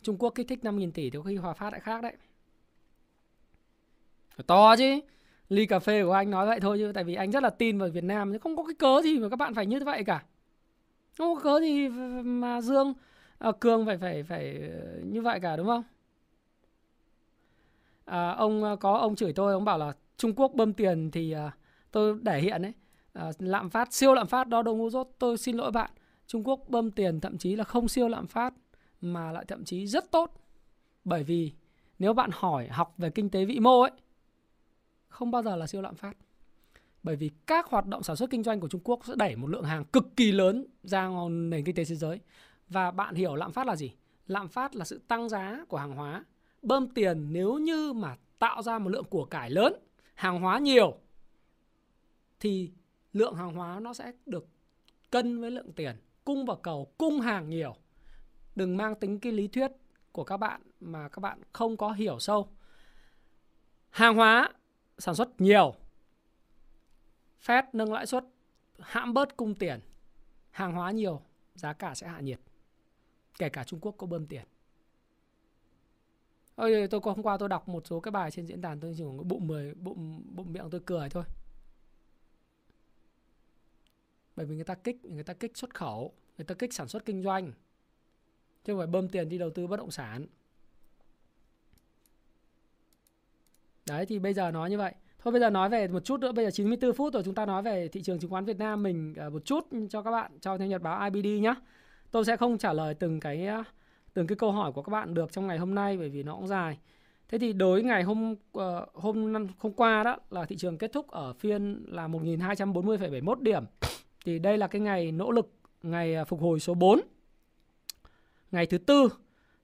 Trung Quốc kích thích 5.000 tỷ thì có khi Hòa Phát lại khác đấy. Phải to chứ. Ly cà phê của anh nói vậy thôi chứ tại vì anh rất là tin vào Việt Nam chứ không có cái cớ gì mà các bạn phải như vậy cả. Không có cớ gì mà Dương à, Cường phải phải phải ờ, như vậy cả đúng không? À, ông ờ, có ông chửi tôi ông bảo là Trung Quốc bơm tiền thì à, tôi để hiện đấy à, lạm phát siêu lạm phát đó đồ ngu dốt. Tôi xin lỗi bạn Trung Quốc bơm tiền thậm chí là không siêu lạm phát mà lại thậm chí rất tốt. Bởi vì nếu bạn hỏi học về kinh tế vĩ mô ấy không bao giờ là siêu lạm phát. Bởi vì các hoạt động sản xuất kinh doanh của Trung Quốc sẽ đẩy một lượng hàng cực kỳ lớn ra nền kinh tế thế giới. Và bạn hiểu lạm phát là gì? Lạm phát là sự tăng giá của hàng hóa. Bơm tiền nếu như mà tạo ra một lượng của cải lớn hàng hóa nhiều thì lượng hàng hóa nó sẽ được cân với lượng tiền cung và cầu cung hàng nhiều. Đừng mang tính cái lý thuyết của các bạn mà các bạn không có hiểu sâu. Hàng hóa sản xuất nhiều. Fed nâng lãi suất hãm bớt cung tiền. Hàng hóa nhiều giá cả sẽ hạ nhiệt. Kể cả Trung Quốc có bơm tiền. Ôi, tôi hôm qua tôi đọc một số cái bài trên diễn đàn tôi chỉ bụng mười bụng bụng miệng tôi cười thôi bởi vì người ta kích người ta kích xuất khẩu người ta kích sản xuất kinh doanh. Chứ không phải bơm tiền đi đầu tư bất động sản. Đấy thì bây giờ nói như vậy. Thôi bây giờ nói về một chút nữa. Bây giờ 94 phút rồi chúng ta nói về thị trường chứng khoán Việt Nam. Mình à, một chút cho các bạn cho theo nhật báo IBD nhé tôi sẽ không trả lời từng cái à, từng cái câu hỏi của các bạn được trong ngày hôm nay bởi vì nó cũng dài. Thế thì đối ngày hôm ờ, hôm hôm qua đó là thị trường kết thúc ở phiên là 1240,71 điểm. Thì đây là cái ngày nỗ lực ngày à, phục hồi số 4. Ngày thứ tư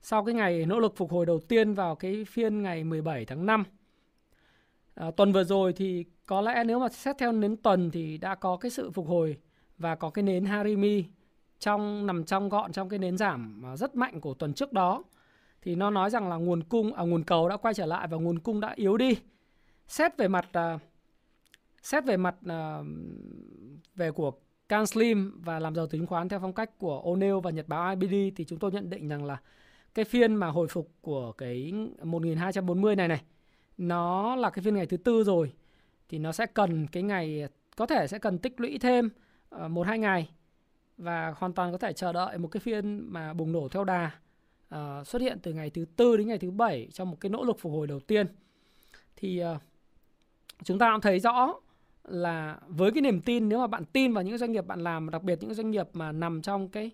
sau cái ngày nỗ lực phục hồi đầu tiên vào cái phiên ngày 17 tháng 5. À, tuần vừa rồi thì có lẽ nếu mà xét theo nến tuần thì đã có cái sự phục hồi và có cái nến Harimi trong nằm trong gọn trong cái nến giảm à, rất mạnh của tuần trước đó thì nó nói rằng là nguồn cung à, nguồn cầu đã quay trở lại và nguồn cung đã yếu đi. Xét về mặt à, xét về mặt à, về của Can Slim và làm giàu chứng khoán theo phong cách của O'Neill và Nhật báo IBD thì chúng tôi nhận định rằng là cái phiên mà hồi phục của cái 1240 này này nó là cái phiên ngày thứ tư rồi thì nó sẽ cần cái ngày có thể sẽ cần tích lũy thêm ờ, một hai ngày và hoàn toàn có thể chờ đợi một cái phiên mà bùng nổ theo đà uh, xuất hiện từ ngày thứ tư đến ngày thứ bảy trong một cái nỗ lực phục hồi đầu tiên. Thì uh, chúng ta cũng thấy rõ là với cái niềm tin nếu mà bạn tin vào những doanh nghiệp bạn làm đặc biệt những doanh nghiệp mà nằm trong cái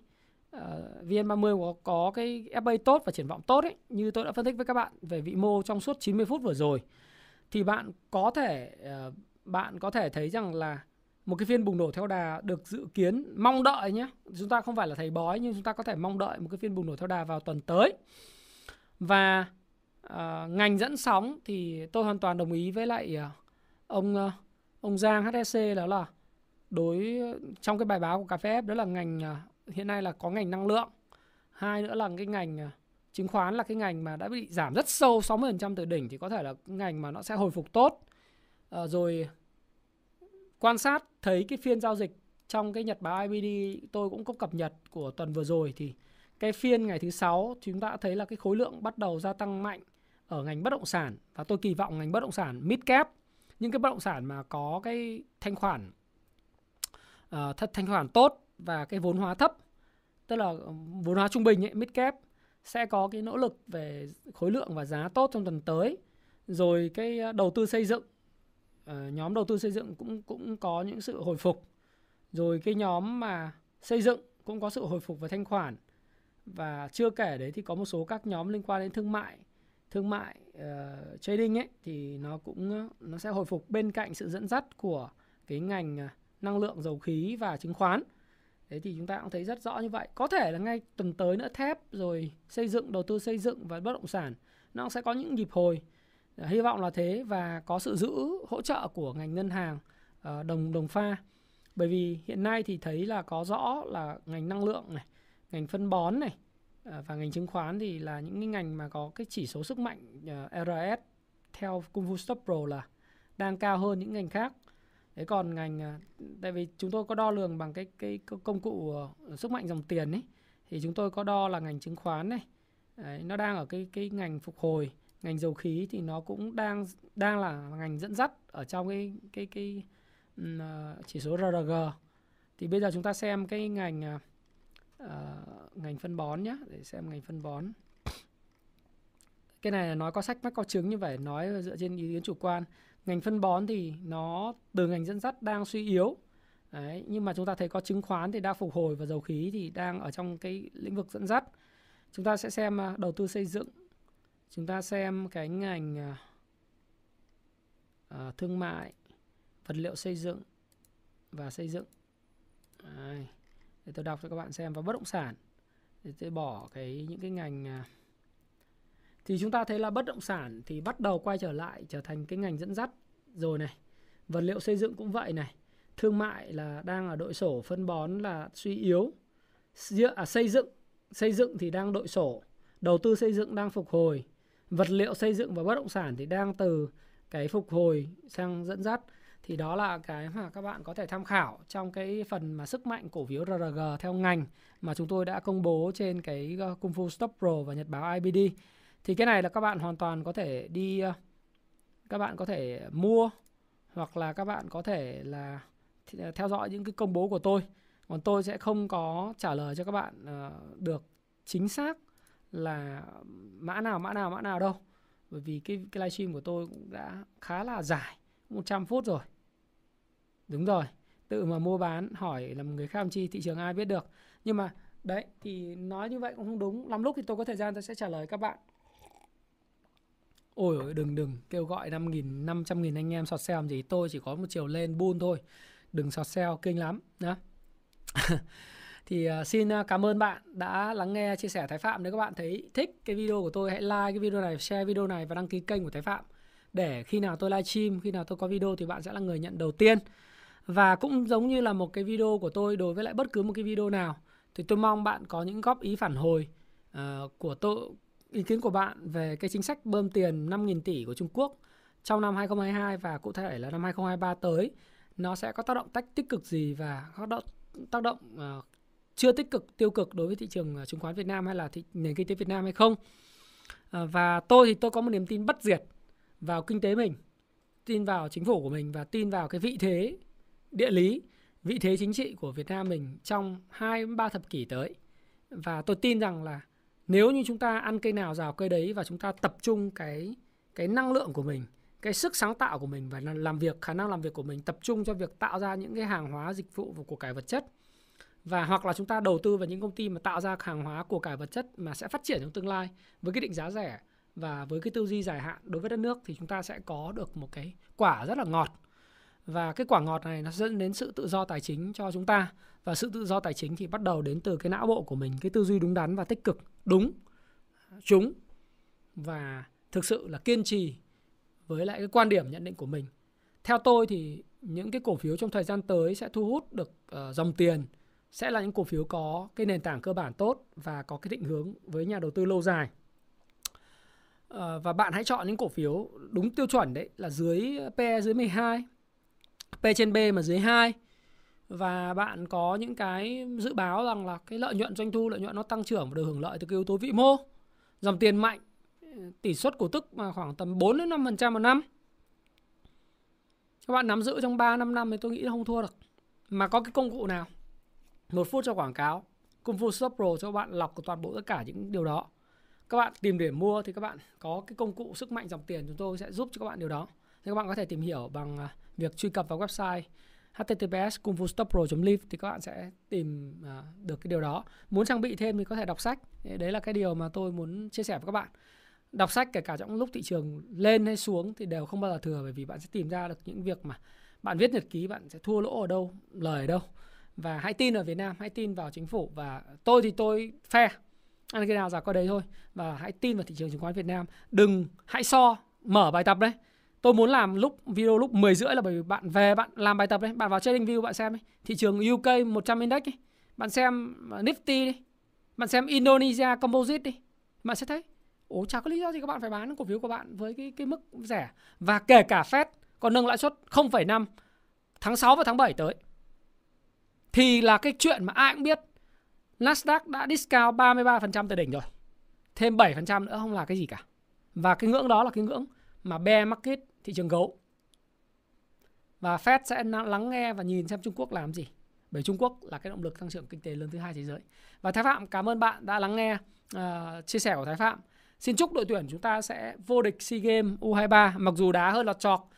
ờ, uh, VN30 có, có cái FA tốt và triển vọng tốt ấy như tôi đã phân tích với các bạn về vị mô trong suốt 90 phút vừa rồi thì bạn có thể uh, bạn có thể thấy rằng là một cái phiên bùng nổ theo đà được dự kiến mong đợi nhé. Chúng ta không phải là thầy bói nhưng chúng ta có thể mong đợi một cái phiên bùng nổ theo đà vào tuần tới. Và uh, ngành dẫn sóng thì tôi hoàn toàn đồng ý với lại uh, ông uh, ông Giang HSC đó là đối trong cái bài báo của cà phê đó là ngành à, hiện nay là có ngành năng lượng. Hai nữa là cái ngành à, chứng khoán là cái ngành mà đã bị giảm rất sâu 60% từ đỉnh thì có thể là ngành mà nó sẽ hồi phục tốt. À, rồi quan sát thấy cái phiên giao dịch trong cái nhật báo IBD tôi cũng có cập nhật của tuần vừa rồi thì cái phiên ngày thứ sáu chúng ta đã thấy là cái khối lượng bắt đầu gia tăng mạnh ở ngành bất động sản. Và tôi kỳ vọng ngành bất động sản mid cap những cái bất động sản mà có cái thanh khoản ờ, uh, thật thanh khoản tốt và cái vốn hóa thấp tức là ờ, vốn hóa trung bình ấy, mid cap sẽ có cái nỗ lực về khối lượng và giá tốt trong tuần tới. Rồi cái ờ, đầu tư xây dựng uh, nhóm đầu tư xây dựng cũng cũng có những sự hồi phục. Rồi cái nhóm mà xây dựng cũng có sự hồi phục về thanh khoản. Và chưa kể đấy thì có một số các nhóm liên quan đến thương mại thương mại uh, trading ấy thì nó cũng ờ, nó sẽ hồi phục bên cạnh sự dẫn dắt của cái ngành ờ, năng lượng dầu khí và chứng khoán Thế thì chúng ta cũng thấy rất rõ như vậy. Có thể là ngay tuần tới nữa thép rồi xây dựng, đầu tư xây dựng và bất động sản nó sẽ có những nhịp hồi. Hy vọng là thế và có sự giữ hỗ trợ của ngành ngân hàng uh, đồng đồng pha. Bởi vì hiện nay thì thấy là có rõ là ngành năng lượng này, ngành phân bón này Ờ, và ngành chứng khoán thì là những cái ngành mà có cái chỉ số sức mạnh ờ, RS theo Kung Fu Stop Pro là đang cao hơn những ngành khác. Thế còn ngành ờ, tại vì chúng tôi có đo lường bằng cái cái công cụ sức mạnh dòng tiền ấy thì chúng tôi có đo là ngành chứng khoán này. Đấy, nó đang ở cái cái ngành phục hồi ngành dầu khí thì nó cũng đang đang là ngành dẫn dắt ở trong cái cái cái chỉ số RRG thì bây giờ chúng ta xem cái ngành Ờ, ngành phân bón nhé để xem ngành phân bón. Cái này là nói có sách mắc có chứng như vậy nói dựa trên ý kiến chủ quan. Ngành phân bón thì nó từ ngành dẫn dắt đang suy yếu. Đấy, nhưng mà chúng ta thấy có chứng khoán thì đang phục hồi và dầu khí thì đang ở trong cái lĩnh vực dẫn dắt. Chúng ta sẽ xem à, đầu tư xây dựng. Chúng ta xem cái ngành uh, thương mại vật liệu xây dựng và xây dựng. Đấy để tôi đọc cho các bạn xem. Và bất động sản. Để tôi bỏ cái những cái ngành à, thì chúng ta thấy là bất động sản thì bắt đầu quay trở lại trở thành cái ngành dẫn dắt. Rồi này vật liệu xây dựng cũng vậy này. Thương mại là đang ở đội sổ phân bón là suy yếu. À, xây dựng xây dựng thì đang đội sổ. Đầu tư xây dựng đang phục hồi. Vật liệu xây dựng và bất động sản thì đang từ cái phục hồi sang dẫn dắt thì đó là cái mà các bạn có thể tham khảo trong cái phần mà sức mạnh cổ phiếu RRG theo ngành mà chúng tôi đã công bố trên cái ờ, Kung Fu Stop Pro và Nhật báo IBD thì cái này là các bạn hoàn toàn có thể đi ờ, các bạn có thể mua hoặc là các bạn có thể là ờ, theo dõi những cái công bố của tôi. Còn tôi sẽ không có trả lời cho các bạn được chính xác là mã nào mã nào mã nào đâu. Bởi vì cái cái livestream của tôi cũng đã khá là dài. 100 phút rồi. Đúng rồi tự mà mua bán hỏi là một người khác chi thị trường ai biết được. Nhưng mà đấy thì nói như vậy cũng không đúng. Lắm lúc thì tôi có thời gian tôi sẽ trả lời các bạn. Ôi đừng đừng kêu gọi 5 nghìn 500 nghìn anh em sọt sale gì tôi chỉ có một chiều lên buôn thôi. Đừng sọt xeo kinh lắm nhá. Thì uh, xin uh, cảm ơn bạn đã lắng nghe chia sẻ Thái Phạm. Nếu các bạn thấy thích cái video của tôi hãy like cái video này share video này và đăng ký kênh của Thái Phạm để khi nào tôi livestream khi nào tôi có video thì bạn sẽ là người nhận đầu tiên. Và cũng giống như là một cái video của tôi đối với lại bất cứ một cái video nào thì tôi mong bạn có những góp ý phản hồi uh, của tôi ý kiến của bạn về cái chính sách bơm tiền 5.000 tỷ của Trung Quốc trong năm 2022 và cụ thể là năm 2023 tới. Nó sẽ có tác động tách tích cực gì và tác động tác động uh, chưa tích cực tiêu cực đối với thị trường ờ, chứng khoán Việt Nam hay là thị, nền kinh tế Việt Nam hay không. Uh, và tôi thì tôi có một niềm tin bất diệt vào kinh tế mình tin vào chính phủ của mình và tin vào cái vị thế địa lý vị thế chính trị của Việt Nam mình trong 2 3 thập kỷ tới. Và tôi tin rằng là nếu như chúng ta ăn cây nào rào cây đấy và chúng ta tập trung cái cái năng lượng của mình, cái sức sáng tạo của mình và làm việc khả năng làm việc của mình tập trung cho việc tạo ra những cái hàng hóa dịch vụ và của cải vật chất và hoặc là chúng ta đầu tư vào những công ty mà tạo ra hàng hóa của cải vật chất mà sẽ phát triển trong tương lai với cái định giá rẻ và với cái tư duy dài hạn đối với đất nước thì chúng ta sẽ có được một cái quả rất là ngọt. Và cái quả ngọt này nó dẫn đến sự tự do tài chính cho chúng ta. Và sự tự do tài chính thì bắt đầu đến từ cái não bộ của mình cái tư duy đúng đắn và tích cực đúng chúng và thực sự là kiên trì với lại cái quan điểm nhận định của mình. Theo tôi thì những cái cổ phiếu trong thời gian tới sẽ thu hút được uh, dòng tiền sẽ là những cổ phiếu có cái nền tảng cơ bản tốt và có cái định hướng với nhà đầu tư lâu dài. Ờ, và bạn hãy chọn những cổ phiếu đúng tiêu chuẩn đấy là dưới PE dưới 12 P trên B mà dưới 2 và bạn có những cái dự báo rằng là cái lợi nhuận doanh thu, lợi nhuận nó tăng trưởng và được hưởng lợi từ cái yếu tố vĩ mô, dòng tiền mạnh, tỷ suất cổ tức mà khoảng tầm 4 đến 5% một năm. Các bạn nắm giữ trong 3 5 năm thì tôi nghĩ không thua được. Mà có cái công cụ nào? Một phút cho quảng cáo, Kung Fu Stop Pro cho các bạn lọc toàn bộ tất cả những điều đó các bạn tìm để mua thì các bạn có cái công cụ sức mạnh dòng tiền chúng tôi sẽ giúp cho các bạn điều đó thì các bạn có thể tìm hiểu bằng à, việc truy cập vào website https kungfustopro.live thì các bạn sẽ tìm à, được cái điều đó. Muốn trang bị thêm thì có thể đọc sách. Đấy là cái điều mà tôi muốn chia sẻ với các bạn. Đọc sách kể cả trong lúc thị trường lên hay xuống thì đều không bao giờ thừa bởi vì bạn sẽ tìm ra được những việc mà bạn viết nhật ký bạn sẽ thua lỗ ở đâu, lời ở đâu. Và hãy tin ở Việt Nam, hãy tin vào chính phủ và tôi thì tôi phe ăn cái nào giả qua đấy thôi. Và hãy tin vào thị trường chứng khoán Việt Nam. Đừng hãy so mở bài tập đấy. Tôi muốn làm lúc video lúc 10 rưỡi là bởi vì bạn về bạn làm bài tập đấy. Bạn vào trading view bạn xem ấy. thị trường UK 100 index ấy. bạn xem Nifty đi. Bạn xem Indonesia Composite đi. Bạn sẽ thấy ố chả có lý do gì các bạn phải bán cổ phiếu của bạn với cái cái mức rẻ. Và kể cả Fed còn nâng lãi suất 0,5 tháng 6 và tháng 7 tới. Thì là cái chuyện mà ai cũng biết. Nasdaq đã discount 33% từ đỉnh rồi thêm 7% nữa không là cái gì cả và cái ngưỡng đó là cái ngưỡng mà bear market thị trường gấu. Và Fed sẽ lắng nghe và nhìn xem Trung Quốc làm gì. Bởi Trung Quốc là cái động lực tăng trưởng kinh tế lớn thứ hai thế giới. Và Thái Phạm cảm ơn bạn đã lắng nghe uh, chia sẻ của Thái Phạm. Xin chúc đội tuyển chúng ta sẽ vô địch SEA Games U23 mặc dù đá hơi lọt chọc.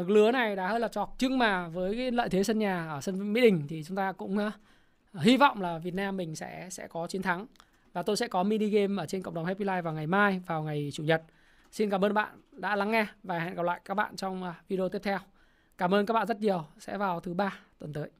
Uh, lứa này đá hơi lọt chọc nhưng mà với cái lợi thế sân nhà ở sân Mỹ Đình thì chúng ta cũng uh, hy vọng là Việt Nam mình sẽ sẽ có chiến thắng. Và tôi sẽ có mini game ở trên cộng đồng Happy Life vào ngày mai, vào ngày chủ nhật. Xin cảm ơn bạn đã lắng nghe và hẹn gặp lại các bạn trong à, video tiếp theo. Cảm ơn các bạn rất nhiều. Sẽ vào thứ ba tuần tới.